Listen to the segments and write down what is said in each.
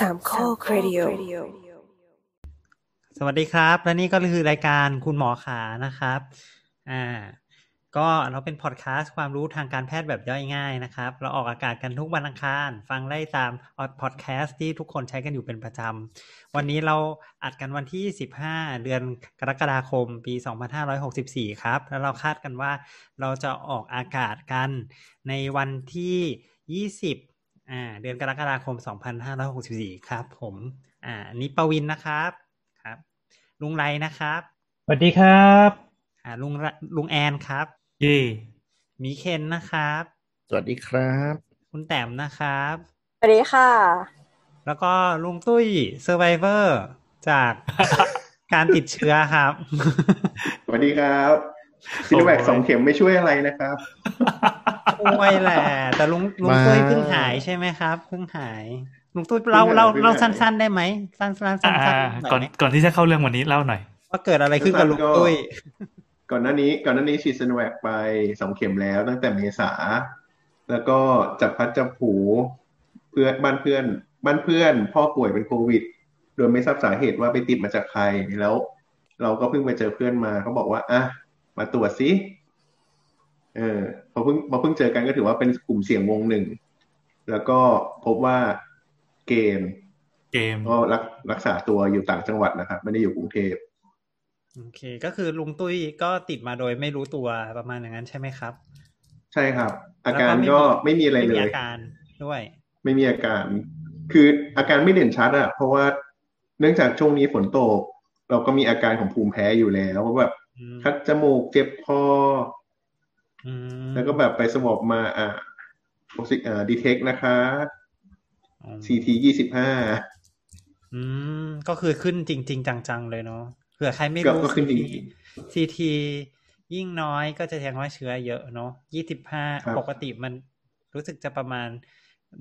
สามข้อครดิโอสวัสดีครับ และนี่ก็คือรายการคุณหมอขานะครับ อ่า ก็เราเป็นพอดแคสต์ความรู้ทางการแพทย์แบบย่อยง่ายนะครับ เราออกอากาศกันทุกวันอังคาร ฟังได้ตามพอดแคสต์ที่ทุกคนใช้กันอยู่เป็นประจำ วันนี้เราอัดกันวันที่ 15 เดือนกรกฎาคม ปี 2564 ครับ แล้วเราคาดกันว่าเราจะออกอากาศกันในวันที่ 20 อ่า เดือนกรกฎาคม 2564 ครับ ผม อ่าอันนี้ปวินนะครับครับ ลุงไรนะครับสวัสดีครับ อ่าลุงระลุงแอนครับเย่มีเคนนะครับ สวัสดีครับ คุณแต้มนะครับสวัสดีค่ะ แล้วก็ลุงตุ้ยเซอร์ไ v เวอร์จากการติดเชื้อครับ สวัสดีครับ ซิโนแวคสองเข็มไม่ช่วยอะไรนะครับช่วยแหละ แต่ลุงลุงมาตุ้ยเพิ่งหายใช่ไหมครับเพิ่งหายลุงตุ้ยเราเราเพิ่งหายเราสั้น ๆ ได้ไหมสั้นๆสั้นๆสั้นอ่าๆหน่ก่ออนยไหมก่อนที่จะเข้าเรื่องวันนี้เล่าหน่อย ว่าเกิดอะไรขึ้นกับลุงก็ตุ้ยก่อนหน้านี้ก่อนหน้านี้ฉีดซิโนแวคไปสองเข็มแล้วตั้งแต่เมษาแล้วก็จับพัดจับผูเพื่อนบ้านเพื่อน บ้านเพื่อน พ่อป่วยเป็นโควิด โดยไม่ทราบสาเหตุว่าไปติดมาจากใครแล้ว เราก็เพิ่งไปเจอเพื่อนมาเขาบอกว่าอะ มาตรวจสิเออพอเพิ่งพอเพิ่งเจอกันก็ถือว่าเป็นกลุ่มเสี่ยงวงหนึ่ง แล้วก็พบว่าเกม เกมก็รักรักษาตัวอยู่ต่างจังหวัดนะครับ ไม่ได้อยู่กรุงเทพโอเค ก็คือลุงตุ้ยก็ติดมาโดยไม่รู้ตัวประมาณอย่างนั้นใช่ไหมครับ ใช่ครับ อาการแล้วก็ไม่มีอะไรไม่เลมียอาการด้วย ไม่มีอาการ คืออาการไม่เด่นชัดอะเพราะว่าเนื่องจากช่วงนี้ฝนตก เราก็มีอาการของภูมิแพ้อยู่แล้วว่าแบบอืม คัดจมูกเจ็บคออืมแล้วก็แบบไปสวอปมา อ่าโอซิอ่าดีเทคนะคะอืม CT ยี่สิบห้าอืม ก็คือขึ้นจริง ๆ จัง ๆ เลยเนาะเผื่อใครไม่ก็รู้ก็ขึ้นจริงซีทียิ่งน้อยก็จะแสดงว่าเชื้อเยอะเนาะยี่สิบห้าครับปกติมันรู้สึกจะประมาณ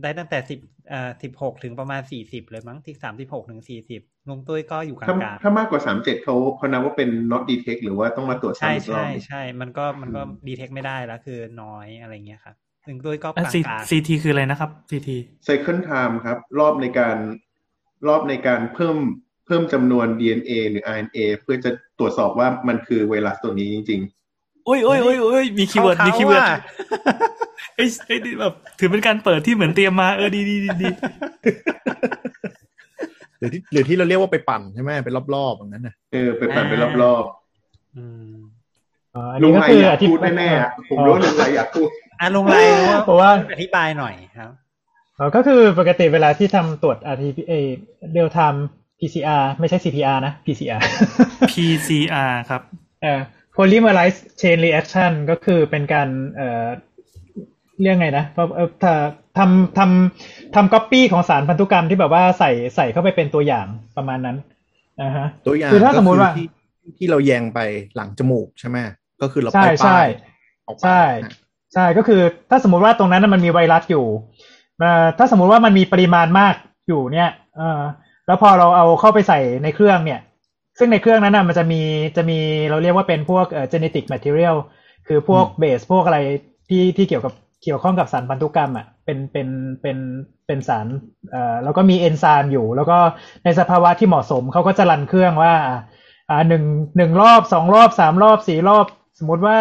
ได้ตั้งแต่สิบเอ่อสิบหกถึงประมาณสี่สิบเลยมั้งที่สามสิบหกถึงสี่สิบลุงตุ้ยก็อยู่กถ้าลางถ้ามากกว่าสามเจ็ดเขาเขานับว่าเป็น not detect หรือว่าต้องมาตรวจๆใช่ซ้ำอีกรอใช่บหนึ่งใช่มันก็มันก็ดีเทคไม่ได้แล้วคือน้อยอะไรเงี้ยครับลุงตุ้ยก็กลางซีๆซีทีคืออะไรนะครับซีที cycle time ครับ รอบในการรอบในการเพิ่มเพิ่มจำนวน DNA หรือ RNA เพื่อจะตรวจสอบว่ามันคือไวรัสตัวนี้จริงโอ้ยโอ้ยโอ้ยโอ้ยมีคีย์เวิร์ดเขามีคีย์เวิร์ดว่า เอ้ยเอ้ยนี่แบบถือเป็นการเปิดที่เหมือนเตรียมมาเออดีดีดีดีหรือที่หรือที่เราเรียกว่าไปปั่นใช่ไหมเป็นรอบๆอย่างนั้นนะๆเออไปปั่นไปรอบอืมอ๋ออันๆลุนี้งก็ไรคืออยากอธิพูดแน่ๆอะผมรู้ว่าลุงไรอยากพูดอะลุงไรว่าเพราะว่าอธิบายหน่อยครับอ๋อก็คือปกติเวลาที่ทำตรวจ RT เอ real-time PCR ไม่ใช่ CPR นะ PCR PCR ครับเอ่อ polymerase chain reaction ก็คือเป็นการเอ่อ เรียกไงนะเพราะเอ่อถ้าทำทำทำก๊อปปี้ของสารพันธุกรรมที่แบบว่าใส่ใส่เข้าไปเป็นตัวอย่างประมาณนั้นนะฮะ ตัวอย่างคือถ้าสมมุติว่าก็คือที่ที่เราแยงไปหลังจมูกใช่ไหมก็คือเราใช่ป้ายใช่ป้ายออกไปใช่นะใช่ก็คือถ้าสมมุติว่าตรงนั้นนะมันมีไวรัสอยู่เอ่อถ้าสมมุติว่ามันมีปริมาณมากอยู่เนี่ยเออแล้วพอเราเอาเข้าไปใส่ในเครื่องเนี่ย ซึ่งในเครื่องนั้นนะมันจะมีจะมีเราเรียกว่าเป็นพวกเอ่อ genetic material คือพวกเบสพวกอะไรที่ที่เกี่ยวกับ เกี่ยวข้องกับสารพันธุกรรมอะเป็นเป็นเป็นเป็นสารเอ่อแล้วก็มีเอนไซม์อยู่ แล้วก็ในสภาวะที่เหมาะสมเขาก็จะรันเครื่องว่าอ่าหนึ่งหนึ่งรอบสองรอบสามรอบสี่รอบ สมมุติว่า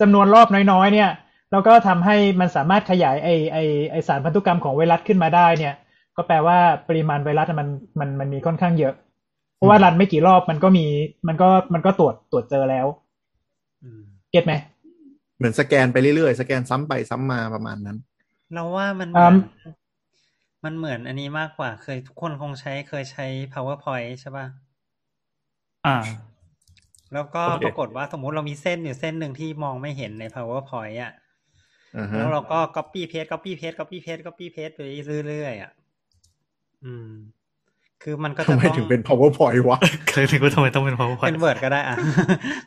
จำนวนรอบน้อยๆ เนี่ย แล้วก็ทำให้มันสามารถขยายไอไอไอสารพันธุกรรมของไวรัสขึ้นมาได้เนี่ย ก็แปลว่าปริมาณไวรัสมันมันมันมีค่อนข้างเยอะ เพราะว่ารันไม่กี่รอบมันก็มีมันก็มันก็ตรวจตรวจเจอแล้วอืมเก็ตไหม เหมือนสแกนไปเรื่อยๆ สแกนซ้ำไปซ้ำมาประมาณนั้น เราว่ามันอืมมันเหมือนอันนี้มากกว่า เคยทุกคนคงใช้เคยใช้ powerpoint ใช่ป่ะ อ่า แล้วก็โอเคปรากฏว่าสมมุติเรามีเส้นอยู่เส้นหนึ่งที่มองไม่เห็นใน powerpoint อะอ่าฮะแล้วเราก็ copy paste copy paste copy paste copy paste ไปเรื่อยๆอะ อืม คือมันก็จะทำไมต้องถึงเป็น powerpoint วะเคยนึกว่าทำไมต้องเป็น powerpoint เป็น Word ก็ได้อะ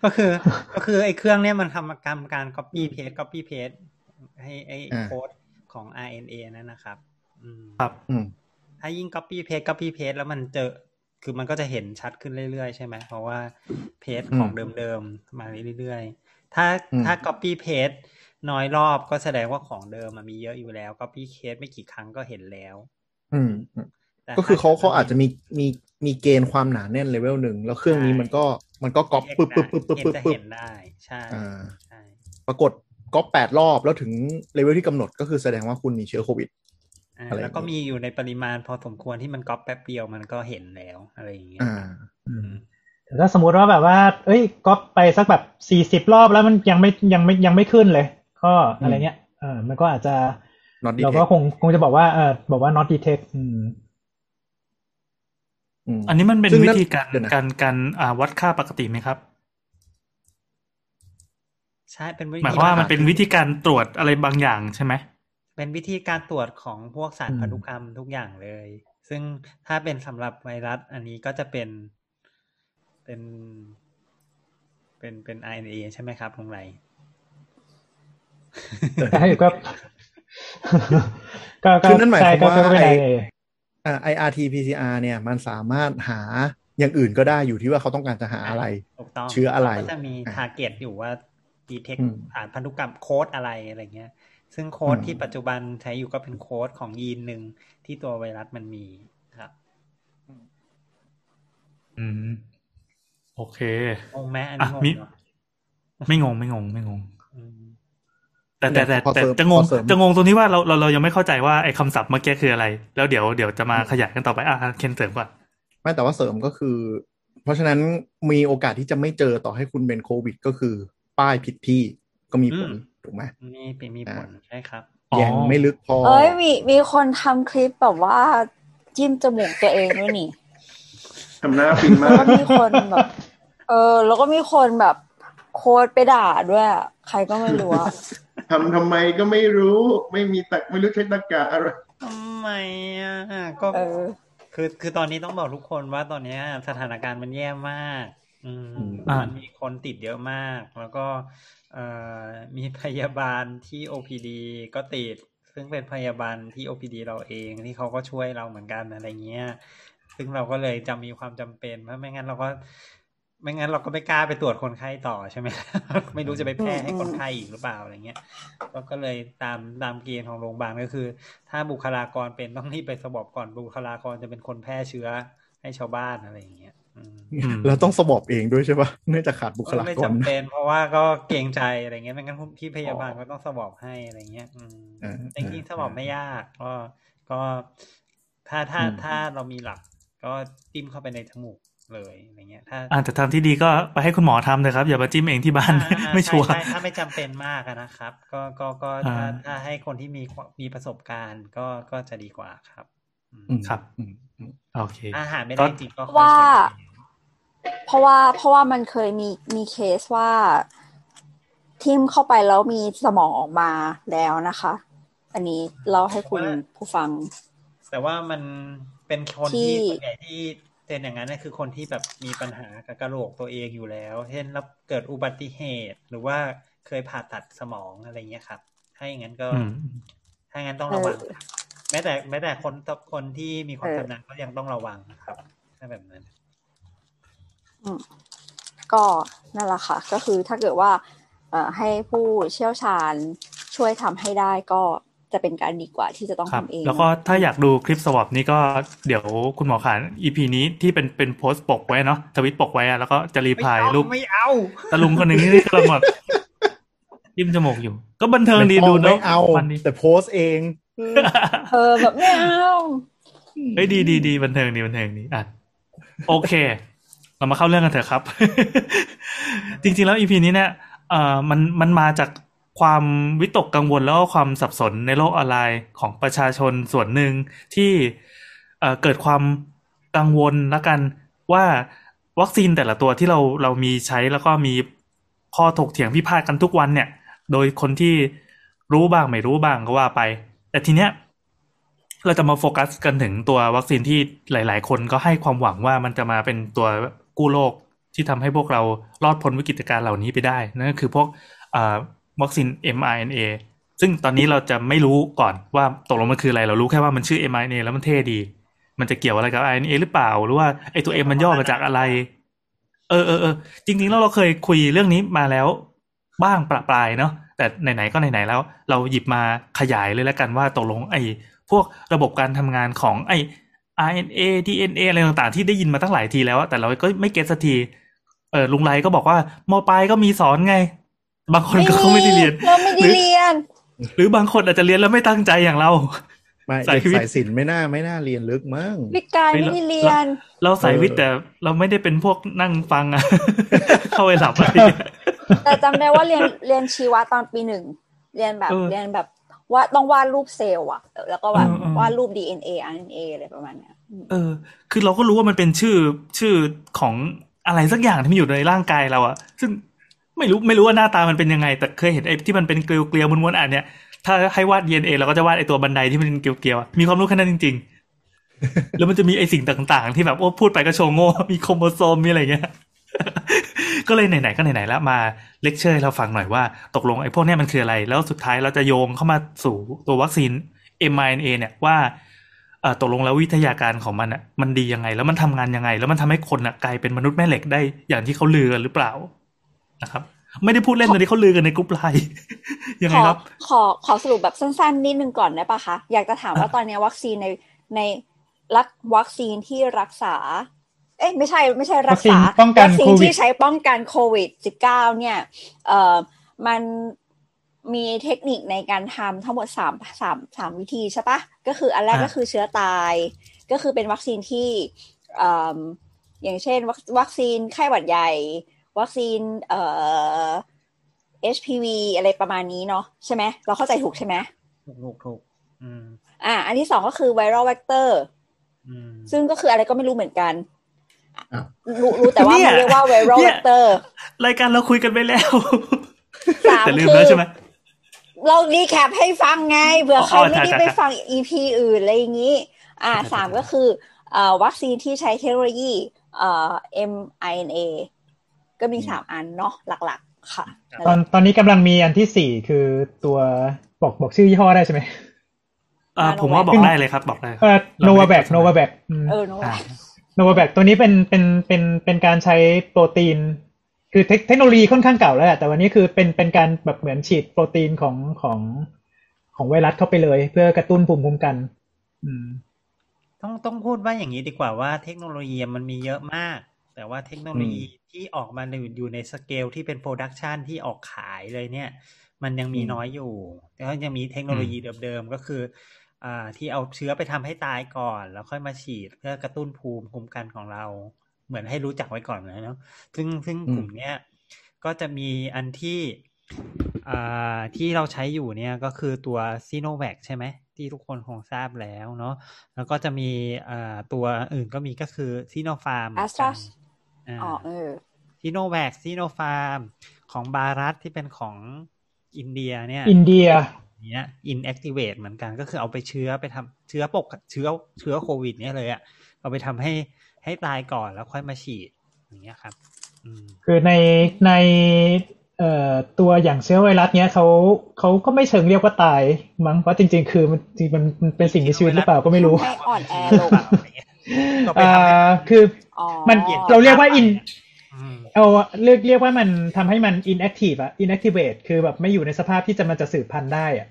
ก็คือ ก็คือไอ้เครื่องเนี้ยมันทำการการ copy paste copy paste ให้ไอ้อ่าโค้ดของ RNA นั่นนะครับอืมครับอืมถ้ายิ่ง copy paste copy paste แล้วมันเจอ คือมันก็จะเห็นชัดขึ้นเรื่อยๆ ใช่ไหม เพราะว่า paste อืมของเดิมๆ มาเรื่อยๆ ถ้าอืมถ้า copy paste น้อยรอบก็แสดงว่าของเดิมมันมีเยอะอยู่แล้ว copy paste ไม่กี่ครั้งก็เห็นแล้ว อืมอืมแต่ ก็คือเขาถ้เขาอาจจะมีมีมีเกณฑ์ความหนาแน่นเลเวลหนึ่งแล้วเครื่องนี้มันก็มันก็ก๊อปปึ๊บปึ๊บปึ๊บปึ๊บปึ๊บเห็นจะปึ๊บเห็นได้ใช่อ่าใช่ปรากฏก๊อปแปดรอบแล้วถึงเลเวลที่กำหนดก็คือแสดงว่าคุณมีเชื้อโควิดอ่าอะไรแล้วก็มีอยู่ในปริมาณพอสมควรที่มันก๊อปแป๊บเดียวมันก็เห็นแล้วอะไรอย่างเงี้ยอ่าอืมแต่ถ้าสมมติว่าแบบว่า เอ้ยก๊อปไปสักแบบสี่สิบรอบแล้วมันยังไม่ยังไม่ยังไม่ขึ้นเลย ก็อะไรเงี้ยเออมันก็อาจจะ not เราก็ detect คงคงจะบอกว่าเออบอกว่า not detect อืม อืมอันนี้มันเป็นซึ่งวินั่นธีการเดี๋ยวนะการการอ่าวัดค่าปกติไหมครับใช่เป็นวิธีหมายความว่ามันเป็นวิธีการตรวจอะไรบางอย่างใช่ไหมเป็นวิธีการตรวจของพวกสารอืมพันธุกรรมทุกอย่างเลย ซึ่งถ้าเป็นสำหรับไวรัส อันนี้ก็จะเป็นเป็นเป็นเป็น RNA ใช่ไหมครับลุงไรใช่ก็ก็ก็คือนั่นหมายความใช่ก็ว่า IRT PCR เนี่ยมันสามารถหาอย่างอื่นก็ได้อยู่ที่ว่าเขาต้องการจะหาอะไรถูกต้องเชื้ออะไร ก็จะมีอะ target อยู่ว่า detect อืมสารพันธุกรรมโค้ดอะไรอะไรเงี้ย ซึ่งโค้ดอืมที่ปัจจุบันใช้อยู่ก็เป็นโค้ดของยีนหนึ่งที่ตัวไวรัสมันมีครับ อืม โอเคงงไหมอันนี้อะงงมีเนาะไม่งงไม่งงไม่งงอืม แต่แต่แต่ขอแต่เสริมจะงงขอเสริมจะงงตรงที่ว่าเราเราเรายังไม่เข้าใจว่าไอ้คำศัพท์เมื่อกี้คืออะไร แล้วเดี๋ยวเดี๋ยวจะมาขยายกันต่อไปอะเคนเสริมก่อนไม่แต่ว่าเสริมก็คือ เพราะฉะนั้นมีโอกาสที่จะไม่เจอต่อให้คุณเป็นโควิด ก็คือ ป้ายผิดที่ก็มีผลถูกไหมนี่เป็นมีผลใช่ครับอ๋อยังไม่ลึกพอเอ้ยมีมีคนทำคลิปแบบว่า จิ้มจมูกตัวเองด้วยนี่ทำหน้าฟินแล้วมากก็มีคนแบบ เออ แล้วก็มีคนแบบโค้ดไปด่าด้วยอะใครก็ไม่รู้อะ ทำทำไมก็ไม่รู้ไม่มีตักไม่รู้ใช้ตะกะอะไรทำไมอะก็เออคือคือตอนนี้ต้องบอกทุกคนว่าตอนเนี้ยสถานการณ์มันแย่มากอืมอืมมันมีคนติดเยอะมาก แล้วก็เอ่อมีพยาบาลที่ OPD ก็ติด ซึ่งเป็นพยาบาลที่ OPD เราเองที่เขาก็ช่วยเราเหมือนกันอะไรเงี้ย ซึ่งเราก็เลยจะมีความจำเป็นเพราะไม่งั้นเราก็ ไม่งั้นเราก็ไม่กล้าไปตรวจคนไข้ต่อใช่ไหมไม่รู้จะไปแพร่ให้คนไข้อีกหรือเปล่าอะไรเงี้ยก็ก็เลยตามตามเกณฑ์ของโรงพยาบาลก็คือ ถ้าบุคลากรเป็นต้องรีบไปสวอปก่อนบุคลากรจะเป็นคนแพร่เชื้อให้ชาวบ้านอะไรอย่างเงี้ยอืมอืมแล้วต้องสวอปเองด้วยใช่ปะเนื่องจากขาดบุคลาไม่กรจำเป็นเพราะว่าก็เกรงใจอะไรเงี้ยไม่งั้นพี่พยาบาลก็ต้องสวอปให้อะไรเงี้ยอืมอ่าจริงๆสวอปไม่ยาก ก็ก็ถ้าถ้าอืมถ้าเรามีหลัก ก็จิ้มเข้าไปในจมูก เลยอะไรเงี้ยถ้าอ่าแต่ทางที่ดีก็ไปให้คุณหมอทำเลยครับ อย่ามาจิ้มเองที่บ้านอ่าไม่ชัวร์ใช่ใช่ถ้าไม่จำเป็นมากอะนะครับ ก็ก็ก็ถ้าอ่าถ้าให้คนที่มีความมีประสบการณ์ ก็ก็จะดีกว่าครับอืมอืมครับอืมอืมโอเคอาหารไม่ก็ได้จริงก็ค่อยว่าใช้เพราะว่าเพราะว่ามันเคยมีมีเคสว่าทิมเข้าไปแล้วมีสมองออกมาแล้วนะคะ อันนี้เล่าให้คุณผู้ฟัง แต่ว่ามันเป็นคนที่ที่ส่วนใหญ่ที่ เป็นอย่างนั้นนะคือคนที่แบบมีปัญหากับกระโหลกตัวเองอยู่แล้ว เช่นรับเกิดอุบัติเหตุหรือว่าเคยผ่าตัดสมองอะไรเงี้ยครับ ถ้าอย่างนั้นก็อืมถ้างั้นต้องระวังเออแม้แต่แม้แต่คนคนที่มีความเออชำนาญก็ยังต้องระวังนะครับ ถ้าแบบนั้นอืมก็นั่นแหละค่ะ ก็คือถ้าเกิดว่าเอ่อให้ผู้เชี่ยวชาญช่วยทำให้ได้ก็ จะเป็นการดีกว่าที่จะต้องครับทำเอง แล้วก็ถ้าอยากดูคลิปสวอปนี้ก็เดี๋ยวคุณหมอขาน EP นี้ที่เป็นเป็นโพสต์ปกไว้เนาะทวิตปกไว้อะแล้วก็จะรีพลายรูปไม่เอาตะลุงคนหนึ่งที่กำลังแบบยิ้มจมูกอยู่ ก็บันเทิงดีดูไม่เนาะเอามันดีแต่โพสต์เองเออแบบไม่เอาเฮ้ยดีดีดีบันเทิงดีบันเทิงดีอะโอเค เรามาเข้าเรื่องกันเถอะครับ จริงๆแล้ว EP นี้เนี่ยเอ่อมันมันมาจาก ความวิตกกังวลแล้วก็ความสับสนในโลกออนไลน์ของประชาชนส่วนหนึ่งที่เกิดความกังวลละกันว่าวัคซีนแต่ละตัวที่เราเรามีใช้แล้วก็มีข้อถกเถียงพิพาทกันทุกวันเนี่ย โดยคนที่รู้บ้างไม่รู้บ้างก็ว่าไป แต่ทีเนี้ยเราจะมาโฟกัสกันถึงตัววัคซีนที่หลาย ๆ คนก็ให้ความหวังว่ามันจะมาเป็นตัวกู้โลกที่ทำให้พวกเรารอดพ้นวิกฤตการณ์เหล่านี้ไปได้นั่นก็คือพวก วัคซีน mRNA ซึ่งตอนนี้เราจะไม่รู้ก่อนว่าตกลงมันคืออะไร เรารู้แค่ว่ามันชื่อ mRNA แล้วมันเท่ดี มันจะเกี่ยวอะไรกับ RNA หรือเปล่า หรือว่าไอตัว M มันย่อมาจากอะไร เออเออเออจริงๆแล้วเราเคยคุยเรื่องนี้มาแล้วบ้างประปรายเนาะแต่ไหนๆก็ไหนๆแล้ว เราหยิบมาขยายเลยแล้วกันว่าตกลงไอพวกระบบการทำงานของไอ RNA DNA อะไรต่างๆ ที่ได้ยินมาตั้งหลายทีแล้วแต่เราก็ไม่เก็ตสักทีเออลุงไรก็บอกว่ามปลายก็มีสอนไง บางคนก็เขาไม่ได้เรียนเราไม่ได้เรียน หรือบางคนอาจจะเรียนแล้วไม่ตั้งใจอย่างเราไม่สายเด็กวิทย์สายศิลป์ไม่น่าไม่น่าเรียนลึกมั้งวิกายไม่ได้เรียน เราสายวิทย์แต่เราไม่ได้เป็นพวกนั่งฟังอะเข้าไปหลับอะไรอย่างเงี้ยแต่จำได้ว่าเรียนเรียนชีวะตอนปีหนึ่งเรียนแบบเออเรียนแบบว่าต้องวาดรูปเซลล์อะแล้วก็วาดเออเออวาดรูป DNA RNA อะไรประมาณเนี้ยอืมเออ คือเราก็รู้ว่ามันเป็นชื่อชื่อของอะไรสักอย่างที่มันอยู่ในร่างกายเราอะซึ่ง ไม่รู้ไม่รู้ว่าหน้าตามันเป็นยังไง แต่เคยเห็นไอ้ที่มันเป็นเกลียวเกลียวๆม้วนๆอันเนี้ยถ้าให้วาด DNA เราก็จะวาดไอ้ตัวบันไดที่มันเป็นเกลียวเกลียวๆอะมีความรู้แค่นั้นจริง ๆ แล้วมันจะมีไอ้สิ่งต่างๆ ที่แบบโอ้พูดไปก็โชว์โง่มีโครโมโซมมีอะไรเงี้ยก็เลยไหนๆก็ไหนๆแล้วมาเลคเชอร์ให้เราฟังหน่อยว่า ตกลงไอ้พวกเนี้ยมันคืออะไร แล้วสุดท้ายเราจะโยงเข้ามาสู่ตัววัคซีน mRNA เนี่ยว่าเอ่อตกลงแล้ววิทยาการของมันอะมันดียังไง แล้วมันทำงานยังไง แล้วมันทำให้คนอะกลายเป็นมนุษย์แม่เหล็กได้อย่างที่เขาลือกันหรือเปล่า นะครับ ไม่ได้พูดเล่นตอนนี้เขาลือกันในกรุ๊ปไลน์ยังขไงอครับ ขอขอสรุปแบบสั้นๆนิดนึงก่อนได้ปะคะ อยากจะถามว่าตอนนี้วัคซีนในในรักวัคซีนที่รักษา เอ้ยไม่ใช่ไม่ใช่รักษาวัคซีนป้องกันวัคซีนโควิดที่ใช้ป้องกันโควิด -19 เนี่ย เอ่อมันมีเทคนิคในการทำทั้งหมดสามสามสามวิธีใช่ปะก็คืออันแรกอะก็คือเชื้อตาย ก็คือเป็นวัคซีนที่เอ่ออย่างเช่นวัควัคซีนไข้หวัดใหญ่ วัคซีนเอ่อ HPV อะไรประมาณนี้เนาะใช่ไหมเราเข้าใจถูกใช่ไหมถูกถูกถูกอืมอ่า อันที่สองก็คือ viral vector อืมซึ่งก็คืออะไรก็ไม่รู้เหมือนกันอ้าวรู้รู้แต่ว่าเนี่ยมันเรียกว่า viral เนี่ย vector รายการเราคุยกันไปแล้วสามแต่ลืมคือแล้วใช่ไหมเรารีแคปให้ฟังไงเผื่อใครอ๋อไม่ได้ใช่ไปใช่ฟัง EP อื่นอะไรอย่างนี้ อ่าใช่ใช่สามก็คือเอ่อวัคซีนที่ใช้เทคโนโลยีเอ่อ mRNA ก็มีสามอันเนาะหลักๆ ค่ะ ตอนตอนนี้กำลังมีอันที่สี่คือตัวบอกบอกชื่อยี่ห้อได้ใช่ไหมอ่าผมว่าบอกได้เลยครับบอกได้เออโนวาแบกโนวาแบกเออเนอะอ่าโนวาแบกตัวนี้เป็นเป็นเป็นเป็นการใช้โปรตีน คือเทคเทคโนโลยีค่อนข้างเก่าแล้วแหละแต่วันนี้คือเป็นเป็นการแบบเหมือนฉีดโปรตีนของของของไวรัสเข้าไปเลย เพื่อกระตุ้นภูมิคุ้มกัน อืม ต้องต้องพูดว่าอย่างนี้ดีกว่าว่าเทคโนโลยีมันมีเยอะมาก แต่ว่าเทคโนโลยีที่ออกมาในอยู่ในสเกลที่เป็น production ที่ออกขายเลยเนี่ย มันยังมีอืมน้อยอยู่ แล้วยังมีเทคโนโลยีเดิมๆ ก็คืออ่าที่เอาเชื้อไปทำให้ตายก่อน แล้วค่อยมาฉีดเพื่อกระตุ้นภูมิคุ้มกันของเรา เหมือนให้รู้จักไว้ก่อนนะเนาะซึ่งซึ่งกลุ่มเนี้ยก็จะมีอันที่อ่าที่เราใช้อยู่เนี่ยก็คือตัวซีโนแวคใช่ไหมที่ทุกคนคงทราบแล้วเนาะแล้วก็จะมีอ่าตัวอื่นก็มีก็คือซีโนฟาร์ม Astra อ่า อ๋อเออซีโนแวคซีโนฟาร์มของบารัตที่เป็นของอินเดียเนี่ย อินเดียเนี้ย inactivate เหมือนกันก็คือเอาไปเชื้อไปทำเชื้อปกเชื้อเชื้อโควิด เนี่ยเลยอะเอาไปทำให้ให้ตายก่อนแล้วค่อยมาฉีดอย่างเงี้ยครับอืมคือในในเอ่อตัวอย่างเชื้อไวรัสเนี้ยเขาเขาก็ไม่เชิงเรียกว่าตายมั้งเพราะจริง ๆ คือมันจริงมันมันเป็นสิ่งมีชีวิตหรือเปล่าก็ไม่รู้ให้อ่อนแอลง ก็ไปอ่ทำให้าคืออ๋อมันเราเรียกว่า in อืมเอาเรียกเรียกว่ามันทำให้มัน inactive อะ inactivate คือแบบไม่อยู่ในสภาพที่จะมันจะสืบพันธุ์ได้อะ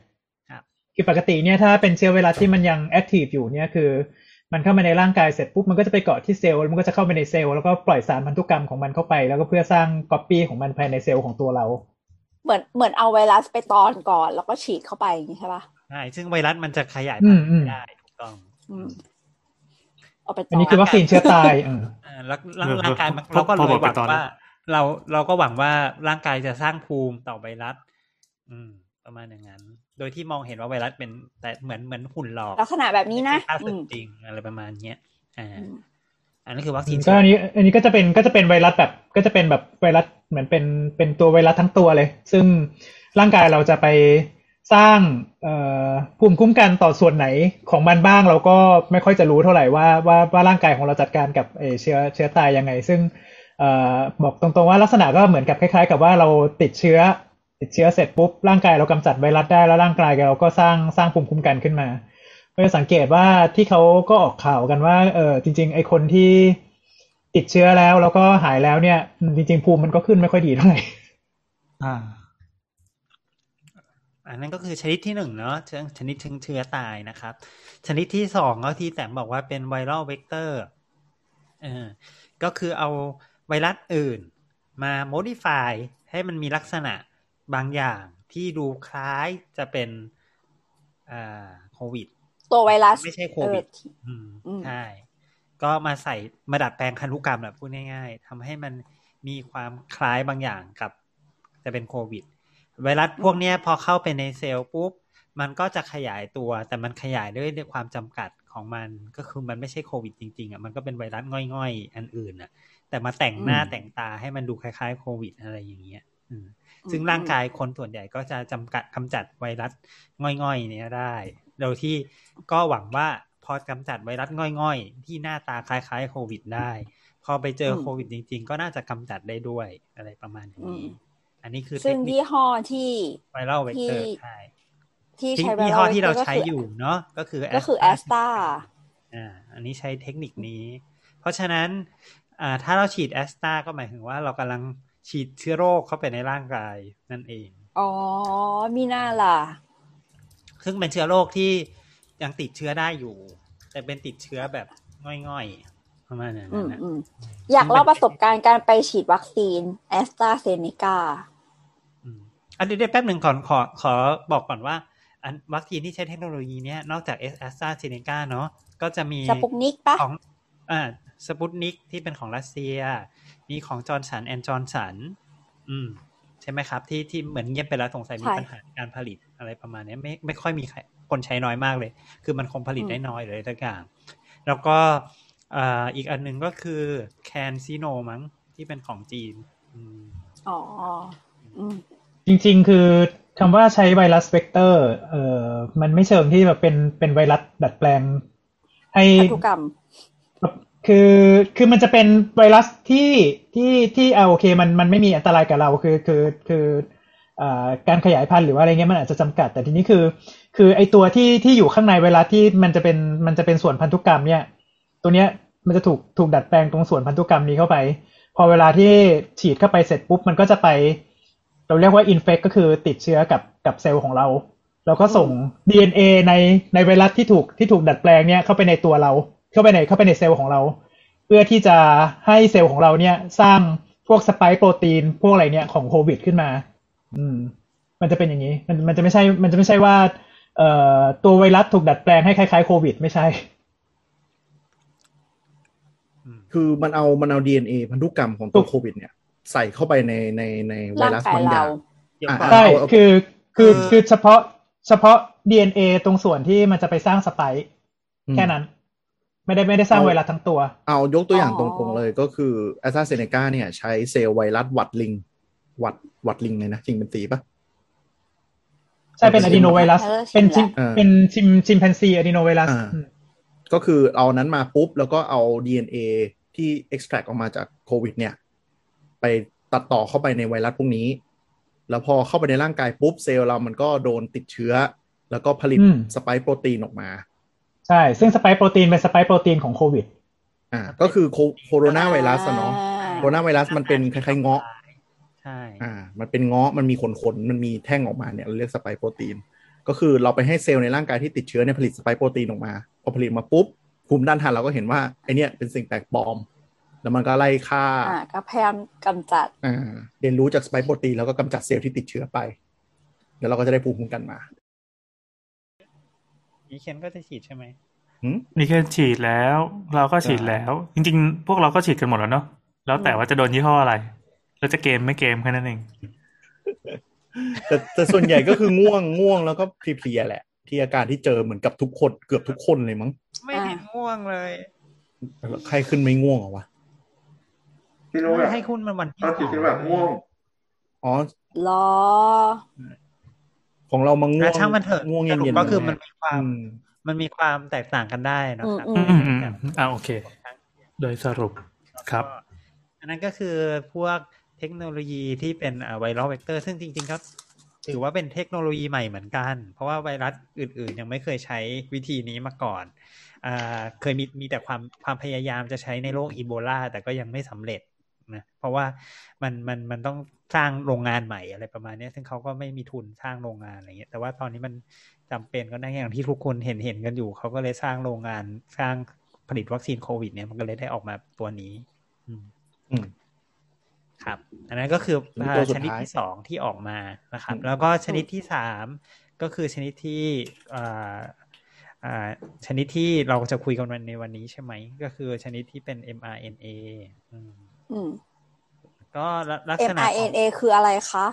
ครับคือปกติเนี่ยถ้าเป็นเชื้อไวรัสที่มันยัง active อยู่เนี่ยคือ มันเข้ามาในร่างกายเสร็จปุ๊บมันก็จะไปเกาะที่เซลล์แล้วมันก็จะเข้าไปในเซลล์แล้วก็ปล่อยสารพันธุกรรมของมันเข้าไป แล้วก็เพื่อสร้างก๊อปปี้ของมันภายในเซลล์ของตัวเรา เหมือนเหมือนเอาไวรัสไปตอนก่อน แล้วก็ฉีดเข้าไปอย่างนี้ใช่ปะใช่ซึ่งไวรัสมันจะขยายอืพันมธุ์อืมไม่ได้ถูกต้องอืม เอาไปตอันนี้คือวัคซีนเชื้อตายเอออ่าแล้วร่างเออร่างกายมันพอเราก็พอเลบอกยหวังไปตอนว่า เราเราก็หวังว่าร่างกายจะสร้างภูมิต่อไวรัส อืม ประมาณอย่างนั้น โดยที่มองเห็นว่าไวรัสเป็นแต่เหมือนเหมือนหุ่นหลอกลักษณะแบบนี้นะไม่ใช่ค่าอืศึกมจริงอะไรประมาณเนี้ยอ่าอืมอันนั้นคือวัคซีนก็อันนี้อันนี้ก็จะเป็นก็จะเป็นไวรัสแบบ ก็จะเป็นแบบไวรัสเหมือนเป็นเป็นตัวไวรัสทั้งตัวเลย ซึ่งร่างกายเราจะไป สร้างภูมิคุ้มกันต่อส่วนไหนของมันบ้าง เราก็ไม่ค่อยจะรู้เท่าไหร่ว่าว่าว่าร่างกายของเราจัดการกับเชื้อเชื้อตายยังไง ซึ่งออบอกตรงๆว่าลักษณะก็เหมือนกับคล้ายๆ กับว่าเราติดเชื้อติดเชื้อเสร็จปุ๊บร่างกายเรากำจัดไวรัสได้แล้วร่างกายเราก็สร้างสร้างภูมิคุ้มกันขึ้นมาก็จะสังเกตว่าที่เขาก็ออกข่าวกันว่าเออจริง ๆ ไอคนที่ติดเชื้อแล้วแล้วก็หายแล้วเนี่ย จริง ๆ ภูมิมันก็ขึ้นไม่ค่อยดีเท่าไหร่อ่า อันนั้นก็คือชนิดที่หนึ่งเนาะเชื้อชนิดเชื้อเชื้อตายนะครับ ชนิดที่สองก็ที่แต้มบอกว่าเป็นไวรัลเวกเตอร์เออก็คือเอาไวรัสอื่นมาโมดิฟายให้มันมีลักษณะบางอย่างที่ดูคล้ายจะเป็นอ่าโควิด ตัวไวรัส ไม่ใช่โควิดเอออืมอืมใช่ก็มาใส่มาดัดแปลงพันธุกรรมแบบพูดง่าย ๆทำให้มันมีความคล้ายบางอย่างกับจะเป็นโควิด ไวรัสพวกเนี้ยพอเข้าไปในเซลล์ปุ๊บ มันก็จะขยายตัว แต่มันขยายด้วยด้วยความจำกัดของมันก็คือมันไม่ใช่โควิดจริงๆอะมันก็เป็นไวรัสง่อยๆ อันอื่นอะ แต่มาแต่งหน้าอืมแต่งตาให้มันดูคล้ายๆ โควิดอะไรอย่างเงี้ยอืมอืมซึ่งร่างกายคนส่วนใหญ่ก็จะจำกัดกำจัดไวรัสง่อยๆเนี้ยได้ โดยที่ก็หวังว่าพอกำจัดไวรัสง่อยๆ ที่หน้าตาคล้ายๆ โควิดได้ พอไปเจอโควิดจริง ๆ ก็น่าจะกำจัดได้ด้วยอะไรประมาณอย่างนี้ อันนี้คือเทซึ่คงนิคยี่ห้อที่ไวรัลเวกเตอร์ที่ใช่ที่ที่ใช้ไวยี่รัห้อลที่เราก็ใช้คืออยู่เนาะก็คือก็คือแอสตาอ่าอันนี้ใช้เทคนิคนี้ เพราะฉะนั้นอ่าถ้าเราฉีดแอสตาก็หมายถึงว่าเรากำลังฉีดเชื้อโรคเข้าไปในร่างกายนั่นเอง อ๋อ มีหน้าล่ะ ซึ่งเป็นเชื้อโรคที่ยังติดเชื้อได้อยู่ แต่เป็นติดเชื้อแบบง่อยๆประมาณนั้นอืมนะอืมอยากเล่าประสบการณ์การไปฉีดวัคซีนแอสตราเซเนกา อืมอันเดี๋ยวแป๊บหนึ่งก่อนขอขอบอกก่อนว่า อันวัคซีนที่ใช้เทคโนโลยีเนี้ยนอกจากแอสตราเซเนกาเนาะก็จะมีสปุกนิกปะของอ่าสปุตนิกที่เป็นของรัสเซีย มีของจอห์นสันแอนด์จอห์นสันอืม ใช่ไหมครับ ที่ที่เหมือนเงียบไปแล้วสงสัยมีปัญหาการผลิตอะไรประมาณเนี้ยไม่ไม่ค่อยมีใครคนใช้น้อยมากเลย คือมันคงผลิตได้น้อยเลยทุกอย่าง แล้วก็อ่าอีกอันหนึ่งก็คือแคนซีโนมั้งที่เป็นของจีนอืมอ๋ออืม จริง ๆ คือคำว่าใช้ไวรัสเวกเตอร์ เอ่อ มันไม่เชิงที่แบบเป็นเป็นไวรัสดัดแปลง ให้พันธุกรรม คือคือมันจะเป็นไวรัสที่ที่ที่เอาโอเค มันมันไม่มีอันตรายกับเราคือคือคืออ่าการขยายพันธุ์หรือว่าอะไรเงี้ยมันอาจจะจำกัด แต่ทีนี้คือ คือไอตัวที่ที่อยู่ข้างในไวรัสที่มันจะเป็นมันจะเป็นส่วนพันธุกรรมเนี่ย ตัวเนี้ยมันจะถูกถูกดัดแปลงตรงส่วนพันธุกรรมนี้เข้าไป พอเวลาที่ฉีดเข้าไปเสร็จปุ๊บมันก็จะไป เราเรียกว่าอินเฟกก็คือติดเชื้อกับกับเซลล์ของเรา แล้วก็ส่ง DNA ในในไวรัสที่ถูกที่ถูกดัดแปลงเนี่ยเข้าไปในตัวเรา เข้าไปในเข้าไปในเซลล์ของเรา เพื่อที่จะให้เซลล์ของเราเนี่ยสร้างพวกสไปค์โปรตีนพวกอะไรเนี่ยของโควิดขึ้นมา อืม มันจะเป็นอย่างนี้ มันมันจะไม่ใช่ มันจะไม่ใช่ว่า เอ่อตัวไวรัสถูกดัดแปลงให้คล้ายๆโควิด ไม่ใช่ คือมันเอามันเอา DNA พันธุกรรมของตัวถูกโควิดเนี่ย ใส่เข้าไปในในในไวร่างรัสกายบางอเราย่างเดี๋ยวอะก่อนใช่เอาเอาคือคือคือคือเฉพาะเฉพาะ DNA ตรงส่วนที่มันจะไปสร้างสไปค์อืมแค่นั้น ไม่ได้ไม่ได้สร้างไวรัสทั้งตัว เอายกตัวอย่างอ๋ตอรงๆเลยก็คือแอสตราเซเนกาเนี่ย ใช้เซลล์ไวรัสหวัดลิงหวัดหวัดลิงเลยนะจริงเป็นสีปะใช่เป็นอะดีโนไวรัสเออใช่เป็นชิมเออเป็นชิมชิมแพนซีอะดีโนไวรัสอ่าก็คือเอานั้นมาปุ๊บ แล้วก็เอา DNA ที่ extract ออกมาจากโควิด เนี่ย ไปตัดต่อเข้าไปในไวรัสพวกนี้ แล้วพอเข้าไปในร่างกายปุ๊บเซลล์เรามันก็โดนติดเชื้อ แล้วก็ผลิตสไปค์โปรตีนออกมา ใช่ ซึ่งสไปค์โปรตีนเป็นสไปค์โปรตีนของโควิด อ่า ก็คือโคโคโรนาไวรัสอะเนาะอ่าโคโรนาไวรัสมันเป็นคล้ายๆเงาะใช่อ่า มันเป็นเงาะมันมีขนขนๆมันมีแท่งออกมาเนี่ยเราเรียกสไปค์โปรตีน ก็คือเราไปให้เซลล์ในร่างกายที่ติดเชื้อเนี่ยผลิตสไปค์โปรตีนออกมาพอผลิตมาปุ๊บภูมิต้านทานเราก็เห็นว่าไอเนี่ยเป็นสิ่งแปลกปลอม แล้วมันก็ไล่ฆ่าอ่าก็พยายามกำจัดอ่าเรียนรู้จากสไปค์โปรตีนแล้วก็กำจัดเซลล์ที่ติดเชื้อไป แล้วเราก็จะได้ภูมิคุ้มกันมาอีเคนก็จะฉีดใช่ไหมหืมนี่แค่ฉีดแล้ว เราก็ฉีดแล้ว จริง ๆ พวกเราก็ฉีดกันหมดแล้วเนาะแล้วแต่ว่าจะโดนยี่ห้ออะไร แล้วจะเกมไม่เกมแค่นั้นเองแต่แต่ส่วนใหญ่ก็คือง่วงง่วงแล้วก็เพลียๆแหละ ที่อาการที่เจอเหมือนกับทุกคนเกือบทุกคนเลยมั้ง ไม่เห็นง่วงเลยแล้วใครขึ้นไม่ง่วงเหรอวะ พี่โน้ตแบบให้คุณมันวันที่ตอนฉีดซีโนแวคง่วงอ๋อรอ ของเรามาง่วอะงช่างมันเถอะง่วงสเย็นรุปๆก็คือเลยมันมีความอืมมันมีความแตกต่างกันได้นะครับอืมอืมอืมอืมอ่าโอเค โดยสรุปครับ อันนั้นก็คือพวกเทคโนโลยีที่เป็นไวรัลเวกเตอร์ ซึ่งจริงๆก็ถือว่าเป็นเทคโนโลยีใหม่เหมือนกัน เพราะว่าไวรัสอื่นๆ ยังไม่เคยใช้วิธีนี้มาก่อนอ่าเคยมีมีแต่ความความพยายามจะใช้ในโรคอีโบลาแต่ก็ยังไม่สำเร็จ นะเพราะว่ามันมันมันต้องสร้างโรงงานใหม่อะไรประมาณเนี้ยซึ่งเขาก็ไม่มีทุนสร้างโรงงานอะไรเงี้ยแต่ว่าตอนนี้มันจำเป็นก็ได้อย่างที่ทุกคนเห็นเห็นกันอยู่ เขาก็เลยสร้างโรงงานสร้างผลิตวัคซีนโควิด เนี่ยมันก็เลยได้ออกมาตัวนี้ อืมอืมครับ อันนั้นก็คืออันนี้ตัวสุชดนิดท้ายที่สองที่ออกมานะครับอืมแล้วก็ชนิดที่สามก็คือชนิดที่อ่าอ่าชนิดที่เราจะคุยกันในวันนี้ใช่ไหม ก็คือชนิดที่เป็น mRNA อืมอืม ก็ลักษณะของ mRNA คืออะไรคะ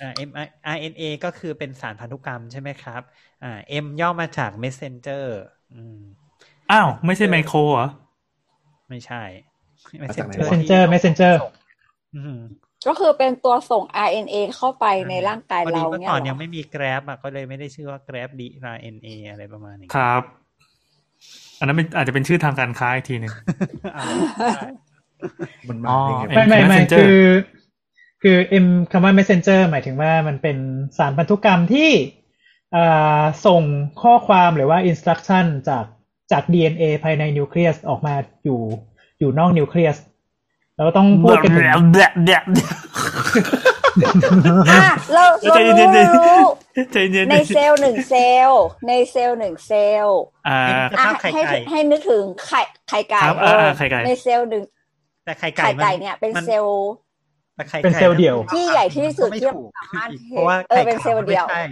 อ่า mRNA ก็คือเป็นสารพันธุกรรมใช่ไหมครับอ่า M ย่อมาจาก messenger อืมอ้าว ไม่ใช่ไมโครเหรอ ไม่ใช่มาจากไหน messenger messenger อืมก็คือเป็นตัวส่ง RNA เข้าไปในร่างกายพอดีเราเมื่อเนี่ยก่อนเหรยัองไม่มี Grab อะก็เลยไม่ได้ชื่อว่า Grab DNA อะไรประมาณนี้ครับ อันนั้นเป็นอาจจะเป็นชื่อทางการค้าอีกทีหนึ่งอ่า มันอ๋มาอได้ไงไม่ไม่ไม่ Messenger คือ คือ M คำว่า messenger หมายถึงว่ามันเป็นสารพันธุกรรมที่อ่าส่งข้อความหรือว่า instruction จากจาก DNA ภายในนิวเคลียสออกมาอยู่อยู่นอกนิวเคลียสเราต้องพูดกันถึงอะเราใจเราเย็นๆรู้รู้ใจเย็นในเซลล์หนึ่งเซลล์ในเซลล์หนึ่งเซลล์อ่าสภาพไข่ให้ไก่ให้นึกถึงไข่ไข่ไก่ครับเอออ่าไข่ไก่ในเซลล์หนึ่ง แต่ไข่ไก่ไข่มันไก่เนี่ยเป็นมัเซลล์แต่ไข่ไก่เป็นเซลล์เดี่ยว ที่ใหญ่ที่สุดไม่ที่ถูกสามารถเพราะว่าเออไข่เป็นเซลล์เดี่ยวไม่ใช่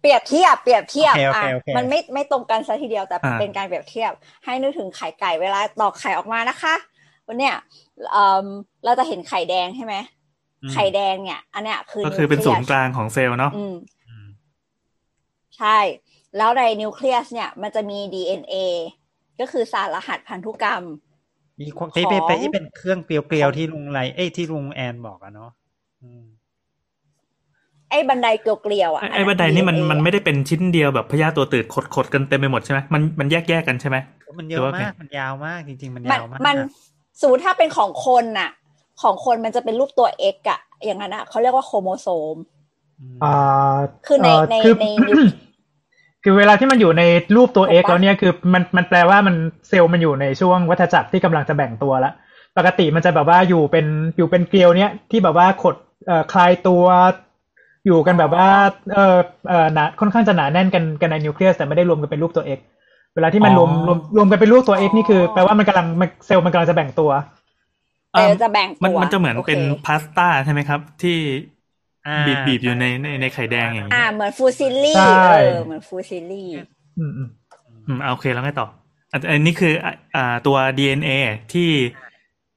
เปรียบเทียบเปรียบเทียบโอเคโอเคอะโอเคมันไม่ไม่ตรงกันซะทีเดียวแต่อ่าเป็นการเปรียบเทียบ ให้นึกถึงไข่ไก่เวลาตอกไข่ออกมานะคะวันเนี้ยเอ่อเราจะเห็นไข่แดงใช่ไหมอืมไข่แดงเนี่ย อันเนี้ยคือก็คือเป็นศูนย์กลางลางของเซลล์เนาะอืมอืมใช่ แล้วในนิวเคลียสเนี่ย มันจะมี DNA ก็คือสารรหัสพันธุกรรมมีความที่เป็นของไปที่เป็นเครื่องเกลียวๆที่ลุงไรเอ้ยที่ลุงแอนบอกอะเนาะอืมไอ้บันไดเกลียวๆอะไอ้ไอ้บันไดนี่มัน DNA มันไม่ได้เป็นชิ้นเดียวแบบพยาธิตัวตืดขดขดๆกันเต็มไปหมดใช่ไหมมันมันแยกแยกๆกันใช่ไหมมันเยหรืออะว่าไงมากมันยาวมากจริงๆมันมันยาวมากมันสมมติถ้าเป็นของคนน่ะ ของคนมันจะเป็นรูปตัว X อะอย่างนั้นอะเขาเรียกว่าโครโมโซมอืมอ่าคือในเอ่อในคือในนิว คือเวลาที่มันอยู่ในรูปตัวถูก X ปะแล้วเนี่ยคือมันมันแปลว่ามันเซลล์มันอยู่ในช่วงวัฏจักรที่กำลังจะแบ่งตัวแล้วปกติมันจะแบบว่าอยู่เป็นอยู่เป็นเกลียวเนี้ยที่แบบว่าขดเอ่อคลายตัวอยู่กันแบบว่าเออเออหนาค่อนข้างจะหนาแน่นกันกันในนิวเคลียสแต่ไม่ได้รวมกันเป็นรูปตัว X เวลาที่มันรวมรวมรวมกันเป็นรูปตัว X นี่คือแปลว่ามันกำลังมันเซลล์มันกำลังจะแบ่งตัวเออจะแบ่งมันตัวมันจะเหมือนโคเป็นพาสต้าใช่ไหมครับ ที่อ่า บีบบีบอยู่ในในในไข่แดงอย่างอ่านี้เหมือน fusilli ใช่เออเหมือน fusilliอืมอืมอืมเอาโอเคแล้วไงต่ออันอันนี้คืออะอ่าตัว DNA ที่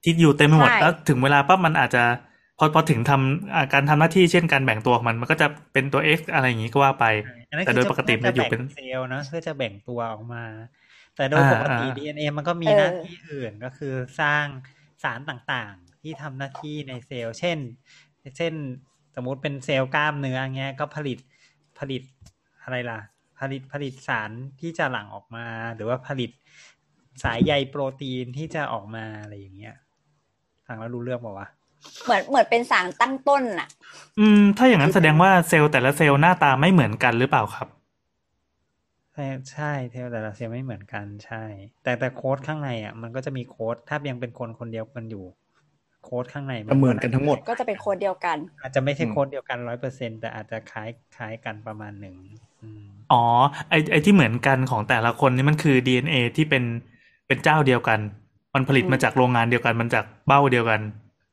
ที่อยู่เต็มไปหมดใช่แล้วถึงเวลาปั๊บมันอาจจะพอพอถึงทำอ่าการทำหน้าที่เช่นการแบ่งตัวของมันมันก็จะเป็นตัว X อะไรอย่างนี้ก็ว่าไปอันนั้นแต่โดยคือปกติมันจะอยู่เป็นแบ่งเซลล์เนอะเพื่อจะแบ่งตัวออกมา แต่โดยอ่าปกติอ่า DNA มันก็มีเออหน้าที่อื่นก็คือสร้างสารต่างๆ ที่ทำหน้าที่ในเซลล์ เช่น เช่น สมมุติเป็นเซลล์กล้ามเนื้อเงี้ยก็ผลิตผลิตอะไรล่ะ ผลิตผลิตสารที่จะหลั่งออกมา หรือว่าผลิตสายใยโปรตีนที่จะออกมาอะไรอย่างเงี้ยฟังแล้วรู้เรื่องเปล่าวะเหมือนเหมือนเป็นสารตั้งต้นน่ะ อืม ถ้าอย่างนั้นแสดงว่าเซลล์แต่ละเซลล์หน้าตาไม่เหมือนกันหรือเปล่าครับ ใช่ใช่เทลแต่ละเซลล์ไม่เหมือนกันใช่ แต่แต่โค้ดข้างในอะ มันก็จะมีโค้ดถ้ายังเป็นคนคนเดียวกันอยู่ โค้ดข้างในเหมือนกันทั้งหมด ก็จะเป็นโค้ดเดียวกัน อาจจะไม่ใช่อืมโค้ดเดียวกันร้อยเปอร์เซ็นแต่อาจจะคล้ายคล้ายกันประมาณหนึ่งอืมอ๋อไอไอที่เหมือนกันของแต่ละคนนี่มันคือ DNA ที่เป็นเป็นเจ้าเดียวกัน มันผลิตอืมมาจากโรงงานเดียวกันมันจากเบ้าเดียวกัน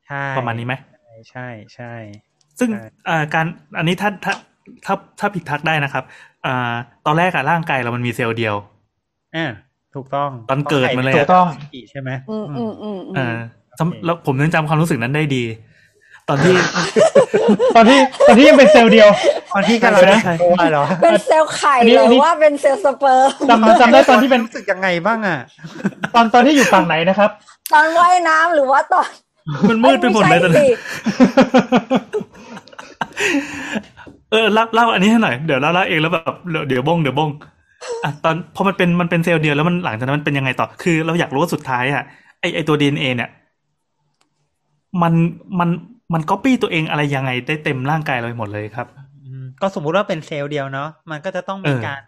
ใช่ประมาณนี้ไหมใช่ใช่ใช่ซึ่งใช่อ่าการอันนี้ถ้าถ้าถ้าถ้าผิดทักได้นะครับอ่าตอนแรกอะร่างกายเรามันมีเซลล์เดียวอ่าถูกต้องตอนเกิดมาเลยอะถูกต้องอีกใช่ไหมอืมอืมอืมอืเอมอจำ แล้วผมยังจำความรู้สึกนั้นได้ดี ตอนที่ ตอนที่ตอนที่ยังเป็นเซลล์เดียว ตอนที่กำลังใช่ใช่เหรอเป็นเซลล์ไข่อันนี้หรือว่าอันนี้เป็นเซลล์สเปิร์มจำจำได้ตอนที่เป็นรู้สึกยังไงบ้างอะ ตอนตอนที่อยู่ฝั่งไหนนะครับ ตอนว่ายน้ำหรือว่าตอน มันมืดไปหมดเลยตอนไม่นั้นใช่สิเออเล่าเล่าอันนี้ให้หน่อยเดี๋ยวเล่าเล่าเองแล้วแบบเดี๋ยวเดี๋ยวงงเดี๋ยวงงอะตอนพอมันเป็นมันเป็นเซลล์เดียวแล้วมันหลังจากนั้นมันเป็นยังไงต่อ คือเราอยากรู้ว่าสุดท้ายอะไอไอตัว DNA เนี่ย มันมันมันก๊อปปี้ตัวเองอะไรยังไงได้เต็มร่างกายเราไปหมดเลยครับอืมก็สมมุติว่าเป็นเซลล์เดียวเนาะมันก็จะต้องมีเออการ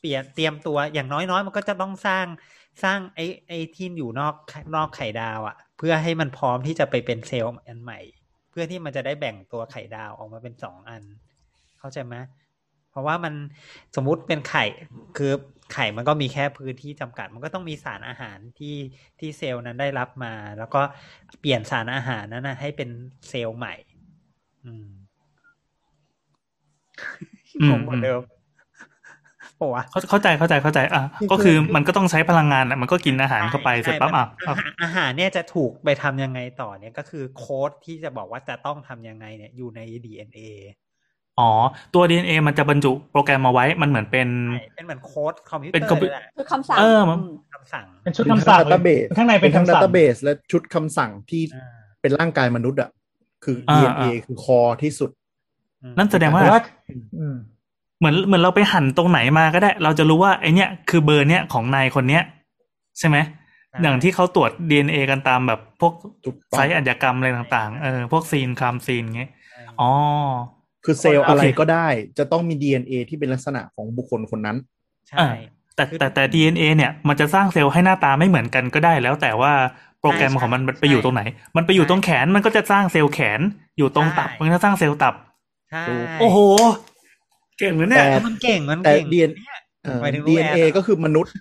เปลี่ยนเตรียมตัวอย่างน้อยๆ มันก็จะต้องสร้างสร้างไอ้ไอ้ที่อยู่นอกนอกไข่ดาวอะ่ะ เพื่อให้มันพร้อมที่จะไปเป็นเซลล์อันใหม่ เพื่อที่มันจะได้แบ่งตัวไข่ดาวออกมาเป็นสองอัน เข้าใจไหมเพราะว่ามันสมมุติเป็นไข่คือ ไข่มันก็มีแค่พื้นที่จำกัด มันก็ต้องมีสารอาหารที่ที่เซลล์นั้นได้รับมา แล้วก็เปลี่ยนสารอาหารนั้นนะให้เป็นเซลล์ใหม่ อืมอืมงงเหมือนเดิมโอ้วะเข้าเข้าใจเข้าใจเข้าใจอะก็คือมันก็ต้องใช้พลังงานอะมันก็กินอาหารเข้าไปเสร็จปั๊บอะอาหารอาหารเนี่ยจะถูกไปทำยังไงต่อเนี่ยก็คือโค้ดที่จะบอกว่าจะต้องทำยังไงเนี่ยอยู่ใน DNA อ๋อ ตัว DNA มันจะบรรจุโปรแกรมมาไว้ มันเหมือนเป็นใช่เป็นเหมือนโค้ดคอมพิวเตอร์ เป็นคอมพิวเตอร์เลยแหละคือคำสั่งเออมันมีคำสั่ง เป็นชุดคำสั่ง database ข้างในเป็นทั้งคำดัตสั่ง database และชุดคำสั่งที่อ่าเป็นร่างกายมนุษย์อะ คือออ่า DNA อ่าคือคอที่สุดอืมนั่นแสดงว่าแต่ว่าอืมเหมือนเหมือนเราไปหั่นตรงไหนมาก็ได้ เราจะรู้ว่าไอเนี้ยคือเบอร์เนี้ยของนายคนเนี้ย ใช่ไหมอย่างที่เขาตรวจ DNA กันตามแบบพวกถูกต้องไซต์อาชญากรรมอะไรต่างๆ เออ พวก scene crime scene เงี้ยใช่อ๋อ คือเซลล์โอเคอะไรก็ได้ จะต้องมี DNA ที่เป็นลักษณะของบุคคลคนนั้น ใช่อ่าแต่แต่แต่ DNA เนี่ย มันจะสร้างเซลล์ให้หน้าตาไม่เหมือนกันก็ได้ แล้วแต่ว่าโปรแกรมของมันมันไปอยู่ตรงไหน มันไปอยู่ตรงแขนมันก็จะสร้างเซลล์แขนอยู่ตรงตับ มันก็สร้างเซลล์ตับใช่โอ้โห เก่งเลยเนี่ยแต่มันเก่งมันแต่เก่ง DNA เนี่ยเอ่อหมายถึงรู้ DNA แอร์เหรอก็คือมนุษย์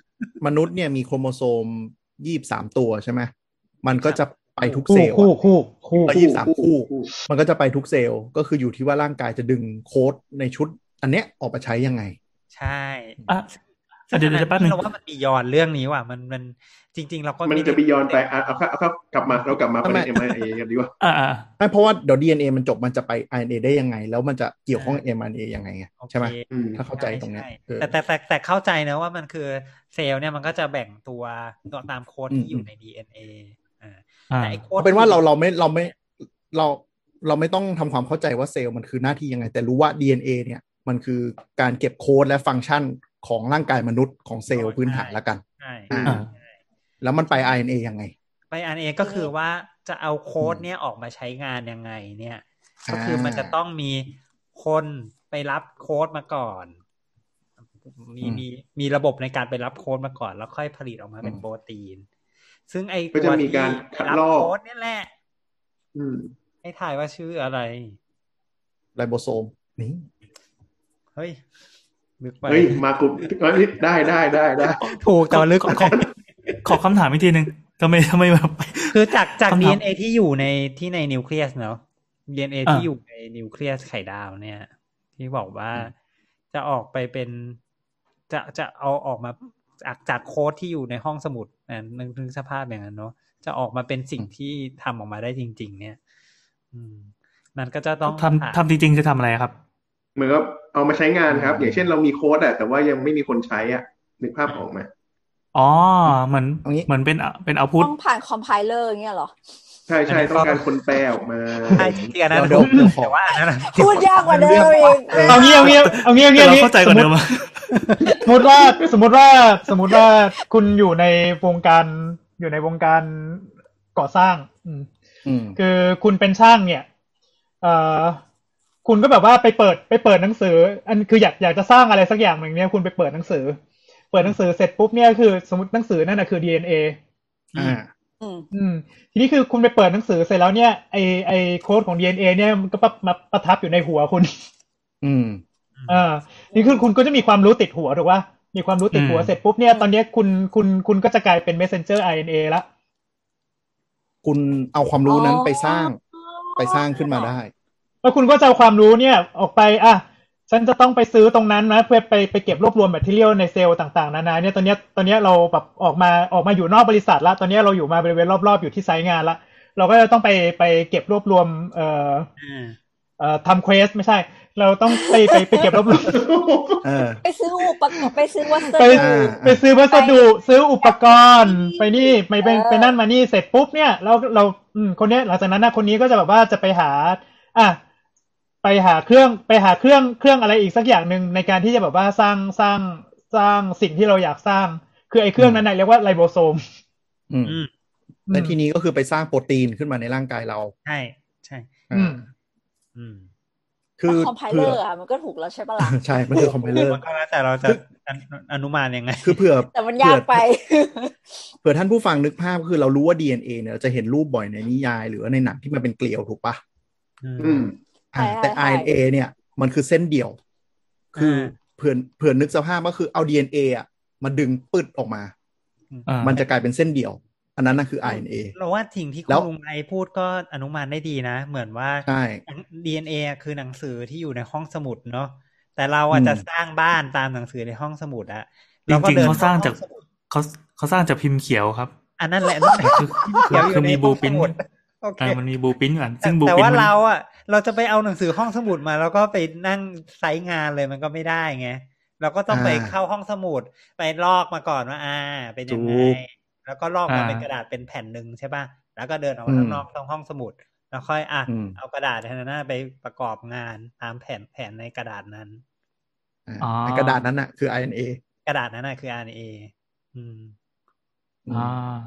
มนุษย์เนี่ยมีโครโมโซมยี่สามตัวใช่ไหมมันก็จะ ไปทุกเซลล์คู่คู่อะคู่คู่เออยี่สามคู่ มันก็จะไปทุกเซลล์ก็คืออยู่ที่ว่าร่างกายจะดึงโค้ดในชุด อันเนี้ยออกมาใช้ยังไง ใช่อะเดี๋ยวเดี๋ยวเดี๋ยวแป๊บนึงเราว่ามันมียอนเรื่องนี้ว่ะมันมันจริง ๆ เราก็มันไได้จะบียอนไปอะเอาเข้าเอาเข้ากลับมาเรากลับมาประเด็นทำไมเอ็มไอกันดีกว่าอ่าอ่าไม่เพราะว่าเดี๋ยว DNA มันจบมันจะไป RNA ได้ยังไง แล้วมันจะเกี่ยวข้องกับ mRNA ยังไงไงโอเคใช่ไหมอืมถ้าเข้าใจตรงเนี้ยช่เออแต่แต่แต่แต่เข้าใจนะว่ามันคือเซลล์เนี่ยมันก็จะแบ่งตัวตัวตามโค้ดที่อืมอยู่ใน DNA อ่าอ่า แต่ไอ้โค้ดเอาเป็นว่าเราเราไม่เราไม่เราเราไม่ต้องทำความเข้าใจว่าเซลล์มันคือหน้าที่ยังไง แต่รู้ว่า DNA เนี่ยมันคือการเก็บโค้ดและฟังก์ชันของร่างกายมนุษย์ของเซลล์พื้นฐานละกันใช่อ่าอ่าแล้วมันไป RNA ยังไง ไป RNA ก็คือว่าจะเอาโค้ดเนี่ยออกมาใช้งานยังไงเนี่ย ก็คือมันจะต้องมีคนไปรับโค้ดมาก่อน มีอืมมีมีระบบในการไปรับโค้ดมาก่อน แล้วค่อยผลิตออกมาเป็นอืมโปรตีน ซึ่งไอ้ก็จะมีการที่คัดลอกโค้ดเนี่ยแหละอืมให้ถ่ายว่าชื่ออะไรไรโบโซมนี่เฮ้ยลึกไปเฮ้ยมากลุ่มเอ้ยได้ได้ได้ได้ถูกแต่ว่าลึกขอขอขอคำถามอีกทีหนึ่งทำไมทำไมแบบคือจากจากคำถาม DNA ที่อยู่ในที่ในนิวเคลียสเนาะ DNA อ่าที่อยู่ในนิวเคลียสไข่ดาวเนี่ย ที่บอกว่าจะออกไปเป็น จะจะเอาออกมา จากจากโค้ดที่อยู่ในห้องสมุดอ่านึกถึงสภาพอย่างนั้นเนาะจะออกมาเป็นสิ่งที่ทำออกมาได้จริง ๆ เนี่ย อืมมันก็จะต้องทำทำจริงๆจะทำอะไรครับ เหมือนกับเอามาใช้งานครับ อย่างเช่นเรามีโค้ดอะแต่ว่ายังไม่มีคนใช้อะนึกภาพออกไหมอ๋อเหมือนเอางี้เหมือนเป็นเป็นเอาพุทต้องผ่านคอมไพเลอร์เงี้ยเหรอ ใช่ใช่ต้องการคนแปลออกมาใช่จริงๆอันนั้นเดี๋ยวเดี๋ยวขอแต่ว่าอันนั้นอะพูดยากกว่าเดิมอีกเอางี้เอางี้เอางี้เอางี้แต่เอาเรางี้เข้าใจกว่าเดิมอะสมมติว่าสมมติว่าสมมติว่าคุณอยู่ในวงการอยู่ในวงการก่อสร้างอืมอืมคือคุณเป็นช่างเนี่ยเอ่อคุณก็แบบว่าไปเปิดไปเปิดหนังสือ อันคืออยากอยากจะสร้างอะไรสักอย่างหนึ่งเนี่ยคุณไปเปิดหนังสือ เปิดหนังสือเสร็จปุ๊บเนี่ยคือสมมติหนังสือนั่นนะคือ DNA อ่า อืมอืม ทีนี้คือคุณไปเปิดหนังสือเสร็จแล้วเนี่ยไอไอโค้ดของ DNA เนี่ยมันก็ปะมาประทับอยู่ในหัวคุณ อืมอ่านี่คือคุณก็จะมีความรู้ติดหัวถูกป่ะมีความรู้ติดหัวอืมเสร็จปุ๊บเนี่ยตอนเนี้ยคุณคุณคุณก็จะกลายเป็น messenger RNA ละคุณเอาความรู้นั้นไปสร้างไปสร้างขึ้นมาได้ แล้วคุณก็จะเอาความรู้เนี่ย ออกไปอะ ฉันจะต้องไปซื้อตรงนั้นนะเพื่อไปไปเก็บรวบรวมแบตเทอเรียลในเซลล์ต่างๆนานาเนี่ยตอนเนี้ยตอนเนี้ยเราแบบออกมาออกมาอยู่นอกบริษัทละตอนเนี้ยเราอยู่มาบริเวณรอบๆอยู่ที่ไซต์งานละเราก็จะต้องไปไปเก็บรวบรวม เอ่ออ่าเอ่อทำ quest ไม่ใช่ เราต้องไปไปไปเก็บรวบรวมเออไปซื้ออุปกรณ์ไปซื้อวัสไปดุอ่าไปซื้อวัสดุซื้ออุปกรณ์ ไปนี่ไปไปเออไปนั่นมานี่เสร็จปุ๊บเนี่ยเราเราอืมคนเนี้ยหลังจากนั้นนะคนนี้ก็จะแบบว่าจะไปหา อะ ไปหาเครื่องไปหาเครื่องเครื่องอะไรอีกสักอย่างหนึ่งในการที่จะแบบว่าสร้างสร้างสร้างสิ่งที่เราอยากสร้าง คือไอ้เครื่องนั้นนะเรียกว่า ribosomeอืมอืมในที่นี้ก็คือไปสร้างโปรตีนขึ้นมาในร่างกายเรา ใช่ใช่อืมอืมคือ compiler อะมันก็ถูกแล้วใช่ปะล่ะใช่ มันคือคอมไพเลอร์มันก็แล้วแต่เราจะอนุอนุมานยังไง คือเผื่อแต่มันยากไป เผื่อท่านผู้ฟังนึกภาพก็คือเรารู้ว่า DNA เนี่ยเราจะเห็นรูปบ่อยในนิยาย หรือว่าในหนังที่มันเป็นเกลียวถูกปะอืมอ่าใช่ แต่ใช่ RNA เนี่ย มันคือเส้นเดี่ยว คืออ่าเผื่อเผื่อนึกภาพก็คือเอา DNA อะมาดึงปืดออกมาอ่ามันจะกลายเป็นเส้นเดี่ยว อันนั้นน่ะคือ RNA เราว่าสิ่งที่คุแล้ณวลุงไอพูดก็อนุมานได้ดีนะ เหมือนว่าใช่ DNA อะคือหนังสือที่อยู่ในห้องสมุดเนาะแต่เราอะอืมจะสร้างบ้านตามหนังสือในห้องสมุดอะจริงๆเขาสร้างจากเข้ห้อสมุดเขาเขาสร้างจากพิมพ์เขียวครับ อันนั้นแหละนั่นแหละคือเขียวอยู่คือในมีห้บูองสปินมุด โอเคอ่ามันมีบูปินก่อนแต่ซึ่งบูแต่ปินว่ามันเราอะเราจะไปเอาหนังสือห้องสมุดมา แล้วก็ไปนั่งไซต์งานเลยมันก็ไม่ได้ไงเราก็ต้องไปอ่าเข้าห้องสมุด ไปลอกมาก่อนว่า อ่า เป็นยังไงถูกแล้วก็ลอกมาอ่าเป็นกระดาษเป็นแผ่นหนึ่งใช่ป่ะแล้วก็เดินออกมาข้างนอกตรงห้องสมุด แล้วค่อยอะอืมเอากระดาษนั้นนะไปประกอบงานตามแผนแผนในกระดาษนั้นอ่าอ๋อไอ้กระดาษนั้นน่ะ คือ RNA กระดาษนั้นน่ะคือ RNA อืมอ่า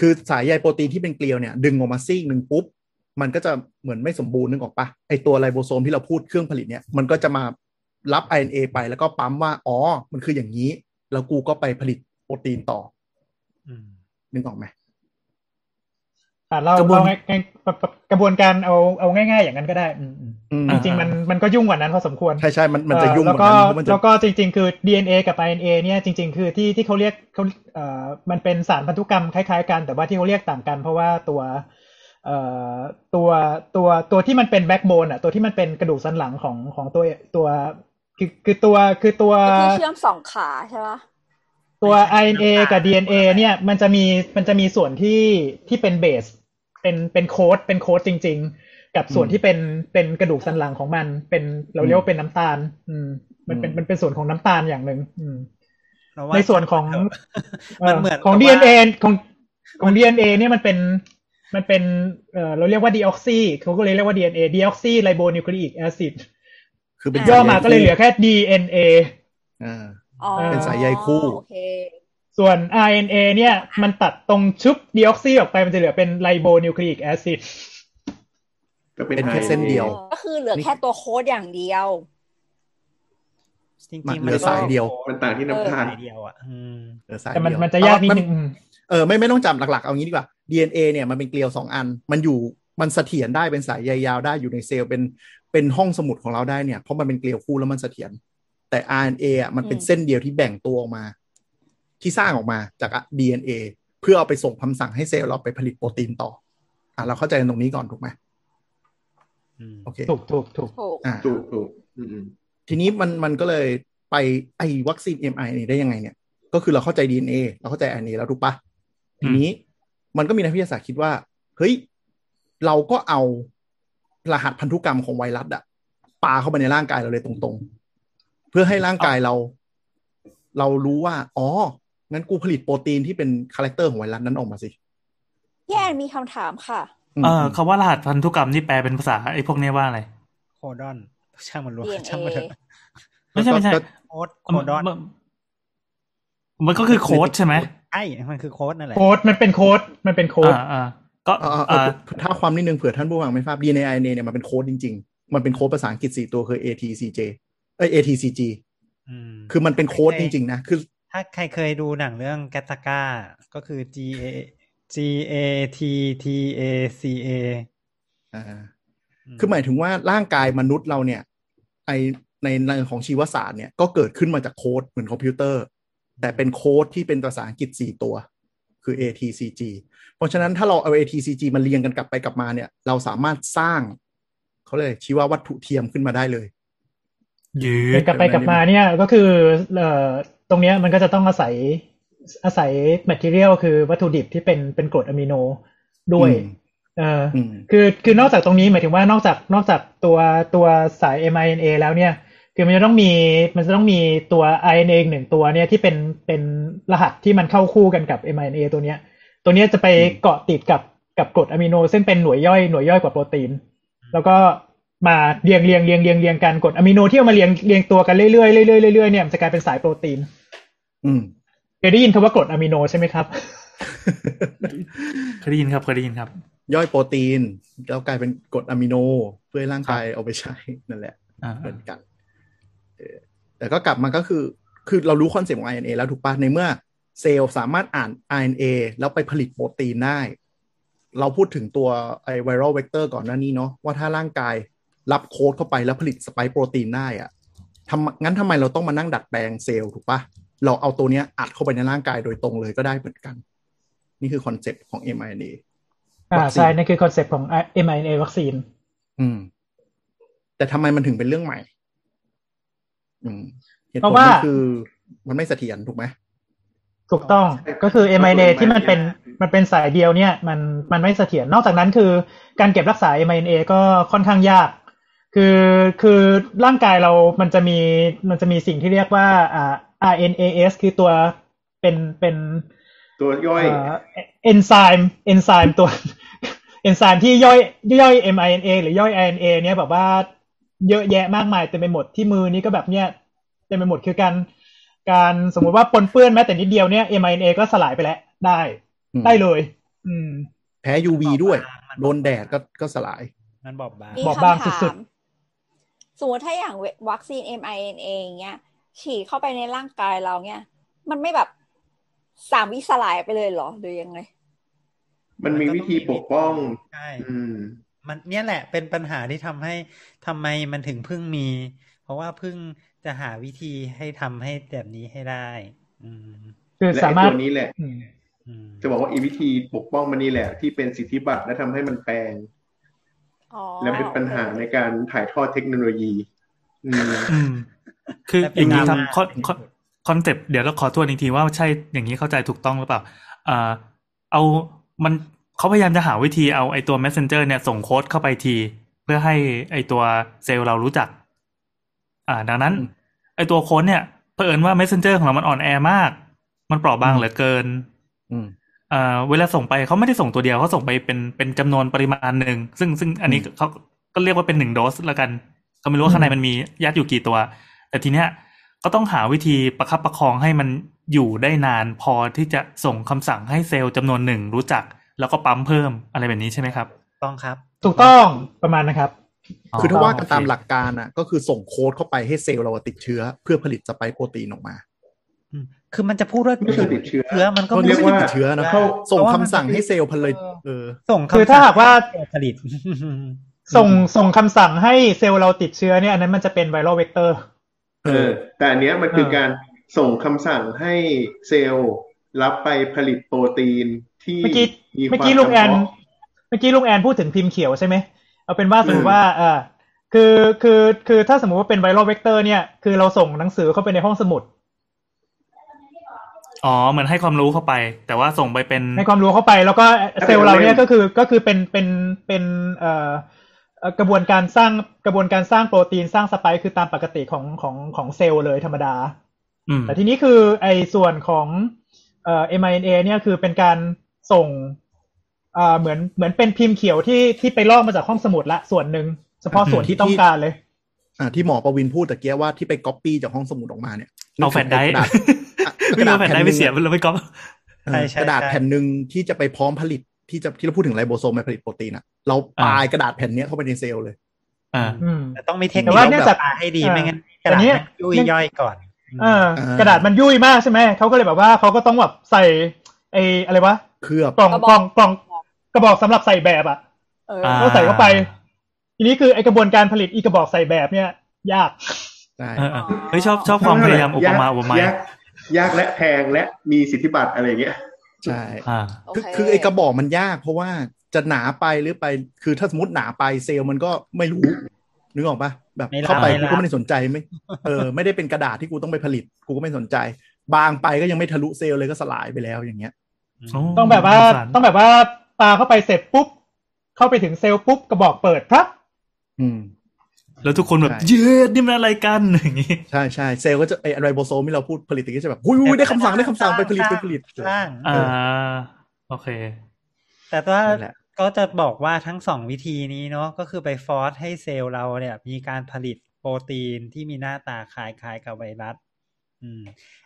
คือสายใยโปรตีนที่เป็นเกลียวเนี่ยดึงออกมาซีกหนึ่งปุ๊บ มันก็จะเหมือนไม่สมบูรณ์นึกออกปะไอตัวไรโบโซมที่เราพูดเครื่องผลิตเนี่ยมันก็จะมารับ RNA ไปแล้วก็ปั๊มว่า อ๋อ มันคืออย่างนี้ แล้วกูก็ไปผลิตโปรตีนต่ออืมนึกออกไหม อะเรากระบวนเราง่ายๆกระบวนการเอาเอาง่าย ๆ อย่างนั้นก็ได้อืมอืมอืมจริงๆมันมันก็ยุ่งกว่านั้นพอสมควรใช่ใช่มันมันจะยุ่งเอ่อเหมืแล้อวนก็กันเพราะมันจะแล้วก็จริง ๆ คือ DNA กับ RNA เนี่ยจริง ๆ คือที่ที่เขาเรียกเขาเอ่อมันเป็นสารพันธุกรรมคล้ายๆ กันแต่ว่าที่เขาเรียกต่างกัน เพราะว่าตัวเอ่อตัวตัวตัวที่มันเป็นแบ็กโบนอะตัวที่มันเป็นกระดูกสันหลังของของตัวตัวคือคือตัวคือตัวที่เชื่อมสองขาใช่ปะตัวไม่ใช่ RNA น้ำตาลกับ DNA เนี่ยมันจะมีมันจะมีส่วนที่ที่เป็นเบส เป็นเป็นโค้ดเป็นโค้ดจริง ๆ กับส่วนที่เป็นเป็นกระดูกสันหลังของมัน เป็นเราเรียกว่าเป็นน้ำตาล อืม มันเป็นมันเป็นส่วนของน้ำตาลอย่างหนึ่งอืมเราว่าในส่วนของมันเหมือนของกับว่า DNA ของของ DNA เนี่ยมันเป็นมันเป็นเอ่อเราเรียกว่า deoxy เขาก็เลยเรียกว่า DNA deoxyribonucleic acidคือเป็นย่อสายใยมาก็เลยเหลือคู่แค่ DNA อ่าอ๋อเป็นสายใยคู่โอเค ส่วน RNA เนี่ยมันตัดตรงชุด deoxy ออกไปมันจะเหลือเป็นไ i โบนิวคลีอิกแอซิดก็เป็นเป็นแค่ RNA เส้นเดียว ก็คือเหลือแค่ตัวโค้ดอย่างเดียวจริงมันๆเหลือสายเดียว มันต่างที่น้ำตาลสายเดียวอะอืมเหลือสายแต่มันเดียวมันจะยากนิดมันึงอืมเออไม่ไม่ต้องจำหลักๆ เอางี้ดีกว่า DNA เนี่ยมันเป็นเกลียวสองอัน มันอยู่มันเสถียรได้เป็นสายใยยาวได้อยู่ในเซลล์เป็นเป็นห้องสมุดของเราได้เนี่ยเพราะมันเป็นเกลียวคู่แล้วมันเสถียรแต่ RNA อะมันเป็นอืมเส้นเดียวที่แบ่งตัวออกมา ที่สร้างออกมาจาก DNA เพื่อเอาไปส่งคำสั่งให้เซลล์เราไปผลิตโปรตีนต่อ อะเราเข้าใจกันตรงนี้ก่อนถูกไหมอืมโอเคถูกถูกถูกถูกอ่าถูกถูกอืมอืมทีนี้มันมันก็เลยไปไอ้วัคซีน mRNA ได้ยังไงเนี่ย ก็คือเราเข้าใจ DNA เราเข้าใจ RNA แล้วถูกปะทีนี้มันก็มีนักวิทยาศาสตร์คิดว่า เฮ้ย เราก็เอารหัสพันธุกรรมของไวรัสอะปาเข้าไปในร่างกายเราเลยตรงๆ เพื่อให้ร่างกายเรา เรารู้ว่า อ๋อ งั้นกูผลิตโปรตีนที่เป็น character ของไวรัสนั้นออกมาสิแย่มีคำถามค่ะมเออคำว่ารหัสพันธุกรรมนี่แปลเป็นภาษาไอ้พวกเนี้ยว่าอะไร codon ช่างมันรู้ DNA ช่างมันเถอะไม่ใช่ไม่ใช่ก็ code codon มันมันก็คือโค้ดใช่ไหมใช่มันคือโค้ดนั่นแหละโค้ดมันเป็นโค้ดมันเป็นโค้ดอ่าอ่าก็เอ่อเอ่ออ่าเท้าความนิดนึงเผื่อท่านผู้ฟังไม่ทราบ DNA RNA เนี่ยมันเป็นโค้ดจริง ๆ มันเป็นโค้ดภาษาอังกฤษสี่ตัวคือ ATCG เอ้ย ATCG อืมคือมันเป็นโค้ดจริง ๆ นะ คือ ถ้าใครเคยดูหนังเรื่องแกตาก้า ก็คือ G A G A T T A C A อ่าคือหมายถึงว่าร่างกายมนุษย์เราเนี่ยไอในในของชีวศาสตร์เนี่ยก็เกิดขึ้นมาจากโค้ดเหมือนคอมพิวเตอร์ แต่เป็นโค้ดที่เป็นภาษาอังกฤษ 4 ตัว คือ ATCG เพราะฉะนั้นถ้าเราเอา ATCG มาเรียงกันกลับไปกลับมาเนี่ย เราสามารถสร้างเขาเลยชีววัตถุเทียมขึ้นมาได้เลยยืเป็นดกลับไปกลับมาเนี่ยก็คือเอ่อ ตรงเนี้ยมันก็จะต้องอาศัยอาศัย material คือวัตถุดิบที่เป็นเป็นกรดอะมิโนด้วยอืมเออออืมคือคือนอกจากตรงนี้หมายถึงว่านอกจากนอกจากตัวตัวสาย mRNA แล้วเนี่ย คือมันจะต้องมีมันจะต้องมีตัว RNA อีกหนึ่งตัวเนี่ยที่เป็นเป็นรหัสที่มันเข้าคู่กันกับ mRNA ตัวเนี้ย ตัวเนี้ยจะไปเกาะติดกับกับกรดอะมิโน ซึ่งเป็นหน่วยย่อยหน่วยย่อยกว่าโปรตีน แล้วก็มาเรียงเรียงเรียงเรียงเรียงกันกรดอะมิโนที่เอามาเรียงเรียงตัวกันเรื่อยๆเรื่อยๆเรื่อยๆเนี่ยมันจะกลายเป็นสายโปรตีน อืมเคยได้ยินคำว่ากรดอะมิโนใช่ไหมครับเคยได้ยินครับเคยได้ยินครับ ย่อยโปรตีน แล้วกลายเป็นกรดอะมิโน เพื่อให้ร่างกายเอาไปใช้นั่นแหละอ่าเหมือนกันเออแต่ก็กลับมาก็คือ คือเรารู้ concept ของ RNA แล้วถูกปะในเมื่อเซลล์สามารถอ่าน RNA แล้วไปผลิตโปรตีนได้ เราพูดถึงตัวไอ viral vector ก่อนหน้านี้เนาะว่าถ้าร่างกายรับโค้ดเข้าไปแล้วผลิต spike protein ได้อะทำงั้นทำไมเราต้องมานั่งดัดแปลงเซลล์ถูกปะ เราเอาตัวเนี้ยอัดเข้าไปในร่างกายโดยตรงเลยก็ได้เหมือนกัน นี่คือ concept ของ mRNA อ่าวัคซีนใช่นั่นคือคอนเซ็ปต์ของ mRNA วัคซีน อืม แต่ทำไมมันถึงเป็นเรื่องใหม่ อืมเหตุเพผลราะว่ามันคือมันไม่เสถียรถูกไหมถูกต้องก็คือ mRNA ที่มันเป็นมันเป็นสายเดียวเนี่ย มันมันไม่เสถียรนอกจากนั้นคือการเก็บรักษา mRNA ก็ค่อนข้างยาก คือคือร่างกายเรามันจะมีมันจะมีสิ่งที่เรียกว่าอ่า RNAS คือตัวเป็นเป็นตัวย่อยเอนไซม์เอนไซม์ตัวเอนไซม์ที่ย่อยย่อย mRNA หรือย่อย RNA เนี่ยแบบว่าเยอะแยะมากมายเต็มไปหมดที่มือนี้ก็แบบเนี้ยเต็มไปหมดคือการการสมมุติว่าปนเปื้อนแม้แต่นิดเดียวเนี่ย mRNA ก็สลายไปแล้วได้อืมได้เลย อืม แพ้ UV ด้วย โดนแดดก็ก็สลาย มันบอบบางมีบอกบ้างคำถาสุดมสมมติถ้าอย่างวัคซีน mRNA เงี้ย ฉีดเข้าไปในร่างกายเราเนี่ย มันไม่แบบสามวิสลายไปเลยเหรอหรือยังไง มันมีวิธีปกป้องใช่อืมมันเนี่ยแหละเป็นปัญหาที่ทำให้ทำไมมันถึงเพิ่งมี เพราะว่าเพิ่งจะหาวิธีให้ทำให้แบบนี้ให้ได้ อืมคือและสามารถไอ้ตัวนี้แหละอืมอืมจะบอกว่าอีวิธีปกป้องมันนี่แหละ ที่เป็นสิทธิบัตรและทำให้มันแพงอ๋อและเป็นปัญหาในการถ่ายทอดเทคโนโลยี อืมอืม คือแต่เป็นย่างนี้ดราม่าครับ con con concept เดี๋ยวเราขอทวนอีกทีว่าใช่อย่างนี้เข้าใจถูกต้องหรือเปล่าอ่าเอามันเขาพยายามจะหาวิธีเอาไอตัว messenger เนี่ยส่งโค้ดเข้าไปที เพื่อให้ไอตัวเซลล์เรารู้จัก อ่า ดังนั้นอืมไอตัวโค้ดเนี่ยเผอิญว่า messenger ของเรามันอ่อนแอมาก มันเปราะบางเหลือเกิน อืมอ่าเวลาส่งไปเขาไม่ได้ส่งตัวเดียวเขาส่งไปเป็นเป็นจำนวนปริมาณหนึ่งซึ่งซึ่งอันนี้อืมเขาก็เรียกว่าเป็นหนึ่งโดสแล้วกันก็ไม่รู้ว่าข้างในมันมียัดอยู่กี่ตัว แต่ทีเนี้ยก็ต้องหาวิธีประคับประคองให้มันอยู่ได้นานพอที่จะส่งคำสั่งให้เซลล์จำนวนหนึ่งรู้จัก แล้วก็ปั๊มเพิ่มอะไรแบบนี้ใช่ไหมครับ ต้องครับ ถูกต้องประมาณนะครับ คือถ้าว่ากันโอเคตามหลักการอะ ก็คือส่งโค้ดเข้าไปให้เซลล์เราติดเชื้อ เพื่อผลิตสไปค์โปรตีนออกมาอืมคือมันจะพูดว่าไม่ใช่ติดเชื้อเชื้อมันก็ก็ไม่เรียกใช่ว่าติติดดเชื้เชื้ออนะนะส่งเพราะว่าคำมันสั่งให้เซลล์ผลิตเออเออส่งคือคำถ้าสั่งหากว่าให้ผลิต ส่งส่งคำสั่งให้เซลล์เราติดเชื้อเนี่ยอันนั้นมันจะเป็น viral vector เออ แต่อันเนี้ยมันคือเออการส่งคำสั่งให้เซลล์รับไปผลิตโปรตีนที่เมื่อกี้มีคเมื่อวามกี้ลุงแอนเมื่อกี้ลุงแอนพูดถึงพิมพ์เขียวใช่ไหมเอาเป็นว่าสมมติว่าอืมเออคือคือคือถ้าสมมติว่าเป็น viral vector เนี่ยคือเราส่งหนังสือเข้าไปในห้องสมุด อ๋อเหมือนให้ความรู้เข้าไป แต่ว่าส่งไปเป็นให้ความรู้เข้าไป แล้วก็เซลล์เราเนี่ยก็คือก็คือเป็นเป็นเป็นเอ่อเอ่อ กระบวนการสร้างกระบวนการสร้างโปรตีนสร้างสไปค์คือตามปกติของของของเซลล์เลยธรรมดาอืมแต่ทีนี้คือไอ้ส่วนของเอ่อ mRNA เนี่ยคือเป็นการส่งเอ่อเหมือนเหมือนเป็นพิมพ์เขียวที่ที่ไปลอกมาจากห้องสมุดละส่วนหนึ่งเฉพาะส่วนที่ต้องการเลย อ่า ที่หมอประวินพูดตะเกียว่าที่ไปก๊อปปี้จากห้องสมุดออกมาเนี่ยเอาแฟลชไดร์กระดาษอะไม่เอาแผ่นได้ไปเสียไปเลยไม่ก๊อปเออกระดาษแผ่นหนึ่งที่จะไปพร้อมผลิต ที่จะที่เราพูดถึงไรโบโซมไปผลิตโปรตีนอะเราปาอ่ายกระดาษแผ่นเนี้ยเข้าไปในเซลล์เลย อ่าอืมแต่ต้องมีเทคแต่นิคว่าเนื่องจากตาให้ดีอ่าไม่งั้นกแต่ระดาษเนี้ยมันยุ่ยย่อยก่อนเอออ่ากระดาษมันยุ่ยมากใช่ไหมเขาก็เลยแบบว่าเขาก็ต้องแบบใส่ไอ้อะไรวะเคลือบกล่องกระบอกกล่องกล่องกระบอกสำหรับใส่แบบอะเอออ่าก็ใส่เข้าไป ทีนี้คือไอ้กระบวนการผลิตอีกระบอกใส่แบบเนี่ย ยากใช่เออเออเฮ้ยชอบชอบความพยายามอุปมาอุปไมยยากยากและแพงและมีสิทธิบัตรอะไรอย่างเงี้ย ใช่อ่าโอคือเคคือไอ้กระบอกมันยาก เพราะว่าจะหนาไปหรือไป คือถ้าสมมติหนาไปเซลล์มันก็ไม่รู้นึกออกปะแบบไม่รับเข้าไปไม่กูรับก็ไม่ได้สนใจไม่เออไม่ได้เป็นกระดาษที่กูต้องไปผลิตกูก็ไม่สนใจ บางไปก็ยังไม่ทะลุเซลล์เลยก็สลายไปแล้วอย่างเงี้ยต้องแบบว่าสงสารต้องแบบว่าปาเข้าไปเสร็จปุ๊บ เข้าไปถึงเซลล์ปุ๊บกระบอกเปิดพรับอืม แล้วทุกคนแบบใช่เย็ดนี่มันอะไรกันอย่างงี้ใช่ใช่เซลล์ก็จะไอไรโบโซมที่เราพูดผลิตก็จะแบบหุ้ยหุ้ยได้คำสั่งได้คำสั่งไปผลิตไปผลิตสร้างอ่าโอเค แต่ว่านั่นแหละก็จะบอกว่าทั้งสองวิธีนี้เนาะก็คือไปฟอร์สให้เซลล์เราเนี่ย มีการผลิตโปรตีนที่มีหน้าตาคล้ายๆกับไวรัสอืม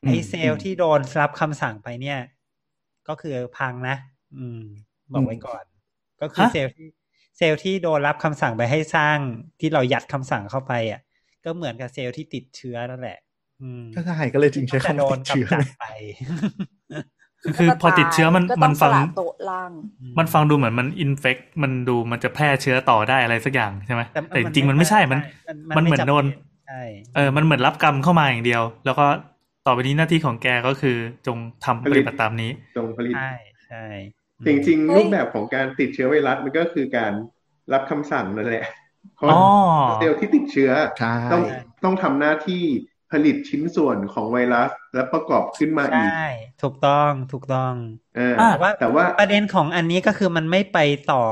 ไอเซลล์ที่โดนรับคำสั่งไปเนี่ย ก็คือพังนะ อืม บอกไว้ก่อน ก็คือฮะเซลล์ที่ เซลล์ที่โดนรับคำสั่งไปให้สร้างที่เรายัดคำสั่งเข้าไปอะ ก็เหมือนกับเซลล์ที่ติดเชื้อนั่นแหละอืมก็ใช่ก็เลยถึงใช้จะคำโดว่านติดเชื้อกำจัดไปคือพอติดเชื้อมันก็ต้มัอนงฟังสละโต๊ะล่างมันฟังดูเหมือนมันอินเฟกมันดูมันจะแพร่เชื้อต่อได้อะไรสักอย่างใช่ไหมแต่จริงๆมันไม่ใช่มัน มันเหมือนโดนใช่เออมันเหมือนรับกรรมเข้ามาอย่างเดียว แล้วก็ต่อไปนี้หน้าที่ของแกก็คือจงทำปฏิบัติตามนี้ตรงผลิตใช่ใช่ จริงเฮ้ยๆรูปแบบของการติดเชื้อไวรัสมันก็คือการรับคำสั่งนั่นแหละเพราะอ๋อเซลล์ที่ติดเชื้อใช่ต้องต้องทำหน้าที่ผลิตชิ้นส่วนของไวรัส และประกอบขึ้นมาอีกใช่ถูกต้องถูกต้องเอออะแต่ว่าแต่ว่าประเด็นของอันนี้ก็คือมันไม่ไปต่อ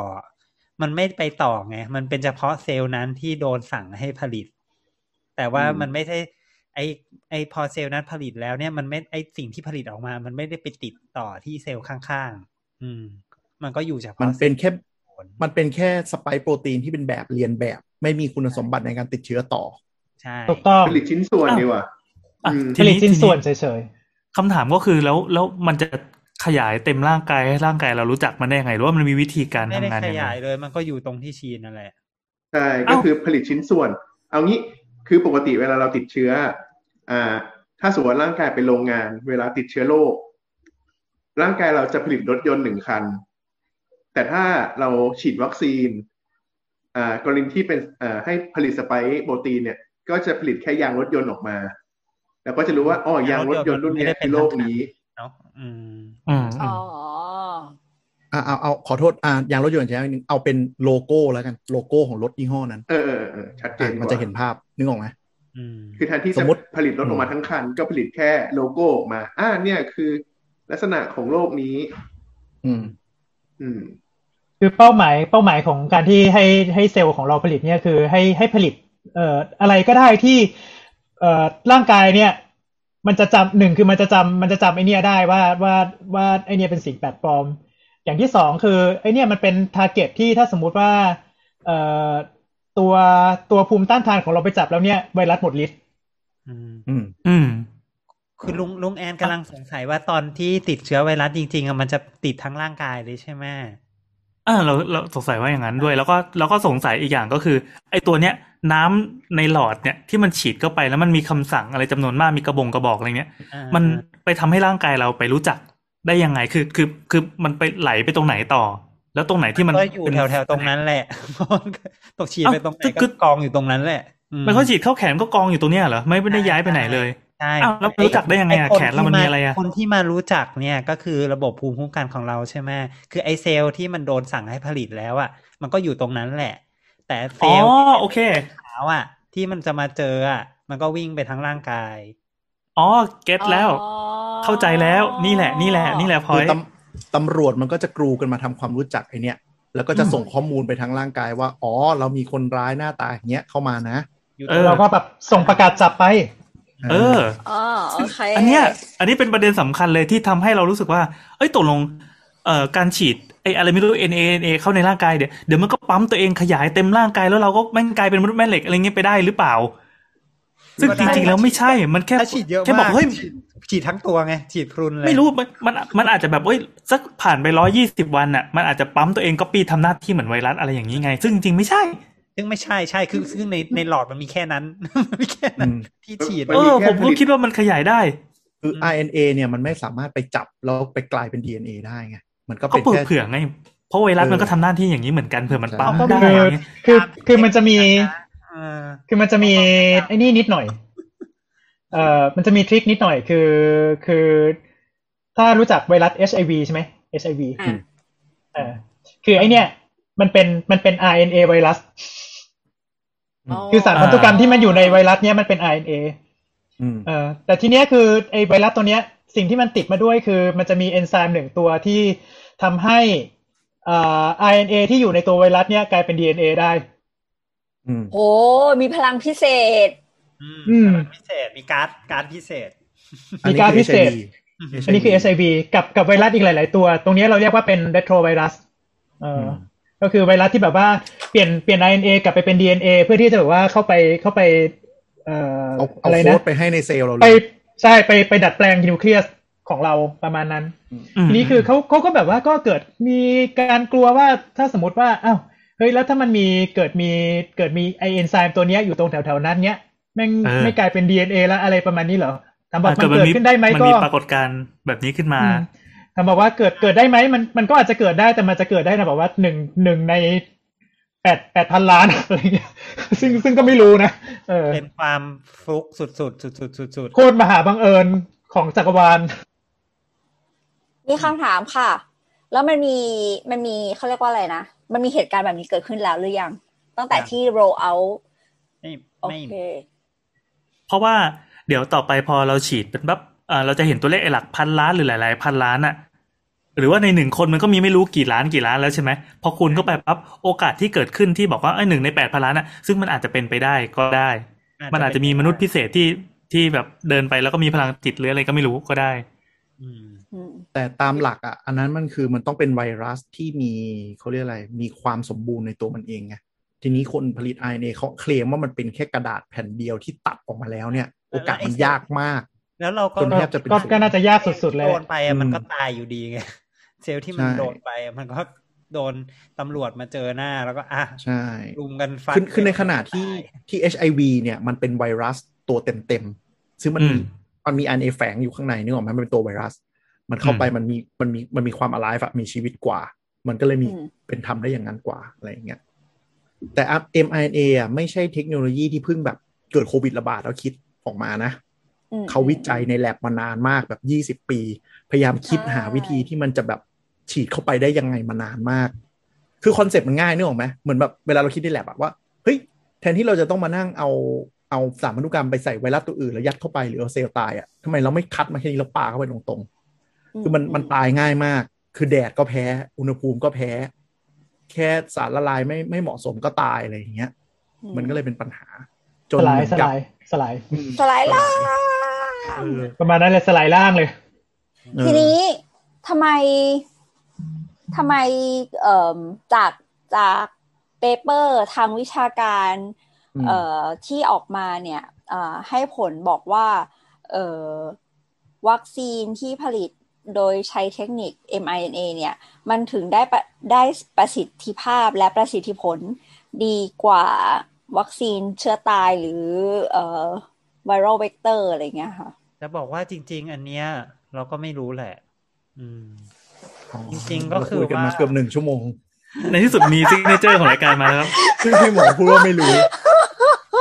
มันไม่ไปต่อไง มันเป็นเฉพาะเซลล์นั้นที่โดนสั่งให้ผลิต แต่ว่าอืมมันไม่ใช่ไอไอพอเซลล์นั้นผลิตแล้วเนี่ยมันไม่ไอสิ่งที่ผลิตออกมา มันไม่ได้ไปติดต่อที่เซลล์ข้างๆ อืม มันก็อยู่เฉพาะมันเป็นแค่ซลล์มันเป็นแค่สไปค์โปรตีนที่เป็นแบบเรียนแบบ ไม่มีคุณสมบัติในการติดเชื้อต่อ ใช่ถูกต้องผลิตชิ้นส่วนดีกว่าอะอืมผลิตชิ้นส่วนเฉยคำถามก็คือแล้วแล้วมันจะขยายเต็มร่างกายให้ร่างกายเรารู้จักมันได้ยังไงหรือว่ามันมีวิธีการไม่ทำได้งานขยังไงยายเลยมันก็อยู่ตรงที่ชีนนั่นแหละใช่เอ้าก็คือผลิตชิ้นส่วน เอางี้คือปกติเวลาเราติดเชื้อ อ่า ถ้าสมมติว่าร่างกายเป็นโรงงาน เวลาติดเชื้อโรค ร่างกายเราจะผลิตรถยนต์หนึ่งคัน แต่ถ้าเราฉีดวัคซีนอ่ากรณีที่เป็นอ่าให้ผลิตสไปค์โปรตีนเนี่ย ก็จะผลิตแค่ยางรถยนต์ออกมา แล้วก็จะรู้ว่าอ๋อยางรถยนต์รุ่นเนี้ยคือโรคนี้เนาะอืมอืมอ๋ออ่าเอาเอาขอโทษอ่าอย่างรถยนต์ใช่ไหมเอาเป็นโลโก้แล้วกันโลโก้ของรถยี่ห้อนั้น เออเออเออชัดเจนกว่าอะมันจะเห็นภาพนึกออกไหมอืมคือแทนที่จะสมมุติผลิตรถออกมาทั้งคัน ก็ผลิตแค่โลโก้ออกมา อ่าเนี่ยคือ ลักษณะของโรคนี้ อืม อืมๆคือเป้าหมายเป้าหมายของการที่ให้ให้เซลล์ของเราผลิตเนี่ยคือให้ให้ผลิต เอ่ออะไรก็ได้ที่ เอ่อร่างกายเนี่ย มันจะจำหนึ่งคือมันจะจำมันจะจำไอเนี่ยได้ว่าว่าว่าไอเนี่ยเป็นสิ่งแปลกปลอม อย่างที่สองคือไอเนี่ยมันเป็น target ที่ถ้าสมมุติว่า เอ่อตัวตัวภูมิต้านทานของเราไปจับแล้วเนี่ยไวรัสหมดฤทธิ์อืม อืมอืม คือลุงลุงแอนกำลังสงสัยว่าตอนที่ติดเชื้อไวรัสจริงๆอะมันจะติดทั้งร่างกายเลยใช่ไหมอ่าเราเราสงสัยว่าอย่างนั้นด้วย แล้วก็แล้วก็สงสัยอีกอย่างก็คือ ไอ้ตัวเนี้ยน้ำในหลอดเนี่ยที่มันฉีดเข้าไปแล้วมันมีคำสั่งอะไรจำนวนมากมีกระบงกระบอกอะไรเนี้ยอ่ามันไปทำให้ร่างกายเราไปรู้จักได้ยังไงคือคือคือมันไปไหลไปตรงไหนต่อ แล้วตรงไหนที่มันก็อยู่เป็นแถวๆตรงนั้นแหละตกฉีดเอ้าไปตรงไหนคืก็อกองอยู่ตรงนั้นแหละอืมันก็ฉีดเข้าแขนก็กองอยู่ตรงเนี้ยเหรอไม่ได้ย้ายไปไหนเลย ใช่อ้าวแล้วรู้จักได้ยังไงอะอ้คแขนเรามันมีอะไรอะคนที่มารู้จักเนี่ยก็คือระบบภูมิคุ้มกันของเราใช่ไหมคือไอเซลล์ที่มันโดนสั่งให้ผลิตแล้วอะมันก็อยู่ตรงนั้นแหละ แต่เซอ๋อลล์ที่โอเคขาวอะที่มันจะมาเจออะมันก็วิ่งไปทั้งร่างกายอ๋อเก็ตแล้วอ๋อเข้าใจแล้วนี่แหละ นี่แหละ นี่แหละพอคือยตำตำรวจมันก็จะกรูกันมาทำความรู้จักไอเนี้ยแล้วก็จะอืมส่งข้อมูลไปทางร่างกายว่า อ๋อ เรามีคนร้ายหน้าตาอย่างเงี้ยเข้ามานะอยู่เอตรงอเราก็แบบส่งประกาศจับไป เอออ๋อโอเคอันเนี้ย อันนี้เป็นประเด็นสำคัญเลยที่ทำให้เรารู้สึกว่า เอ้ยตกลงเอ่อการฉีดไอ้อะไรไม่รู้ NA NA เข้าในร่างกายเดี๋ยวเดี๋ยวมันก็ปั๊มตัวเองขยายเต็มร่างกายแล้วเราก็แม่งกลายเป็นมนุษย์แม่เหล็กอะไรเงี้ยไปได้หรือเปล่า ซึ่งจริงๆแล้วไม่ใช่ มันแค่ถ้าฉีดเยอะแค่บอมากกเฮ้ยฉีดฉีดทั้งตัวไงฉีดพรุนเลยไม่รู้มันมันมันอาจจะแบบเอ้ยสักผ่านไปร้อยี่สิบวันอะ มันอาจจะปั๊มตัวเองก็ปีทำหน้าที่เหมือนไวรัสอะไรอย่างนี้ไง ซึ่งจริงๆไม่ใช่ ซึ่งไม่ใช่ใช่คือซึ่งในในหลอดมันมีแค่นั้นมันมีแค่นั้นอืมที่ฉีดมันเอมีอแค่ผมผก็ลิตคิดว่ามันขยายได้ คือ RNA เนี่ยมันไม่สามารถไปจับแล้วไปกลายเป็น DNA ได้ไงมันก็ก็เป็นเผื่อแค่เผื่อไงเพราะไวรัสเออมันก็ทำหน้าที่อย่างนี้เหมือนกันเผื่อมันปั๊มก็ได้คืออย่างเงี้ยคือคือมันจะมีเออคือมันจะมีไอ้นี่นิดหน่อยเอ่อมันจะมีทริคนิดหน่อยคือคือ ถ้ารู้จักไวรัส HIV ใช่ไหม HIV อะเออคือไอเนี่ย มันเป็นมันเป็น RNA ไวรัส คือสารพันธุกรรมที่มันอยู่ในไวรัสเนี้ยมันเป็น RNA อืมเออแต่ทีเนี้ยคือไอไวรัสตัวเนี้ย สิ่งที่มันติดมาด้วยคือ มันจะมีเอนไซม์หนึ่งตัวที่ทำให้อ่า RNA ที่อยู่ในตัวไวรัสเนี้ยกลายเป็น DNA ได้อืมโอ้มีพลังพิเศษ อืมอืมแต่มันพิเศษ มีการ์ดการ์ดพิเศษ มีการพิเศษคือ HIV อันนี้คือ SIV กับกับไวรัสอีกหลาย ๆ ตัว ตรงเนี้ยเราเรียกว่าเป็น retrovirus เอออม ก็คือไวรัสที่แบบว่าเปลี่ยนเปลี่ยน RNA กลับไปเป็น DNA เพื่อที่จะแบบว่าเข้าไปเข้าไปเอ่อเอาเอาอะไรโค้นะดไปให้ในเซลล์เราเลไปยใช่ไปไปดัดแปลงนิวเคลียสของเราประมาณนั้นอืมทีนี้คือเขาเขาก็แบบว่าก็เกิดมีการกลัวว่าถ้าสมมติว่าอ้าวเฮ้ยแล้วถ้ามันมีเกิดมีเกิดมีไอเอนไซม์ตัวเนี้ยอยู่ตรงแถวๆนั้นเนี้ยแม่งเออไม่กลายเป็น DNA แล้วอะไรประมาณนี้เหรอถามบอกอะมันเกิดขึ้นได้ไหมมันก็มีปรากฏการณ์แบบนี้ขึ้นมาอืม ถามบอกว่าเกิดเกิดได้ไหมมันมันก็อาจจะเกิดได้แต่มันจะเกิดได้นะบอกว่าหนึ่งหนึ่งในแปดแปดพันล้านอะไรเงี้ยซึ่งซึ่งก็ไม่รู้นะเออเป็นความฟลุกสุดๆสุดๆสุดๆโคตรมหาบังเอิญของจักรวาลมีคำถามค่ะ แล้วมันมีมันมีเขาเรียกว่าอะไรนะ มันมีเหตุการณ์แบบนี้เกิดขึ้นแล้วหรือยัง ตั้งแต่ที่ roll out ไม่โอไม่เคเพราะว่าเดี๋ยวต่อไปพอเราฉีดเป็นแบบ เอ่อเราจะเห็นตัวเลขไอ้หลักพันล้านหรือหลาย ๆ พันล้านอะหรือว่าในหนึ่งคนมันก็มีไม่รู้กี่ล้านกี่ล้านแล้วใช่ไหมพอคูณเข้าไปปั๊บโอกาสที่เกิดขึ้นที่บอกว่าไอ้หนึ่งในแปดพันล้านอะซึ่งมันอาจจะเป็นไปได้ก็ได้ มันอาจจะมีมนุษย์พิเศษที่ที่แบบเดินไปแล้วก็มีพลังจิตหรืออะไรก็ไม่รู้ก็ได้อืมอืมแต่ตามหลักอะ อันนั้นมันคือมันต้องเป็นไวรัสที่มีเขาเรียกอะไร มีความสมบูรณ์ในตัวมันเองไงทีนี้คนผลิต RNA เขาเคลมว่ามันเป็นแค่กระดาษแผ่นเดียวที่ตัดออกมาแล้วเนี่ย โอกาสมันยากมาก แล้วเราก็จนแทบจะเป็นก็ศูนย์ก็น่าจะยากสุดๆเลยโดนไปอะมันอืมก็ตายอยู่ดีไงเซลล์ที่มันใช่โดนไปอะมันก็โดนตำรวจมาเจอหน้าแล้วก็อะใช่รุมกันฟันคือคือในขณะที่ตายที่ HIV เนี่ย มันเป็นไวรัสตัวเต็มๆซึ่งมันมีอืมมันมี RNA แฝงอยู่ข้างในนึกออกไหมมันเป็นตัวไวรัส มันเข้าไปอืมมันมีมันมีมันมีความ alive อะมีชีวิตกว่า มันก็เลยมีอืมเป็นทำได้อย่างนั้นกว่าอะไรอย่างเงี้ยแต่ mRNA อะไม่ใช่เทคโนโลยีที่เพิ่งแบบเกิดโควิดระบาดแล้วคิดออกมานะอืม เขาวิจัยในแลบมานานมากแบบ 20 ปี พยายามคิดใช่หาวิธีที่มันจะแบบฉีดเข้าไปได้ยังไงมานานมาก คือ concept มันง่ายนึกออกไหมเหมือนแบบเวลาเราคิดในแลบอะว่าเฮ้ยแทนที่เราจะต้องมานั่งเอาเอาสารพันธุกรรมไปใส่ไวรัสตัวอื่นแล้วยัดเข้าไปหรือเอาเซลล์ตายอะทำไมเราไม่คัดมาแค่นี้แล้วปาเข้าไปตรงๆ คือมันมันตายง่ายมาก คือแดดก็แพ้ อุณหภูมิก็แพ้ แค่สารละลายไม่ไม่เหมาะสมก็ตายอะไรอย่างเงี้ยอืมันก็เลยเป็นปัญหาจสนลายเหมือนสกับลายสลายอืมสไลด์ล่างเออ ประมาณนั้นเลยสลายล่างเลยเออทีนี้ทำไมทำไมเอ่อจากจากเปเปอร์ทางวิชาการอืมเอ่อที่ออกมาเนี่ยเอ่อให้ผลบอกว่าเอ่อวัคซีนที่ผลิตโดยใช้เทคนิค mRNA เนี่ย มันถึงได้ประได้ประสิทธิภาพและประสิทธิผลดีกว่าวัคซีนเชื้อตายหรือเอ่อ vira l vector อะไรเงี้ยค่ะจะบอกว่าจริง ๆ อันเนี้ย เราก็ไม่รู้แหละ อืม จริง ๆ ก็คือเาคุยกันมาว่าเกือบหนึ่งชั่วโมง ในที่สุดมี signature ของรายการมาแล้วครับซึ่งให้หมอพูดว่าไม่รู้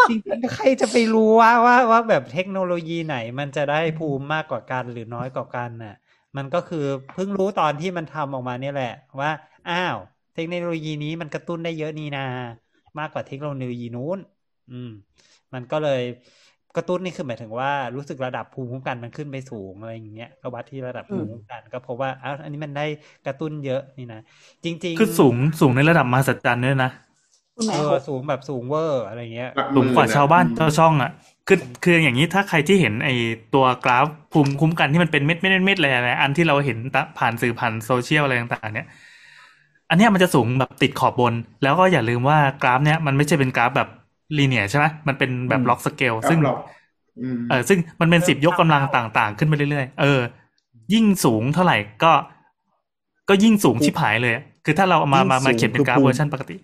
จริงๆใครจะไปรู้ว่าว่าว่าแบบเทคโนโลยีไหน มันจะได้ภูมิมากกว่ากันหรือน้อยกว่ากันน่ะ มันก็คือเพิ่งรู้ตอนที่มันทำออกมาเนี่ยแหละ ว่าอ้าว เทคโนโลยีนี้มันกระตุ้นได้เยอะนี่นา มากกว่าเทคโนโลยีนู้น อืม มันก็เลย กระตุ้นนี่คือหมายถึงว่ารู้สึกระดับภูมิคุ้มกันมันขึ้นไปสูงอะไรอย่างเงี้ยก็วัดที่ระดับภูมิคุ้มกัน ก็พบว่าอ้าวอันนี้มันได้กระตุ้นเยอะนี่นะจริง ๆ คือสูงสูงในระดับมหัศจรรย์ด้วยนะเออสูงแบบสูงเวอร์อะไรเงี้ยหลักหสูมื่งนกว่าอะชาวบ้านชาวช่องอะคือคืออย่างนี้ถ้าใครที่เห็นไอตัวกราฟภูมิคุ้มกันที่มันเป็นเม็ดเม็ดเม็ดเม็ดอะไรอะไรอันที่เราเห็นแต่ผ่านสื่อผ่านโซเชียลอะไรต่าง ๆ เนี่ย อันเนี้ยมันจะสูงแบบติดขอบบน แล้วก็อย่าลืมว่ากราฟเนี้ยมันไม่ใช่เป็นกราฟแบบ linear ใช่ไหมมันเป็นแบบอืม log scale ครับซึ่ง log อืมเออซึ่งมันเป็นสิบยกกำลังต่างๆ ขึ้นไปเรื่อยๆ เออ ยิ่งสูงเท่าไหร่ก็ ก็ยิ่งสูงชิบหายเลยอะคือถ้าเราเอามามามาเขียนเป็นกราฟเวอร์ชันปกติ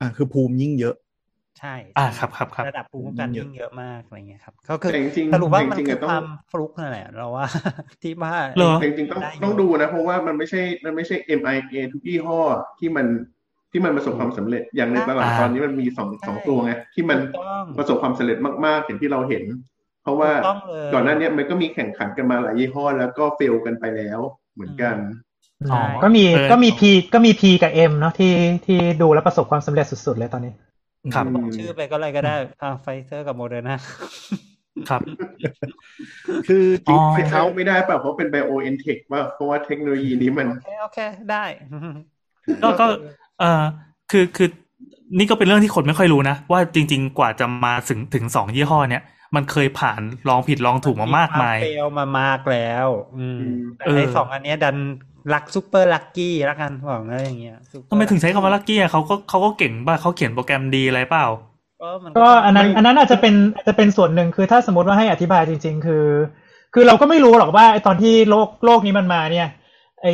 อะคือภูมิยิ่งเยอะ ใช่ อ่าครับครับครับระดับภูมิคุ้มกันเยอะยิ่งเยอะมากอะไรเงี้ยครับก็คือแต่จริงๆสรุปว่ามันจริงๆคืออะต้องความฟลุกนั่นแหละ เราว่า ที่ว่าเหรอจริงๆต้องได้ยู่ต้องดูนะ เพราะว่ามันไม่ใช่มันไม่ใช่ MIA ทุกยี่ห้อที่มัน ที่มันประสบความสำเร็จอย่างในตลาดอ่าตอนนี้มันมีสองสองตัวไงที่มันถูกต้องประสบความสำเร็จมากๆอย่างที่เราเห็น เพราะว่าถูกต้องเลยก่อนหน้าเนี้ยมันก็มีแข่งขันกันมาหลายยี่ห้อ แล้วก็เฟลกันไปแล้วเหมือนกันอ๋อก็มีเออก็มี P ก็มี P กับ M เนาะที่ที่ดูแล้วประสบความสำเร็จสุดๆเลยตอนนี้ ครับอืมชื่อไปก็อะไรก็ได้อ่าไฟเซอร์กับโมเดอร์นาครับ คือจริงอ๋อคือเขาเขาไม่ได้เปล่าเพราะเป็น BioNTech ว่าเพราะว่าเทคโนโลยีนี้มัน โอเคโอเคได้ ก็ก็ เออคือคือนี่ก็เป็นเรื่องที่คนไม่ค่อยรู้นะ ว่าจริง ๆ กว่าจะมาถึงถึงสองยี่ห้อเนี้ยมันเคยผ่านลองผิดลองถูกมามากมาย fai l มามากแล้ว อืมอืมแต่เออไอ้สองอันเนี้ยดัน luck super lucky ละกันบอกอะไรอย่างเงี้ย super ทำไมถึงใช้คำว่า lucky อะเขาก็เขาก็เก่งป่ะเขาเขียนโปรแกรมดีอะไรเปล่า ก็มันก็อันนั้นไม่อันนั้นอาจจะเป็นอาจจะเป็นส่วนหนึ่งคือถ้าสมมติว่าให้อธิบายจริง ๆ คือ คือเราก็ไม่รู้หรอกว่าไอตอนที่โรคโรคนี้มันมาเนี่ย ไอ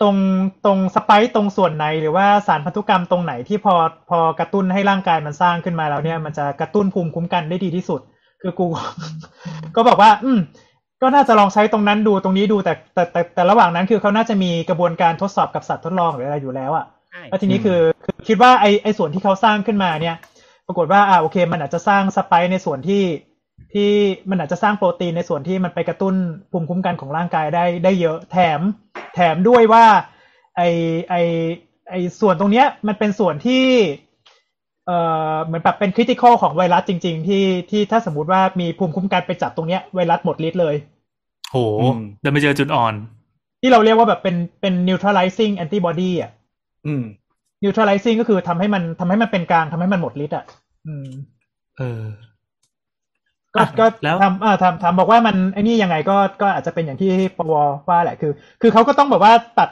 ตรงตรง spike ตรงส่วนไหนหรือว่าสารพันธุกรรมตรงไหนที่พอพอกระตุ้นให้ร่างกายมันสร้างขึ้นมาแล้วเนี่ย มันจะกระตุ้นภูมิคุ้มกันได้ดีที่สุด คือกู ก็บอกว่า อืม ก็น่าจะลองใช้ตรงนั้นดูตรงนี้ดูแต่แต่แต่แต่ระหว่างนั้นคือเขาน่าจะมีกระบวนการทดสอบกับสัตว์ทดลองหรืออะไรอยู่แล้วอะใช่แล้วทีนี้คือคือคิดว่าไอไอส่วนที่เขาสร้างขึ้นมาเนี่ย ปรากฏว่าอ่าโอเค มันอาจจะสร้างสไปค์ในส่วนที่ ที่มันอาจจะสร้างโปรตีนในส่วนที่มันไปกระตุ้นภูมิคุ้มกันของร่างกายได้ได้เยอะแถม แถมด้วยว่าไอไอไอส่วนตรงเนี้ยมันเป็นส่วนที่เอ่อเหมือนแบบเป็นคริติคอลของไวรัสจริง ๆ ที่ที่ถ้าสมมติว่ามีภูมิคุ้มกันไปจับตรงเนี้ยไวรัสหมดฤทธิ์เลยโหอืมเดินไปเจอจุดอ่อน ที่เราเรียกว่าแบบเป็นเป็น neutralizing antibody อะอืม neutralizing ก็คือทำให้มันทำให้มันเป็นกลางทำให้มันหมดฤทธิ์อะ อืม เออ ก็อะก็แล้วทำอ่าทำทำบอกว่ามันไอ้นี่ยังไงก็ก็อาจจะเป็นอย่างที่ปวว่าแหละคือ คือเขาก็ต้องแบบว่าตัด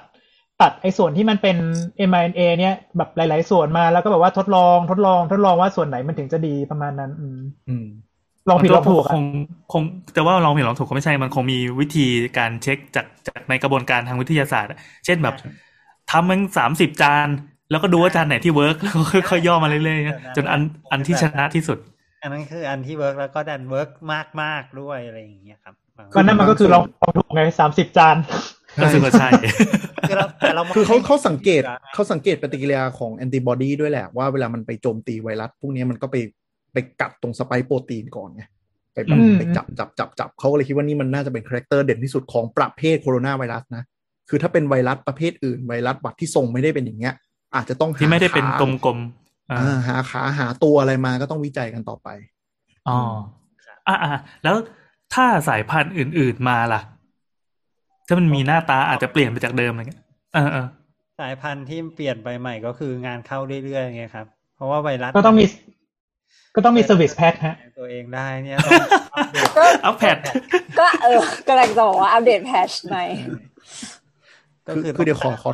ตัดไอ้ส่วนที่มันเป็น mRNA เนี่ยแบบหลาย ๆ ส่วนมาแล้วก็แบบว่าทดลองทดลองทดลองว่าส่วนไหนมันถึงจะดีประมาณนั้น อืมอืมลองผิดลองถูกอะคงคงแต่ว่าลองผิดลองถูกก็ไม่ใช่มันคงมีวิธีการเช็คจากจากในกระบวนการทางวิทยาศาสตร์อะเช่นแบบทำมันสามสิบจาน แล้วก็ดูว่าจานไหนที่ work แล้วก็ค่อยๆย่อมาเรื่อยๆนะจนอันอันที่ชนะที่สุด อันนั้นคืออันที่ work แล้วก็ดัน work มากมากๆด้วยอะไรอย่างเงี้ยครับก็นั่นมันก็คือลองผิดลองถูกไงสามสิบจานก็คือก็ใช่คือเราแต่เรามองคือเขาเขาสังเกตให้เขาสังเกตปฏิกิริยาของแอนติบอดีด้วยแหละว่าเวลามันไปโจมตีไวรัส พวกนี้มันก็ไปไปกัดตรง spike protein ก่อนไงไปแบบอืมไปจับจับจับจับเขาก็เลยคิดว่านี่มันน่าจะเป็น character เด่นที่สุดของประเภทโคโรนาไวรัสนะ คือถ้าเป็นไวรัสประเภทอื่นไวรัสหวัดที่ทรงไม่ได้เป็นอย่างเงี้ย อาจจะต้องหาที่ไม่ได้เป็นขากลมๆอ่าอ่า หาขาหาตัวอะไรมาก็ต้องวิจัยกันต่อไปอ๋ออะอะแล้วถ้าสายพันธุ์อื่น ๆมาล่ะ ถ้ามันมีหน้าตาอาจจะเปลี่ยนไปจากเดิมอะไรเงี้ยเออเออสายพันธุ์ที่เปลี่ยนไปใหม่ก็คืองานเข้าเรื่อยๆไงครับ เพราะว่าไวรัสก็ต้องมี ก็ต้องมี service pack ฮะตัวเองได้เนี่ยต้องอัปเดตก็อัพแพดก็เออกำลังจะบอกว่าอัปเดตแพชใหม่ก็คือคือเดี๋ยวขอขอ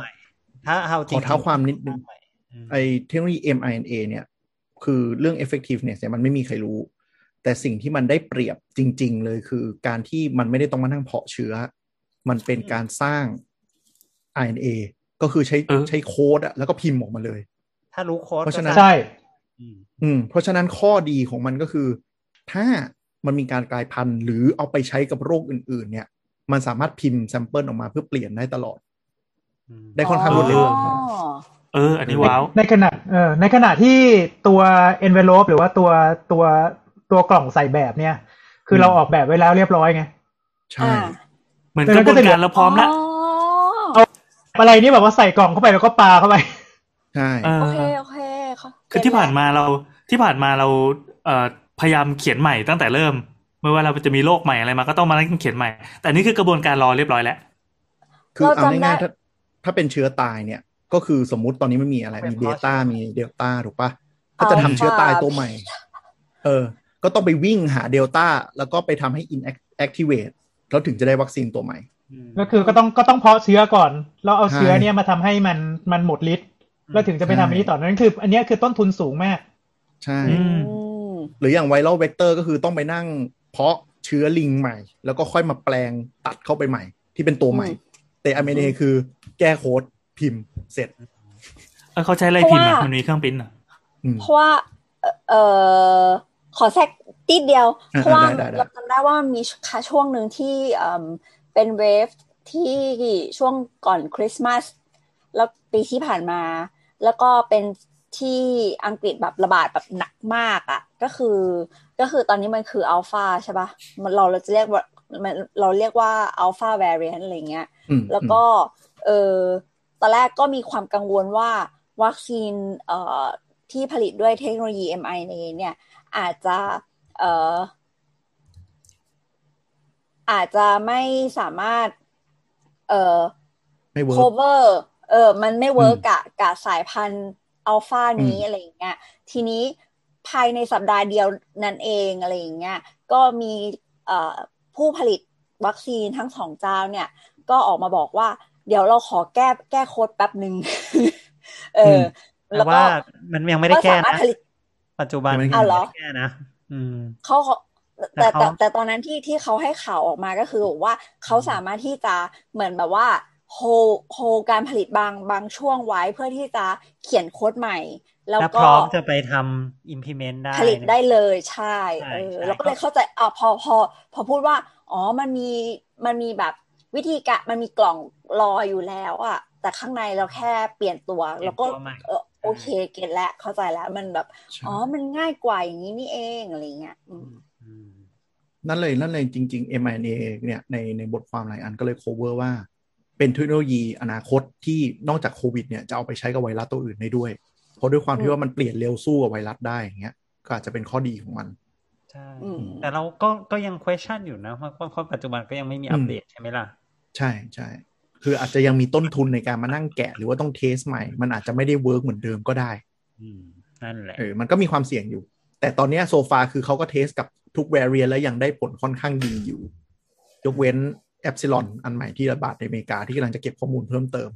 ถ้าเอาจขริองเท้าความนิดนึงอืม ไอ้เทคโนโลยี mRNA เนี่ยคือเรื่อง effectiveness เนี่ยมันไม่มีใครรู้ แต่สิ่งที่มันได้เปรียบจริง ๆ เลยคือการที่มันไม่ได้ต้องมานั่งเพาะเชื้อ มันเป็นการสร้าง RNA ก็คือใช้เออใช้โค้ดอะแล้วก็พิมพ์ออกมาเลย ถ้ารู้โค้ดเพราะฉะนั้นใช่อืมอืมเพราะฉะนั้นข้อดีของมันก็คือ ถ้ามันมีการกลายพันธุ์ หรือเอาไปใช้กับโรคอื่น ๆ เนี่ย มันสามารถพิมพ์ sample ออกมาเพื่อเปลี่ยนได้ตลอดอืมได้ค่อนข้างรวดเร็วอ๋อ เออ อันนี้ว้าว ในขณะเออในขณะที่ตัว envelope หรือว่าตัวตัวตัวกล่องใส่แบบเนี่ย คือเราออกแบบไว้แล้วเรียบร้อยไง ใช่อ่าเหมือนกระบวนการเราพร้อมแล้วอ๋ออะไรนี่แบบว่าใส่กล่องเข้าไปแล้วก็ปาเข้าไป ใช่เอโออเคโอเคเข้คือที่ผ่านมาเราที่ผ่านมาเราเอ่อพยายามเขียนใหม่ตั้งแต่เริ่มเมื่อเวลาจะมีโรคใหม่อะไรมาก็ต้องมานั่งเขียนใหม่ แต่นี่คือกระบวนการรอเรียบร้อยแล้ว คือเราเอาจำได้ง่ายๆถ้าถ้าเป็นเชื้อตายเนี่ย ก็คือสมมุติตอนนี้มันมีอะไรมีเบต้ามีเดลต้าถูกปะถ้าจะทำเชื้อตายตัวใหม่ เออ ก็ต้องไปวิ่งหาเดลต้าแล้วก็ไปทำให้ inactivate แล้วถึงจะได้วัคซีนตัวใหม่ ก็คือก็ต้องก็ต้องเพาะเชื้อก่อน แล้วเอาใช่เชื้อเนี่ยมาทำให้มันมันหมดฤทธิ์แล้วถึงจะไปทำอันนี้ต่อนั้นคือ อันเนี้ยคือต้นทุนสูงมาก ใช่อืมอืมหรืออย่างไวรัลเวกเตอร์ก็คือต้องไปนั่งเพาะเชื้อลิงใหม่ แล้วก็ค่อยมาแปลงตัดเข้าไปใหม่ ที่เป็นตัวใหม่ แต่อเมเนคือแก้โค้ดพิมพ์ เสร็จเออเขาใช้อะไรพิมพ์อะมันมีเครื่องปริ้นอะอืมเพราะว่า เอ่อเอ่อขอแทรกติดเดียวอ่าเพราะว่าได้ได้ได้เราจำได้ว่ามันมีค่ช่วงหนึ่งที่เอ่อเป็นเวฟที่ช่วงก่อนคริสต์มาสแล้วปีที่ผ่านมา แล้วก็เป็นที่อังกฤษแบบระบาดแบบหนักมากอะ่ะ ก็คือ ก็คือตอนนี้มันคืออัลฟาใช่ปะมันเราเราจะเรียกว่ามันเราเรียกว่าอัลฟาแวริ a n t อะไรเงี้ยอืมแล้วก็ เออ ตอนแรกก็มีความกังวลว่าวัคซีนเอ่อที่ผลิตด้วยเทคโนโลยี mRNA เนี่ยอาจจะเอ่ออาจจะไม่สามารถ เอ่อไม่ work cover เออ มันไม่ work อืมกะกะสายพันธุ์อัลฟานี้อืมอะไรอย่างเงี้ย ทีนี้ภายในสัปดาห์เดียวนั่นเองอะไรอย่างเงี้ย ก็มีเอ่อผู้ผลิตวัคซีนทั้งสองเจ้าเนี่ย ก็ออกมาบอกว่า เดี๋ยวเราขอแก้แก้โค้ดแป๊บหนึ่งเออแต่แล้วก็ว่ามันยังไม่ได้แก้สามารถนะผลิตปัจจุบันยังไม่ได้อ้าวเหรอแก้นะอืมเขาเขาแต่แต่แต่เขาแต่ตอนนั้นที่ที่เขาให้ข่าวออกมาก็คือบอกว่าเขาสามารถที่จะเหมือนแบบว่าโฮโฮการผลิตบางบางช่วงไว้เพื่อที่จะเขียนโค้ดใหม่ แล้วแล้วก็พร้อมจะไปทำ implement ได้ ผลิตได้เลยใช่ใช่เออใช่เราก็เลยเข้าใจอะพอพอ พอพูดว่า อ๋อมันมีมันมีแบบ วิธีการมันมีกล่องรออยู่แล้วอะแต่ข้างในเราแค่เปลี่ยนตัว แล้วก็ตัวใหม่เออโอเคเก็ตแล้วเข้าใจแล้ว มันแบบใช่อ๋อมันง่ายกว่าอย่างนี้นี่เองอะไรเงี้ยอืมอืมนั่นเลยนั่นเลยจริง ๆ mRNA เนี่ยในในบทความหลายอันก็เลย cover ว่า เป็นเทคโนโลยีอนาคตที่นอกจากโควิดเนี่ยจะเอาไปใช้กับไวรัสตัวอื่นได้ด้วย เพราะด้วยความที่ว่ามันเปลี่ยนเร็วสู้กับไวรัสได้อย่างเงี้ยก็อาจจะเป็นข้อดีของมันใช่อืมแต่เราก็ก็ยัง question อยู่นะเพราะเพราะเพราะปัจจุบันก็ยังไม่มีอืมอัปเดตใช่ไหมล่ะ ใช่ใช่คืออาจจะยังมีต้นทุนในการมานั่งแกะหรือว่าต้อง test ใหม่ มันอาจจะไม่ได้ work เหมือนเดิมก็ได้อืมนั่นแหละเออมันก็มีความเสี่ยงอยู่ แต่ตอนเนี้ยโซฟาคือเขาก็เทสกับทุก v a r i a n t แล้วยังได้ผลค่อนข้างดีอยู่ ยกเว้น epsilon อันใหม่ที่ระบาดในอเมริกาที่กำลังจะเก็บข้อมูลเพิ่มเติม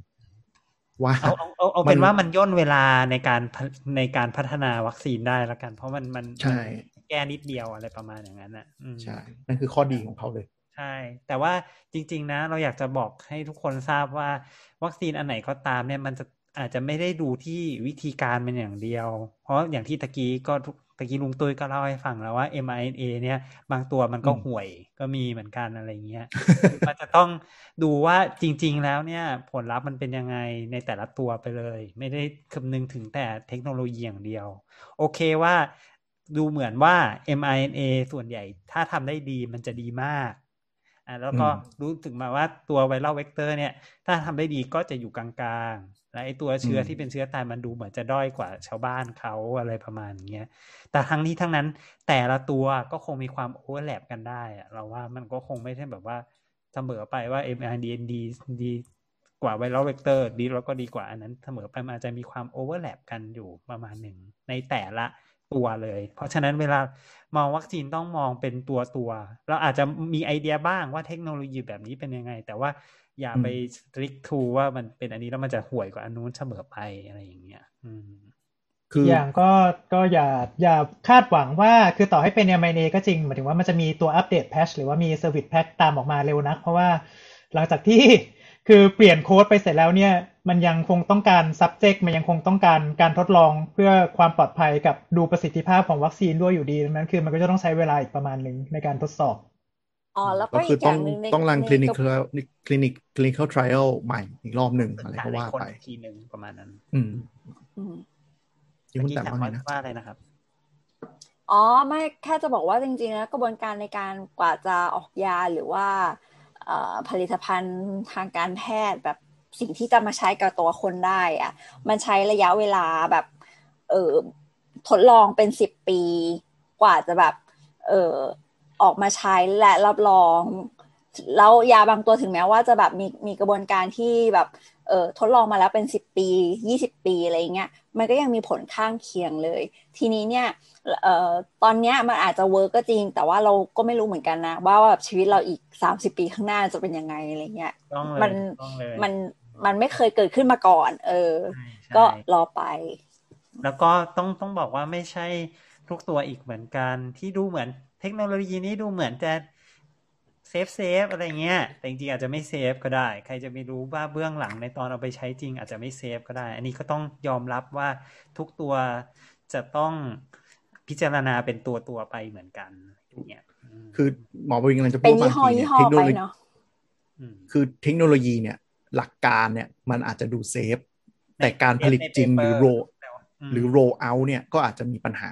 ว่าเอาเอาเอาเอามันเป็นว่ามันย่นเวลาในการพะในการพัฒนาวัคซีนได้ละกัน เพราะมันมันใช่มันแก้นิดเดียวอะไรประมาณอย่างนั้นอะอืมใช่ นั่นคือข้อดีของเขาเลย ใช่ แต่ว่าจริง ๆ นะ เราอยากจะบอกให้ทุกคนทราบว่าวัคซีนอันไหนก็ตามเนี่ยมันจะอาจจะไม่ได้ดูที่วิธีการมันอย่างเดียว เพราะอย่างที่ตะกี้ก็ทุกตะกี้ลุงตุ้ยก็เล่าให้ฟังแล้วว่า mRNA เนี่ย บางตัวมันก็อืมห่วยก็มีเหมือนกันอะไรเงี้ยคือมันจะต้องดูว่าจริง ๆ แล้วเนี่ย ผลลัพธ์มันเป็นยังไงในแต่ละตัวไปเลย ไม่ได้คำนึงถึงแต่เทคโนโลยีอย่างเดียว โอเคว่าดูเหมือนว่า mRNA ส่วนใหญ่ถ้าทำได้ดีมันจะดีมาก อ่าแล้วก็อืมรู้ถึงมาว่าตัว viral vector เนี่ย ถ้าทำได้ดีก็จะอยู่กลางๆและไอ้ตัวเชื้ออมที่เป็นเชื้อตายมันดูเหมือนจะด้อยกว่าชาวบ้านเขาอะไรประมาณเนี้ยแต่ทั้งนี้ทั้งนั้นแต่ละตัวก็คงมีความ overlap กันได้อะเราว่ามันก็คงไม่ใช่แบบว่าเสมอไปว่า mRNA ดีดีกว่า viral vector ดีแล้วก็ดีกว่าอันนั้นเสมอไปมันอาจจะมีความ overlap กันอยู่ประมาณหนึ่งในแต่ละ ตัวเลย เพราะฉะนั้นเวลามองวัคซีนต้องมองเป็นตัวตัวๆเราอาจจะมีไอเดียบ้างว่าเทคโนโลยีแบบนี้เป็นยังไง แต่ว่าอย่าไป strict to ว่ามันเป็นอันนี้แล้วมันจะห่วยกว่าอันนู้นเสมอไปอะไรอย่างเงี้ยอืมคืออย่างก็ก็อย่าอย่าคาดหวังว่าคือต่อให้เป็น mRNA ก็จริงหมายถึงว่ามันจะมีตัวอัปเดตแพชหรือว่ามี Service Pack ตามออกมาเร็วนัก เพราะว่าหลังจากที่คือเปลี่ยนโค้ดไปเสร็จแล้วเนี่ย มันยังคงต้องการ subject มันยังคงต้องการการทดลองเพื่อความปลอดภัยกับดูประสิทธิภาพของวัคซีนด้วยอยู่ดีดังนั้นคือมันก็จะต้องใช้เวลาอีกประมาณหนึ่งในการทดสอบอ๋อแล้วก็ก็คือีอกต้อองย่างหนึ่งในต้องรันในคลินิกกระคลินิกคลินิคทริอัลใหม่อีกรอบหนึ่งอะไรก็ว่าหลยคนไปอีกทีหนึ่งประมาณนั้น อืมอืมที่คุณแต่เมื่อว่ากี้ไงนะว่าอะไรนะครับอ๋อไม่แค่จะบอกว่าจริงๆแล้วกระบวนการในการกว่าจะออกยาหรือว่าเอ่อผลิตภัณฑ์ทางการแพทย์แบบ สิ่งที่จะมาใช้กับตัวคนได้อะมันใช้ระยะเวลาแบบ เออทดลองเป็นสิบปี กว่าจะแบบ เออออกมาใช้และรับรอง แล้วยาบางตัวถึงแม้ว่าจะแบบมีมีกระบวนการที่แบบเออทดลองมาแล้วเป็นสิบปียี่สิบปีอะไรเงี้ยมันก็ยังมีผลข้างเคียงเลย ทีนี้เนี่ยเอ่อตอนเนี้ยมันอาจจะเวิร์กก็จริง แต่ว่าเราก็ไม่รู้เหมือนกันนะ ว่าแบบชีวิตเราอีกสามสิบปีข้างหน้าจะเป็นยังไงอะไรเงี้ยต้องเลยมันต้องเลยมัน มันไม่เคยเกิดขึ้นมาก่อน เออใช่ใช่ก็รอไป แล้วก็ต้องต้องบอกว่าไม่ใช่ทุกตัวอีกเหมือนกันที่ดูเหมือน เทคโนโลยีนี้ดูเหมือนจะ safe safe อะไรเงี้ย แต่จริงๆอาจจะไม่ safe ก็ได้ ใครจะไม่รู้ว่าเบื้องหลังในตอนเอาไปใช้จริง อาจจะไม่ safe ก็ได้ อันนี้ก็ต้องยอมรับว่าทุกตัวจะต้องพิจารณาเป็นตัวตัวๆไปเหมือนกันอย่างเงี้ยมคือหมอประวิงกำลังจะพูเป็ดนบายี่งห้อทีเนี่ยี่ยห้อเทคโนไปโลยีเนาะมคือเทคโนโลยีเนี่ย หลักการเนี่ยมันอาจจะดูเซฟ แต่การผลิตจริงหรือโรแต่ว่ามหรือ roll out เนี่ยก็อาจจะมีปัญหา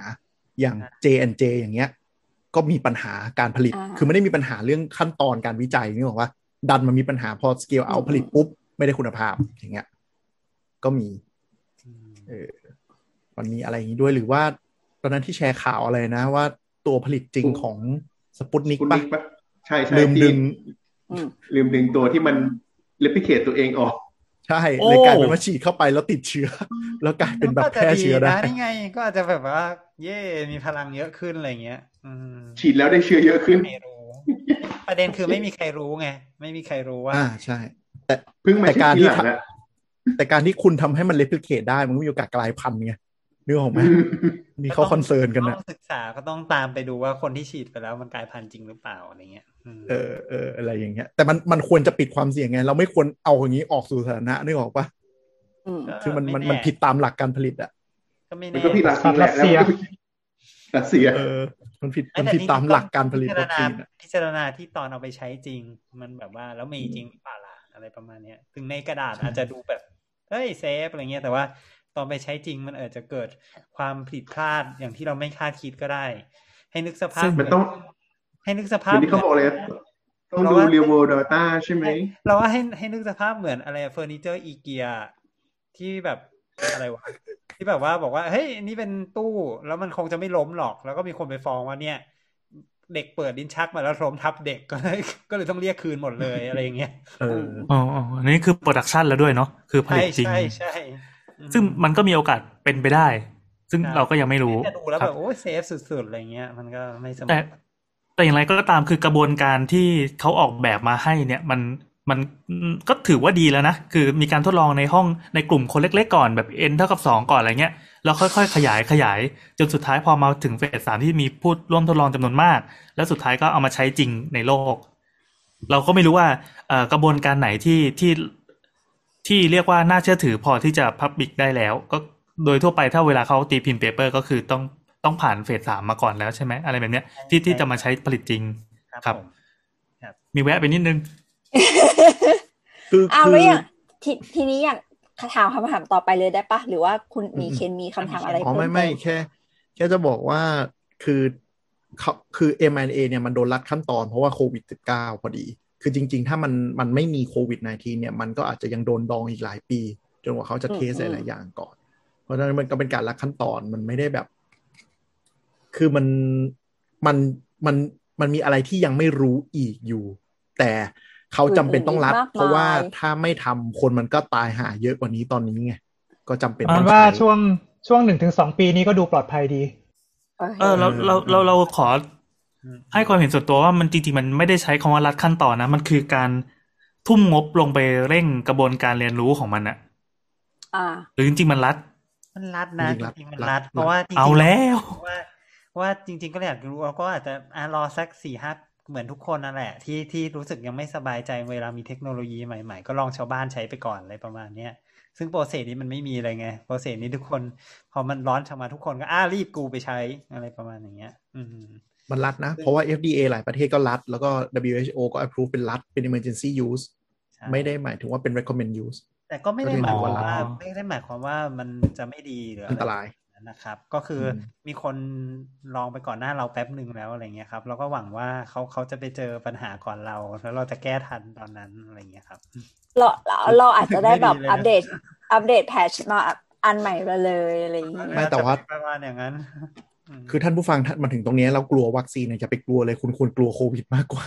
อย่าง J&J อย่างเงี้ย ก็มีปัญหาการผลิตอ่าคือไม่ได้มีปัญหาเรื่องขั้นตอนการวิจัยนี่บอกว่า ดันมันมีปัญหาพอ scale out อืมผลิตปุ๊บ ไม่ได้คุณภาพอย่างเงี้ย ก็มีอืมเออมันมีอะไรอย่างนี้ด้วยหรือว่า ตอนนั้นที่แชร์ข่าวอะไรนะ ว่าตัวผลิตจริงของสปุตนิกคุณปะนิกปะใช่ใช่ลืมที่ดึงอืมลืมดึงตัวที่มัน เลปิเคตตัวเองออกใช่โอ้เลยกลายเป็นว่าฉีดเข้าไปแล้วติดเชื้อ แล้วกลายเป็นแบบแพร่เชื้อได้ก็าจจะนะนี่ไง ก็อาจจะแบบว่า เย่มีพลังเยอะขึ้นอะไรเงี้ยอืมฉีดแล้วได้เชื้อเยอะขึ้นไม่รู้ ประเด็นคือไม่มีใครรู้ไง ไม่มีใครรู้ว่าอ่าใช่เพิ่งมาแต่เช็คการทีที่หลังทำอะแต่การที่คุณทำให้มันเล p ิเค e ได้มันก็มีโอกาสกลายพันธุ์ไง นึกออกไหมมีเขาคอนเซิร์นกันต้นะองศึกษาก็ต้องตามไปดูว่าคนที่ฉีดไปแล้วมันกลายพันธุ์จริงหรือเปล่าอะไรเงี้ยอืมเออเอออะไรอย่างเงี้ย แต่มันมันควรจะปิดความเสี่ยงไง เราไม่ควรเอาอย่างนี้ออกสู่สาธารณะนึกออกปะอืมคือมันมันไแมันผิดตามหลักการผลิตอะก็ไม่มันแน่ก็พี่รัสแหละแล้วมันก็รัสเซียเออ มันผิดไอ้มันแต่ผิดตามหลักการผลิตพิวัจารณาคซีนอะพิจารณาที่ตอนเอาไปใช้จริง มันแบบว่าแล้วมีจริงหรือเปล่าล่ะอะไรประมาณเนี้ยถึงในกระดาษอาจจะดูแบบเฮ้ยเซฟอะไรเงี้ยแต่ว่า ตอนไปใช้จริงมันอาจจะเกิดความผิดพลาดอย่างที่เราไม่คาดคิดก็ได้ ให้นึกสภาพซึ่งมันต้อง ให้นึกสภาเหมืพอนที่เขาบอกเลยต้องดู real world data ใช่ไหม เราว่าให้ให้นึกสภาพเหมือนอะไรเฟอร์นิเจอร์อีเกียที่แบบอะไรวะที่แบบว่าบอกว่าเฮ้ยอันนี่เป็นตู้แล้วมันคงจะไม่ล้มหรอก แล้วก็มีคนไปฟ้องว่าเนี่ย เด็กเปิดลิ้นชักมาแล้วล้มทับเด็กก็เลยก็เลยต้องเรียกคืนหมดเลยอะไรอย่างเงี้ยเอออ๋ออ๋ออันนี้คือ production แล้วด้วยเนาะคือผใช่ลิตจริงใช่ใช่อืม ซึ่งมันก็มีโอกาสเป็นไปได้ ซึ่งใช่เราก็ยังไม่รู้จะดูแล้วคแบรับโอ้ย safe สุดๆอะไรเงี้ยมันก็ไม่สมแต่แต่อย่างไรก็ตามคือกระบวนการที่เขาออกแบบมาให้เนี่ยมันมันก็ถือว่าดีแล้วนะ คือมีการทดลองในห้องในกลุ่มคนเล็กๆก่อนแบบ n เท่ากับสองก่อนอะไรเงี้ย แล้วค่อยๆ ขยายขยาย จนสุดท้ายพอมาถึงเฟสสามที่มีผู้ร่วมทดลองจำนวนมาก แล้วสุดท้ายก็เอามาใช้จริงในโลก เราก็ไม่รู้ว่าเอ่อกระบวนการไหนที่ที่ ที่เรียกว่าน่าเชื่อถือพอที่จะพับบิกได้แล้ว ก็โดยทั่วไปถ้าเวลาเขาตีพิมพ์เปเปอร์ ก็คือต้องต้องผ่านเฟสสามมาก่อนแล้วใช่ไหมอะไรแบบเนี้ยที่ที่จะมาใช้ผลิตจริงครับผมมีแวะไปนิดนึงคืออ้าวคืแล้วออย่างทีทีนี้อยากถามคำถามต่อไปเลยได้ปะหรือว่าคุณมีอืมเคนมีคำถามอะไรอ๋อเพิ่ไม่มไม่เติมแค่แค่จะบอกว่าคือเขาคือ M&A เนี่ยมันโดนรัดขั้นตอนเพราะว่าโควิด -19 พอดี คือจริง ๆ ถ้ามันมันไม่มีโควิด -19 เนี่ยมันก็อาจจะยังโดนดองอีกหลายปี จนกว่าเขาจะเทสหลายๆอย่างก่อน เพราะฉะนั้นมันก็เป็นการรัดขั้นตอนมันไม่ได้แบบ คือมันมันมันมันมีอะไรที่ยังไม่รู้อีกอยู่ แต่เขาจำเป็นต้องรัด เพราะว่าถ้าไม่ทำคนมันก็ตายหาเยอะกว่านี้ตอนนี้ไงก็จำเป็นมัต้อนงว่าใช้ช่วงช่วงหนึ่งถึงสองปีนี้ก็ดูปลอดภัยดีโคเออเราเราเราเราขอ ให้ความเห็นส่วนตัวว่ามันจริงๆมันไม่ได้ใช้คำว่ารัดขั้นตอนนะ มันคือการทุ่มงบลงไปเร่งกระบวนการเรียนรู้ของมันอะอ่าหรือจริงๆมันรัด มันรัดนะจริงๆรัดจริงๆมันรัรัดดเพราะว่าจริงๆเอาแล้วว่าว่าจริง ๆ ก็อยากรู้เราก็อาจจะอะรอสักสี่ห้าเหมือนทุกคนนั่นแหละ ที่ที่รู้สึกยังไม่สบายใจเวลามีเทคโนโลยีใหม่ๆ ก็ลองชาวบ้านใช้ไปก่อนอะไรประมาณเนี้ยซึ่งโปรเซสนี้มันไม่มีเลยไงโปรเซสนี้ทุกคน พอมันร้อนชามาทุกคนก็อ้ารีบกูไปใช้อะไรประมาณอย่างเงี้ย อืม มันรัดนะ เพราะว่า FDA หลายประเทศก็รัด แล้วก็ WHO ก็ approve เป็นรัดเป็น emergency use ใช่ไม่ได้หมายถึงว่าเป็น recommend use แต่ก็ไม่ได้ก็หถืมายอความว่าว่ารัดไม่ได้หมายความว่ามันจะไม่ดีหรืออะอันตไรรายนะครับ ก็คืออมมีคนลองไปก่อนหน้าเราแป๊บหนึ่งแล้วอะไรเงี้ยครับเราก็หวังว่าเขาเขาจะไปเจอปัญหาก่อนเรา แล้วเราจะแก้ทันตอนนั้นอะไรเงี้ยครับเราเราเราอาจจะได้แบบไม่ดีเลยนะอัปเดตอัปเดตแพทชมาอันใหม่มาเลยอะไรอย่างเงี้ยไม่แต่ว่าประมาณอย่างนั้นม คือท่านผู้ฟังท่านมาถึงตรงนี้แล้วกลัววัคซีนเนี่ยจะไปกลัวเลยคุณควรกลัวโควิดมากกว่า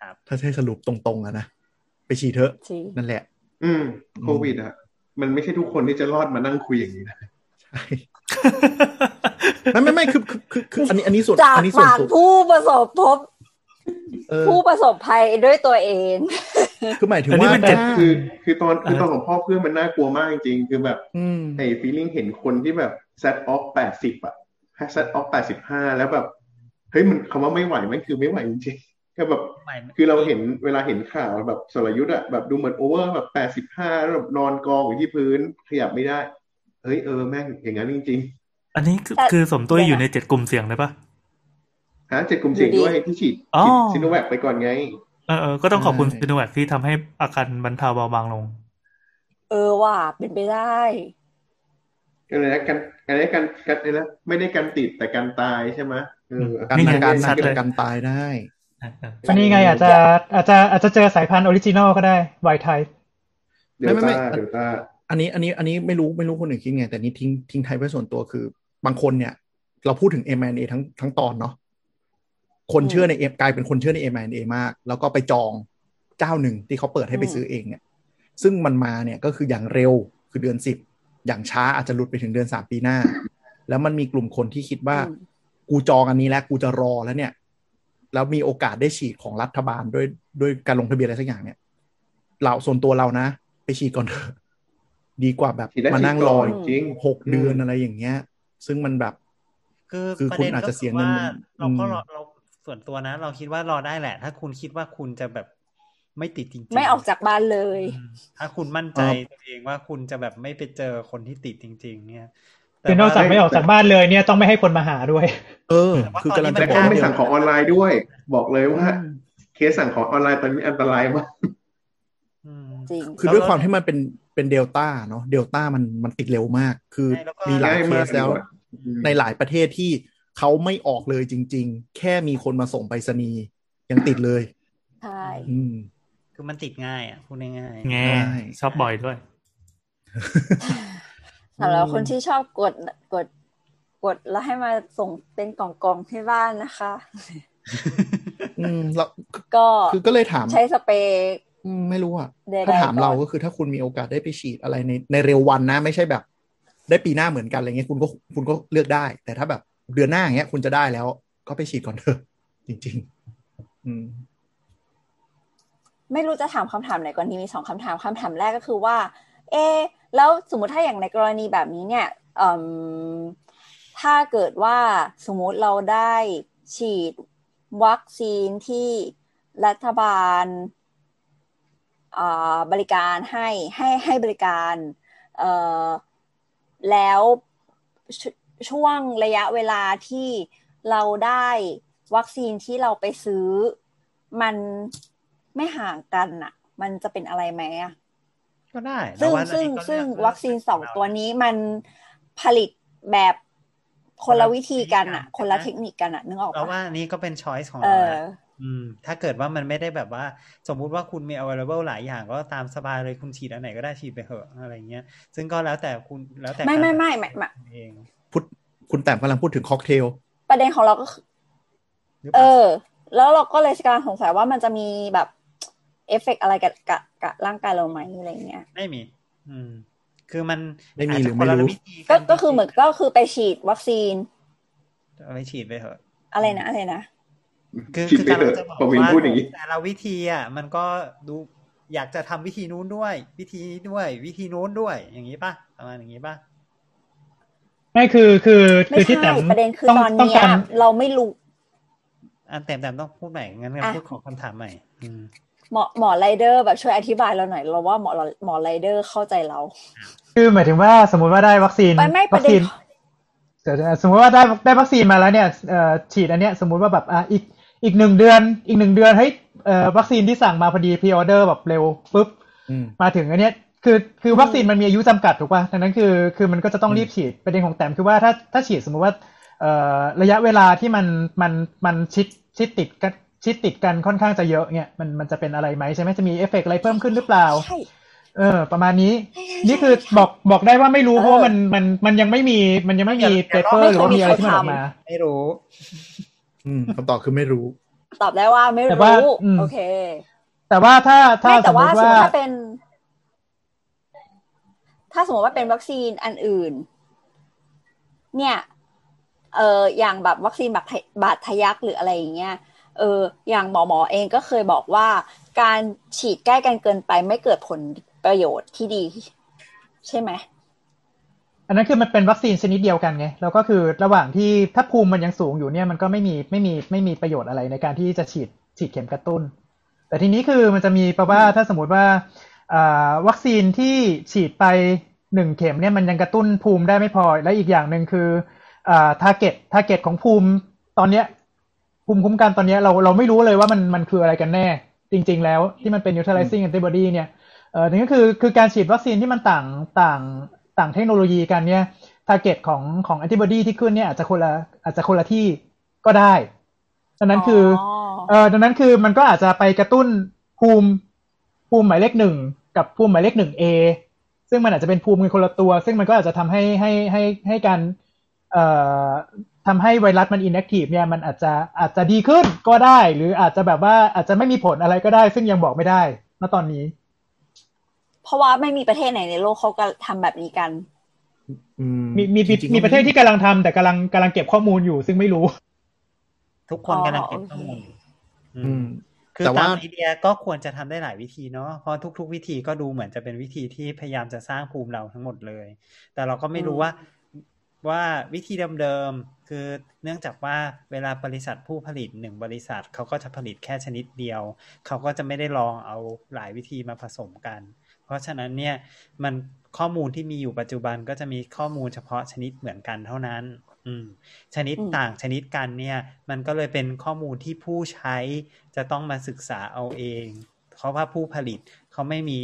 ครับ ถ้าใช้สรุปตรงๆอะนะ ไปฉีดเถอะจริงนั่นแหละ อืมโควิดอะมันไม่ใช่ทุกคนที่จะรอดมานั่งคุยอย่างนี้นะใช่ไม่ไม่ไม่คือคือคือคืออันนี้อันนี้ส่วนจากอันนี้ส่วนปากตัวผู้ประสบพบเออผู้ประสบภัยด้วยตัวเอง คือหมายถึงอันนี้ว่ามันเจ็ดถ้าคือคือตอนคือตอนของพ่อเพื่อนมันน่ากลัวมากจริงๆ คือแบบอืมไอ้ฟีลิ่งเห็นคนที่แบบ set off แปดสิบอะ set off แปดสิบห้าแล้วแบบเฮ้ยมันคำว่าไม่ไหวมันคือไม่ไหวจริงๆก็แบบใหม่คือเราเห็นเวลาเห็นข่าวแบบสรยุทธ์อะแบบดูเหมือนโอเวอร์แบบแปดสิบห้าแล้วแบบนอนกองอยู่ที่พื้นขยับไม่ได้ เฮ้ยเออแม่งอย่างนั้นจริงอันนี้คือแต่คือสมตุ้ยเดี๋ยวนะอยู่ในเจ็ดกลุ่มเสี่ยงเลยปะๆฮะเจ็ดกลุ่มเสี่ยงด้วยที่ฉีดอ๋อฉีดซิโนแวคไปก่อนไงเออเออก็ต้องขอบคุณใช่ซิโนแวคที่ทำให้อาการบรรเทาเบาบางลง เออว่าเป็นไปได้ อะไรนะกันอะไรนะกันกันอะไรนะไม่ได้กันติดแต่กันตายใช่ไหมเออการนี่ไงการชัดเลยกันตายได้อันนี้ไงอาจจะอาจจะอาจจะเจอสายพันธุ์ original ก็ได้ไวไทป์เดลไม่ไม่ต้าไม่เดลต้าอันนี้อันนี้อันนี้ไม่รู้ไม่รู้คนอื่นคิดไง แต่นี่ทิ้งทิ้งไทยไว้ส่วนตัวคือบางคนเนี่ย เราพูดถึง M&A ทั้งทั้งตอนเนาะคนอืมเชื่อในเอกลายเป็นคนเชื่อใน M&A มาก แล้วก็ไปจองเจ้าหนึ่งที่เขาเปิดให้ไปอืมซื้อเองเนี่ยซึ่งมันมาเนี่ยก็คืออย่างเร็วคือเดือนสิบ อย่างช้าอาจจะหลุดไปถึงเดือนสามปีหน้า แล้วมันมีกลุ่มคนที่คิดว่าอืมกูจองอันนี้แล้วกูจะรอแล้วเนี่ย แล้วมีโอกาสได้ฉีดของรัฐบาลด้วยด้วยการลงทะเบียนอะไรสักอย่างเนี่ย เราส่วนตัวเรานะ ไปฉีดก่อนเถอะดีกว่าแบบฉีดได้มานั่งฉีดรก่ออนอีกจริงหกเดือนอืมอะไรอย่างเงี้ย ซึ่งมันแบบ คือคือประคุณเด็นอาจก็จะเสีคืยอเงินว่าเราก็อืมรอเราส่วนตัวนะ เราคิดว่ารอได้แหละ ถ้าคุณคิดว่าคุณจะแบบ ไม่ติดจริงๆ ไม่ออกจากบ้านเลยอืมถ้าคุณมั่นใจตัวเองว่าคุณจะแบบไม่ไปเจอคนที่ติดจริง ๆ เนี่ยแต่คือนอกจากไม่ออกจากบ้านเลยเนี่ยต้องไม่ให้คนมาหาด้วย เออแต่ว่าคือกำลังตอนนี้จะและบอกก็ไม่เดี๋ยวสั่งของออนไลน์ด้วย บอกเลยว่า เคสสั่งของออนไลน์ตอนนี้อันตรายมากอืมจริงคือด้วยความที่มันเป็นเป็นเดลต้าเนาะเดลต้ามันมันติดเร็วมาก คือใช่แล้วก็มีหลายง่ายเคมากสแล้วเลยว่ะในหลายประเทศที่เขาไม่ออกเลยจริง ๆ แค่มีคนมาส่งไปรษณีย์ยังติดเลยใช่อืม คือมันติดง่ายอะพูดง่ายๆแง่ใช่ชอบบ่อยด้วยสำหรับคนที่ชอบกดกดกดแล้วให้มาส่งเป็นกล่องๆที่บ้านนะคะ อืมแล้วก็คือก็เลยถามใช้สเปรย์อืมไม่รู้อะใดๆถ้าถามเราก่อนก็คือถ้าคุณมีโอกาสได้ไปฉีดอะไรในในเร็ววันนะ ไม่ใช่แบบ ได้ปีหน้าเหมือนกันอะไรเงี้ยคุณก็คุณก็เลือกได้ แต่ถ้าแบบเดือนหน้าอย่างเงี้ย คุณจะได้แล้ว ก็ไปฉีดก่อนเถอะจริง ๆ อืม ไม่รู้จะถามคำถามไหนก่อนดีมีสองคำถามคำถามแรกก็คือว่า เอ แล้วสมมติถ้าอย่างในกรณีแบบนี้เนี่ยถ้าเกิดว่าสมมติเราได้ฉีดวัคซีนที่รัฐบาลบริการให้ให้ให้บริการแล้วชช่วงระยะเวลาที่เราได้วัคซีนที่เราไปซื้อ มัน ไม่ห่างกันอะมันจะเป็นอะไรไหมอะก็ได้ ซึ่งแต่ว่าอันซึ่งนี้ก็ซึ่งเลือกวัคซีนสองตัวนี้มันผลิตแบบคนละวิธีกันอะคนละเทคนิคกันอะนึกออกเราว่าปะอันนี้ก็เป็นช้อยส์ของเอเราอแหละอืมถ้าเกิดว่ามันไม่ได้แบบว่า สมมุติว่าคุณมี available หลายอย่างก็ตามสบายเลยคุณฉีดอันไหนก็ได้ฉีดไปเถอะอะไรเงี้ย ซึ่งก็แล้วแต่คุณแล้วแต่ไม่การไม่ไม่ตัดไม่ไม่สินใจเองพูดคุณแต้มกำลังพูดถึงค็อกเทล ประเด็นของเราก็คือหรือเปเอล่าอแล้วเราก็เลยกำลังสงสัยว่ามันจะมีแบบ เอฟเฟกต์อะไรกับกับกับร่างกายเราไหมอะไรเงี้ย ไม่มี อืม คือมันไม่มีาจหรืจะอคนละไม่รู้วิธีก็นก็คือเหมือนก็คือไปฉีดวัคซีนเอาไปฉีดไปเถอะ อะไรนะอะไรนะคือฉีดคือไปการเถอะจะบอกปวินว่าพูดอย่างนี้แต่ละวิธีอะมันก็ดูอยากจะทำวิธีนู้นด้วย วิธีนี้ด้วย วิธีนู้นด้วย อย่างนี้ป่ะประมาณอย่างนี้ป่ะไม่คือคือไม่คือที่ใช่แต่ประเด็นคือต้องตอนต้องเนี้ยการเราไม่รู้อันแต่แต่ต้องพูดใหม่งั้นงั้นอะพูดขอคำถามใหม่อืม หมอหมอไรเดอร์แบบช่วยอธิบายเราหน่อยเราว่าหมอหมอไรเดอร์เข้าใจเรา คือหมายถึงว่าสมมุติว่าได้วัคซีนไม่ไม่ปวัระคเด็ซีนนเดี๋ยวๆสมมติว่าได้ได้วัคซีนมาแล้วเนี่ยเอ่อฉีดอันเนี้ยสมมุติว่าแบบอะอีกอีกหนึ่งเดือนอีกหนึ่งเดือนเฮ้ยเอ่อวัคซีนที่สั่งมาพอดีพ r ออเดอร์แบบเร็วปุ๊บอืมมาถึงอันเนี้ยคือคือวัคซีนมันมีอายุจำกัดถูกป่ะดังนั้นคือคือมันก็จะต้องรีบฉีดประเด็นของแต้มคือว่าถ้าถ้าฉีดสมมุติว่าเอ่อระยะเวลาที่มันมันมันชิดชิดติด กันชิดติดกันค่อนข้างจะเยอะเนี่ยมันมันจะเป็นอะไรไหมใช่ไหมจะมีเอฟเฟกต์อะไรเพิ่มขึ้นหรือเปล่าใช่เออ ประมาณนี้ใช่ใช่นี่คือใช่บอกบอกได้ว่าไม่รู้เออเพราะว่ามันมันมันยังไม่มีมันยังไม่มี paper ไม่หเคยรือว่ามีอะไรที่มันออกมีใครทำมา ไม่รู้ อืมคำตอบคือไม่รู้ ตอบได้ว่าไม่แต่ว่ารู้อืมโอเค แต่ว่าถ้าถ้าไม่สแต่มมว่าติสมมว่าติถ้าเป็น ถ้าสมมติว่าเป็นวัคซีนอันอื่น เนี่ย เอออย่างแบบวัคซีนแบบบาดทะยักหรืออะไรอย่างเงี้ย เอออย่างหมอหมอเองก็เคยบอกว่า การฉีดใกล้กันเกินไปไม่เกิดผลประโยชน์ที่ดี ใช่ไหม อันนั้นคือมันเป็นวัคซีนชนิดเดียวกันไง แล้วก็คือระหว่างที่ถ้าภูมิมันยังสูงอยู่เนี่ยมันก็ไม่มีไม่มีไม่มีประโยชน์อะไรในการที่จะฉีดฉีดเข็มกระตุ้น แต่ทีนี้คือมันจะมีแปลว่าถ้าสมมติว่าวัคซีนที่ฉีดไปหนึ่งเข็มเนี่ยมันยังกระตุ้นภูมิได้ไม่พอ และอีกอย่างหนึ่งคืออ่า target target ของภูมิตอนเนี้ย ภูมิคุ้มกันตอนเนี้ยเราเราไม่รู้เลยว่ามันมันคืออะไรกันแน่ จริง ๆ แล้วที่มันเป็น neutralizing antibody เนี่ยเออนี่ก็คือคือการฉีดวัคซีนที่มันต่างต่างต่างเทคโนโลยีกันเนี่ย target ของของ antibody ที่ขึ้นเนี่ยอาจจะคนละอาจจะคนละที่ก็ได้ ดังนั้นคืออเออดังนั้นคือมันก็อาจจะไปกระตุ้นภูมิภูมิหมายเลขหนึ่งกับภูมิหมายเลขหนึ่ง A ซึ่งมันอาจจะเป็นภูมิกันคนละตัว ซึ่งมันก็อาจจะทำให้ให้ให้ให้การเอ่อ ทำให้ไวรัสมัน inactive เนี่ยมันอาจจะอาจจะดีขึ้นก็ได้ หรืออาจจะแบบว่าอาจจะไม่มีผลอะไรก็ได้ ซึ่งยังบอกไม่ได้ณตอนนี้ เพราะว่าไม่มีประเทศไหนในโลกเขาก็ทำแบบนี้กันอืมมีมีจริงๆมีประเทศที่กำลังทำแต่กำลังกำลังเก็บข้อมูลอยู่ ซึ่งไม่รู้ ทุกคนอ๋อกำลังเก็บโอเคข้อมูลอยู่อือืมมคือแต่ตาว่ามไอเดียก็ควรจะทำได้หลายวิธีเนาะเพราะทุก ๆ วิธีก็ดูเหมือนจะเป็นวิธีที่พยายามจะสร้างภูมิเราทั้งหมดเลย แต่เราก็ไม่รู้ว่าว่าวิธีเดิมๆ คือเนื่องจากว่าเวลาบริษัทผู้ผลิตหนึ่งบริษัทเขาก็จะผลิตแค่ชนิดเดียว เขาก็จะไม่ได้ลองเอาหลายวิธีมาผสมกัน เพราะฉะนั้นเนี่ยมันข้อมูลที่มีอยู่ปัจจุบันก็จะมีข้อมูลเฉพาะชนิดเหมือนกันเท่านั้น อืม ชนิดต่างชนิดกันเนี่ย มันก็เลยเป็นข้อมูลที่ผู้ใช้จะต้องมาศึกษาเอาเอง เพราะว่าผู้ผลิตเขาไม่มี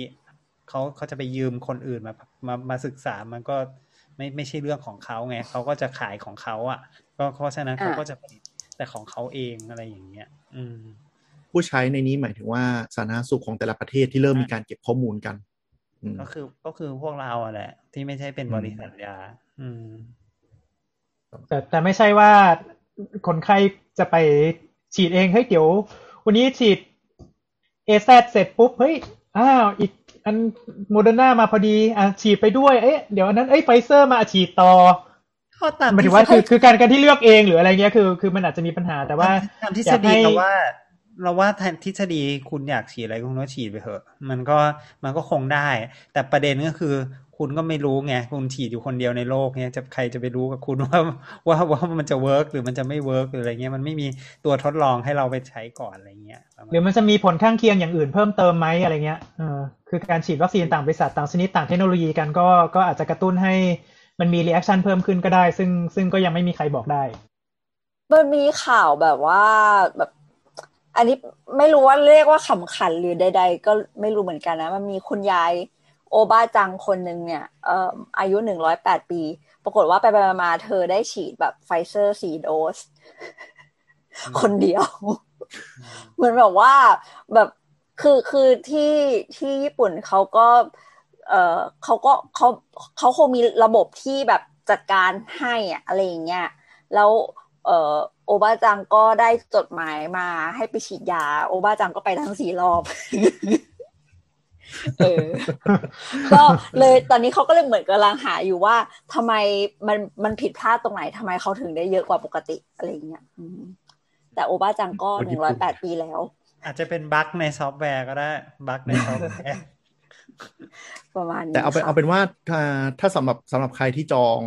เขาเขาจะไปยืมคนอื่นมามามาศึกษามันก็ ไม่ไม่ใช่เรื่องของเขาไงเขาก็จะขายของเขาอะ ก็เพราะฉะนั้นเขาก็จะผลิตแต่ของเขาเองอะไรอย่างเงี้ย อืม ผู้ใช้ในนี้หมายถึงว่าสาธารณสุขของแต่ละประเทศที่เริ่มมีการเก็บข้อมูลกันอืมก็คือก็คือพวกเราอะแหละ ที่ไม่ใช่เป็นอืมบริษัทยา อืม แต่แต่ไม่ใช่ว่าคนไข้จะไปฉีดเองเฮ้ยเดี๋ยว วันนี้ฉีดเอซเสร็จปุ๊บเฮ้ยอ้าวอีก อันโมเดอร์นามาพอดีอะฉีดไปด้วยเอ๊ะเดี๋ยวอันนั้นเอ้ยไฟเซอร์มาฉีดต่อก็ตามหมายถึงว่าคือคือการการที่เลือกเองหรืออะไรเงี้ยคือ คือมันอาจจะมีปัญหาแต่ว่าตามทฤอษยากฎีให้เราว่า เราว่าแทนทฤษฎีคุณอยากฉีดอะไรคุณก็ฉีดไปเถอะ มันก็มันก็คงได้ แต่ประเด็นก็คือ คุณก็ไม่รู้ไงคุณฉีดอยู่คนเดียวในโลกเนี่ยจะใครจะไปรู้กับคุณว่าว่าว่ามันจะ work หรือมันจะไม่ work หรืออะไรเงี้ยมันไม่มีตัวทดลองให้เราไปใช้ก่อนอะไรเงี้ยประมาณหรือมันจะมีผลข้างเคียงอย่างอื่นเพิ่มเติมไหมอะไรเงี้ยเออคือการฉีดวัคซีนต่างบริษัทต่างชนิดต่างเทคโนโลยีกันก็ก็อาจจะกระตุ้นให้มันมี reaction เพิ่มขึ้นก็ได้ ซึ่งซึ่งก็ยังไม่มีใครบอกได้มันมีข่าวแบบว่าแบบอันนี้ไม่รู้ว่าเรียกว่าขำขันหรือใด ๆ ก็ไม่รู้เหมือนกันนะ มันมีคุณยาย โอบาจังคนหนึ่งเนี่ยเอ่ออายุหนึ่งร้อยแปดปี ปรากฏว่าไปไปมาๆเธอได้ฉีดแบบไฟเซอร์สี่โดส คนเดียว เหมือนแบบว่าแบบคือคือที่ที่ญี่ปุ่นเขาก็ เออเขาก็เขาเขาคงมีระบบที่แบบจัดการให้อะอะไรอย่างเงี้ยแล้วเออโอบาจังก็ได้จดหมายมาให้ไปฉีดยา โอบาจังก็ไปทั้งสี่รอบ เออ ก็เลยตอนนี้เขาก็เลยเหมือนกำลังหาอยู่ว่าทำไมมันมันผิดพลาดตรงไหนทำไมเขาถึงได้เยอะกว่าปกติอะไรอย่างเงี้ยอืมแต่โอบาจังก็หนึ่งร้อยแปดปีแล้ว อาจจะเป็น bug ในซอฟต์แวร์ก็ได้ bug ในซอฟต์แวร์ประมาณนี้แต่เอาเป็นค่ะเอาเป็นว่าถ้าถ้าสำหรับสำหรับใครที่จอง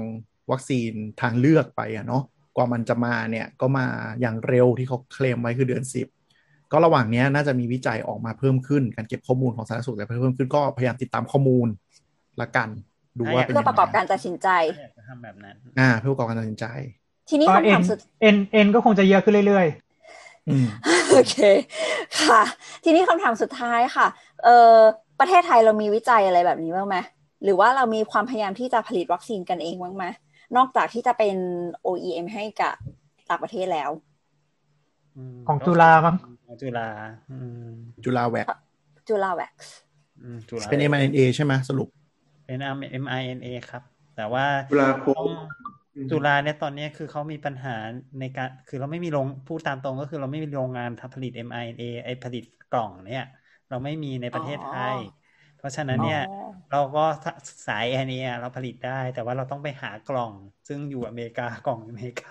วัคซีนทางเลือกไปอะเนาะกว่ามันจะมาเนี่ยก็มาอย่างเร็วที่เขาเคลมไว้คือเดือนสิบ ก็ระหว่างเนี้ยน่าจะมีวิจัยออกมาเพิ่มขึ้นการเก็บข้อมูลของสาธารณสุขแต่เพิ่มขึ้นก็พยายามติดตามข้อมูลละกันดูว่าเป็นเพื่อยังประกอบไงการตัดสินใจอยากจะทำแบบนั้นอ่าเพื่อประกอบการตัดสินใจ ทีนี้ก็คำเอ็ถานมสุดเอ็นเอ็นก็คงจะเยอะขึ้นเรื่อยอืมโอเคค่ะ ทีนี้คำถามสุดท้ายค่ะ เออประเทศไทยเรามีวิจัยอะไรแบบนี้บ้างไหมหรือว่าเรามีความพยายามที่จะผลิตวัคซีนกันเองบ้างไหมนอกจากที่จะเป็น OEM ให้กับต่างประเทศแล้วมของจุฬามั้งของ จุฬาอืมจุฬาแวกจุฬาแว็กซ์อืมจุฬาเป็น mRNA ใช่ไหมสรุป เป็น mRNA ครับ แต่ว่าเวลาโคต้องจุฬาเนี่ยตอนนี้คือเขามีปัญหาในการคือเราไม่มีโรงพูดตามตรงก็คือเราไม่มีโรงงานทำผลิต mRNA ไอผลิตกล่องเนี่ย เราไม่มีในประเทศไทย เพราะฉะนั้นเนี่ยอ๋อเราก็สาย RNA อะเราผลิตได้ แต่ว่าเราต้องไปหากล่อง ซึ่งอยู่อเมริกากล่องอเมริกา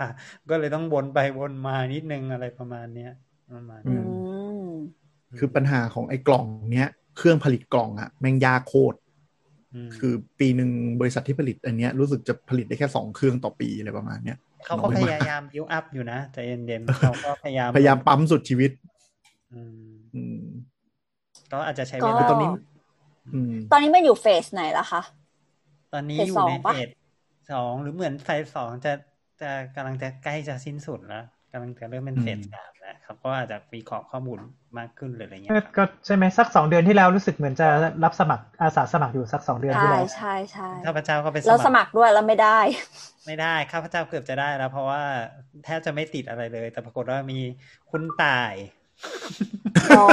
ก็เลยต้องวนไปวนมานิดนึงอะไรประมาณเนี้ย ประมาณอือืนี้มคือปัญหาของไอ้กล่องเนี้ยเครื่องผลิตกล่องอะแม่งยากโคตรมคือปีหนึ่งบริษัทที่ผลิตอันเนี้ยรู้สึกจะผลิตได้แค่สองเครื่องต่อปีอะไรประมาณเนี้ยเขาก็น้อพมกยายามบิวอัพอยู่นะใจเย็นๆเขาก็พยายามพยายามปั๊มสุดชีวิตอืมอืมก็อาจจะใช้ก็เวลาตอนนี้อืมตอนนี้มันอยู่เฟสไหนล่ะคะ ตอนนี้เฟสอยู่สองในปะเฟสสองหรือเหมือนเฟสสองจะจะกำลังจะใกล้จะสิ้นสุดแล้ว กำลังจะเริ่มเป็นเฟสอืมสามแล้วครับก็อาจจะมีขอข้อมูลมากขึ้นหรืออะไรๆเงี้ก็ยครับก็ใช่ไหมสักสองเดือนที่แล้วรู้สึกเหมือนจะรับสมัครอาสาสมัครอยู่สักสองเดือนที่ใช่แล้วใช่ใช่ข้าพเจ้าก็ไปเราสมัครด้วยแล้วไม่ได้ ไม่ได้ข้าพเจ้าเกือบจะได้แล้ว เพราะว่าแทบจะไม่ติดอะไรเลย แต่ปรากฏว่ามีคุณตายอ๋อ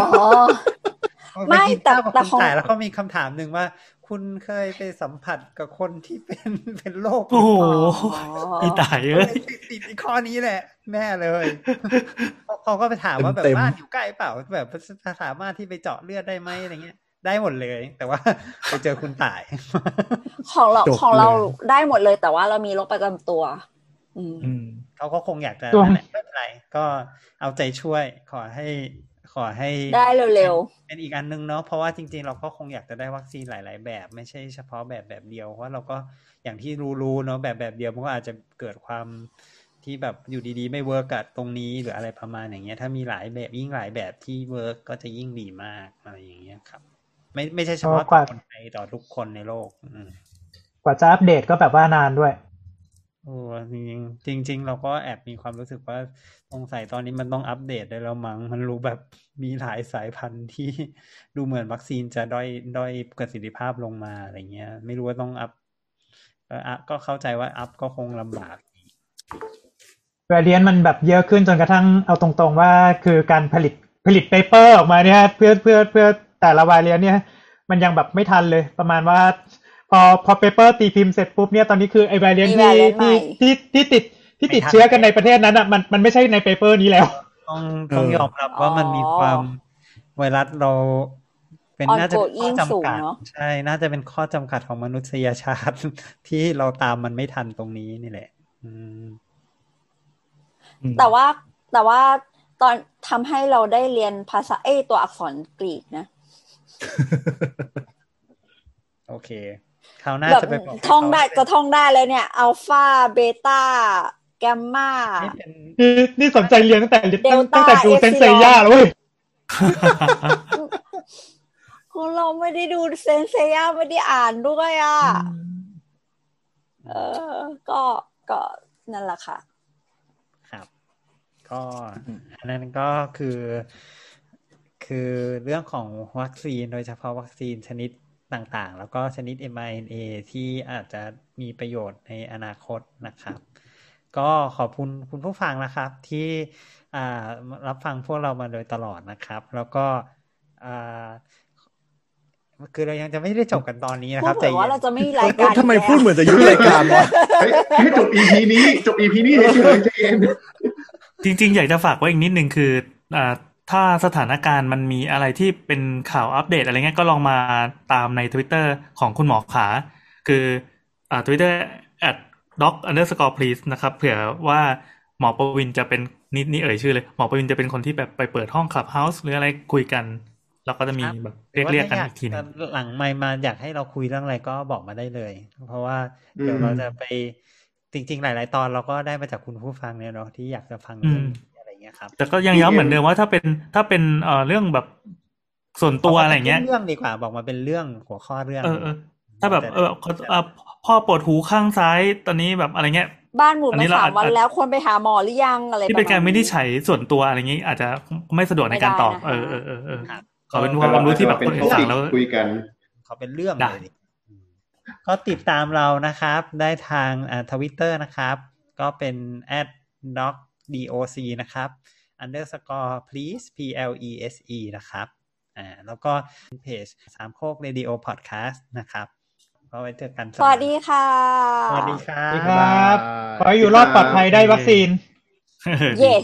ไม่ปกินแต่ข้าวกับแต่คุณของตายแล้วก็มีคำถามหนึ่งว่า คุณเคยไปสัมผัสกับคนที่เป็นเป็นโรคโอ้โหอ๋อไอ้ตายเลเอ้ยยติดติดอีกข้อนี้แหละ แน่เลยเขาก็ไปถามว่าแบบเต็มๆบ้านอยู่ใกล้เปล่าแบบสามารถที่ไปเจาะเลือดได้ไหมอะไรเงี้ย ได้หมดเลย แต่ว่าไปเจอคุณตาย ของเราจบของเราเลยได้หมดเลย แต่ว่าเรามีโรคประจำตัว อืมอืมเขาก็คงอยากจะช่วงนั่นแหละไม่เป็นไรก็เอาใจช่วยขอให้ ขอให้ได้เร็วเป็นอีกอันนึงเนาะเพราะว่าจริง ๆ เราก็คงอยากจะได้วัคซีนหลาย ๆ แบบ ไม่ใช่เฉพาะแบบแบบเดียวเพราะเราก็อย่างที่รู้ๆเนาะแบบแบบเดียวมันก็อาจจะเกิดความที่แบบอยู่ดีๆ ไม่ work กับตรงนี้หรืออะไรประมาณอย่างเงี้ย ถ้ามีหลายแบบยิ่งหลายแบบที่ work ก็จะยิ่งดีมากอะไรอย่างเงี้ยครับ ไม่ไม่ใช่เฉพาะเพราะต่อคนไทยต่อทุกคนในโลก อืมกว่าจะอัปเดตก็แบบว่านานด้วย โอ้จริงจริงเราก็แอบมีความรู้สึกว่าสงสัยตอนนี้มันต้องอัปเดตได้แล้วมั้งมันรู้แบบมีหลายสายพันธุ์ที่ดูเหมือนวัคซีนจะด้อยด้อยประสิทธิภาพลงมาอะไรเงี้ย ไม่รู้ว่าต้อง up ก็ up ก็เข้าใจว่า up ก็คงลำบาก variant มันแบบเยอะขึ้นจนกระทั่งเอาตรงๆว่าคือการผลิตผลิต paper ออกมาเนี่ยเพื่อเพื่อเพื่อแต่ละ variant เนี่ย มันยังแบบไม่ทันเลย ประมาณว่า พอ paper ตีพิมพ์เสร็จปุ๊บเนี่ยตอนนี้คือไอ variant มีที่ variant ใหม่ที่ที่ที่ติดที่ติดไม่ทันเชื้อกันในประเทศนั้นอะมันมันไม่ใช่ใน paper นี้แล้ว ต้องต้องเออยอมรับว่ามันมีความไวรัสเรา เป็น On น่าจะเป็นข้อ going สูงจำกัดเนอะใช่น่าจะเป็นข้อจำกัดของมนุษยชาติ ที่เราตามมันไม่ทันตรงนี้นี่แหละอืมอืมๆแต่ว่าแต่ว่าตอนทำให้เราได้เรียนภาษาเอยตัวอักษรกรีกนะ โอเค คราวหน้าแบบจะไปบอกให้ท่องได้เขาก็ท่องได้เลยเนี่ย อัลฟาเบต้าแกมมาให้เป็นนี่นี่สนใจเรียนตั้งแต่ตั้ง Delta ตั้งแต่ดู Epsilon เซนเซย่าแล้วเว้ยคือเราไม่ได้ดูเซนเซียไม่ได้อ่านด้วยอะ เออ ก็ก็นั่นแหละค่ะ ครับ ก็อันนั้นก็คือ คือเรื่องของวัคซีนโดยเฉพาะวัคซีนชนิด ต่างๆ แล้วก็ชนิด mRNA ที่อาจจะมีประโยชน์ในอนาคตนะครับ ก็ขอบคุณคุณผู้ฟังนะครับที่อ่ารับฟังพวกเรามาโดยตลอดนะครับ แล้วก็อ่าคือเรายังจะไม่ได้จบกันตอนนี้นะพูคดรับเหมือนว่าใจเราเย็นจะไม่มีรายการทำไมอีกแล้วพูดเหมือนจะยุบรายการวะเฮ้ยให้จบ EP นี้จบ EP นี้เฉยๆใจเย็นจริงๆ อยากจะฝากไว้อีกนิดนึงคืออ่า ถ้าสถานการณ์มันมีอะไรที่เป็นข่าวอัปเดตอะไรเงี้ยก็ลองมาตามใน Twitter ของคุณหมอขา คืออ่า Twitter at doc underscore please นะครับ เผื่อว่าหมอประวินจะเป็นนี่นี่เอ่ยชื่อเลย หมอประวินจะเป็นคนที่แบบไปเปิดห้อง Clubhouse หรืออะไรคุยกัน แล้วก็จะมีครับแบบเรียกเรียกกันหอีกทีหนึงหลังไม่มาอยากให้เราคุยเรื่องอะไรก็บอกมาได้เลย เพราะว่าเดี๋ยวอืมเราจะไปจริง ๆ หลาย ๆ ตอนเราก็ได้มาจากคุณผู้ฟังเนี่ยเนาะที่อยากจะฟังอืเรื่องมนี้อะไร เงี้ยครับ แต่ก็ยังย้ำเหมือนเดิมว่าถ้าเป็นถ้าเป็นเอ่อเรื่องแบบส่วนตัวอะไรเงี้ยเรื่องดีกว่าบอกมาเป็นเรื่องหัวข้อเรื่องเออเออถ้าแบบเออเอ่อพ่อปวดหูข้างซ้ายตอนนี้แบบอะไรเงี้ยบ้านหมุนอันนี้มาเราสามวันอาจแล้วควรไปหาหมอหรือยังอะไรที่เป็นการะณไม่ได้ใช้ส่วนตัวอะไรเงี้ยอาจจะไม่สะดวกในการตอบไม่เอได้อนะคะเออเออเออครับขอเป็นความรู้ที่แบบเป็นคนท็อื่อนฟัปิงกแล้วคุยกันเขาเป็นเรื่องได้เลยดิอืมก็ติดตามเรานะครับ ได้ทางอ่าทวิตเตอร์นะครับ ก็เป็น at doc doc นะครับ underscore please p l e s e นะครับอ่าแล้วก็เพจสามโคกเรดิโอพอดแคสต์นะครับก็ไว้เจอกันสวัสดีค่ะ สวัสดีครัสวัสดีบครับขอให้อยู่รอดปลอดภัยได้วัคซีนเออดีเย่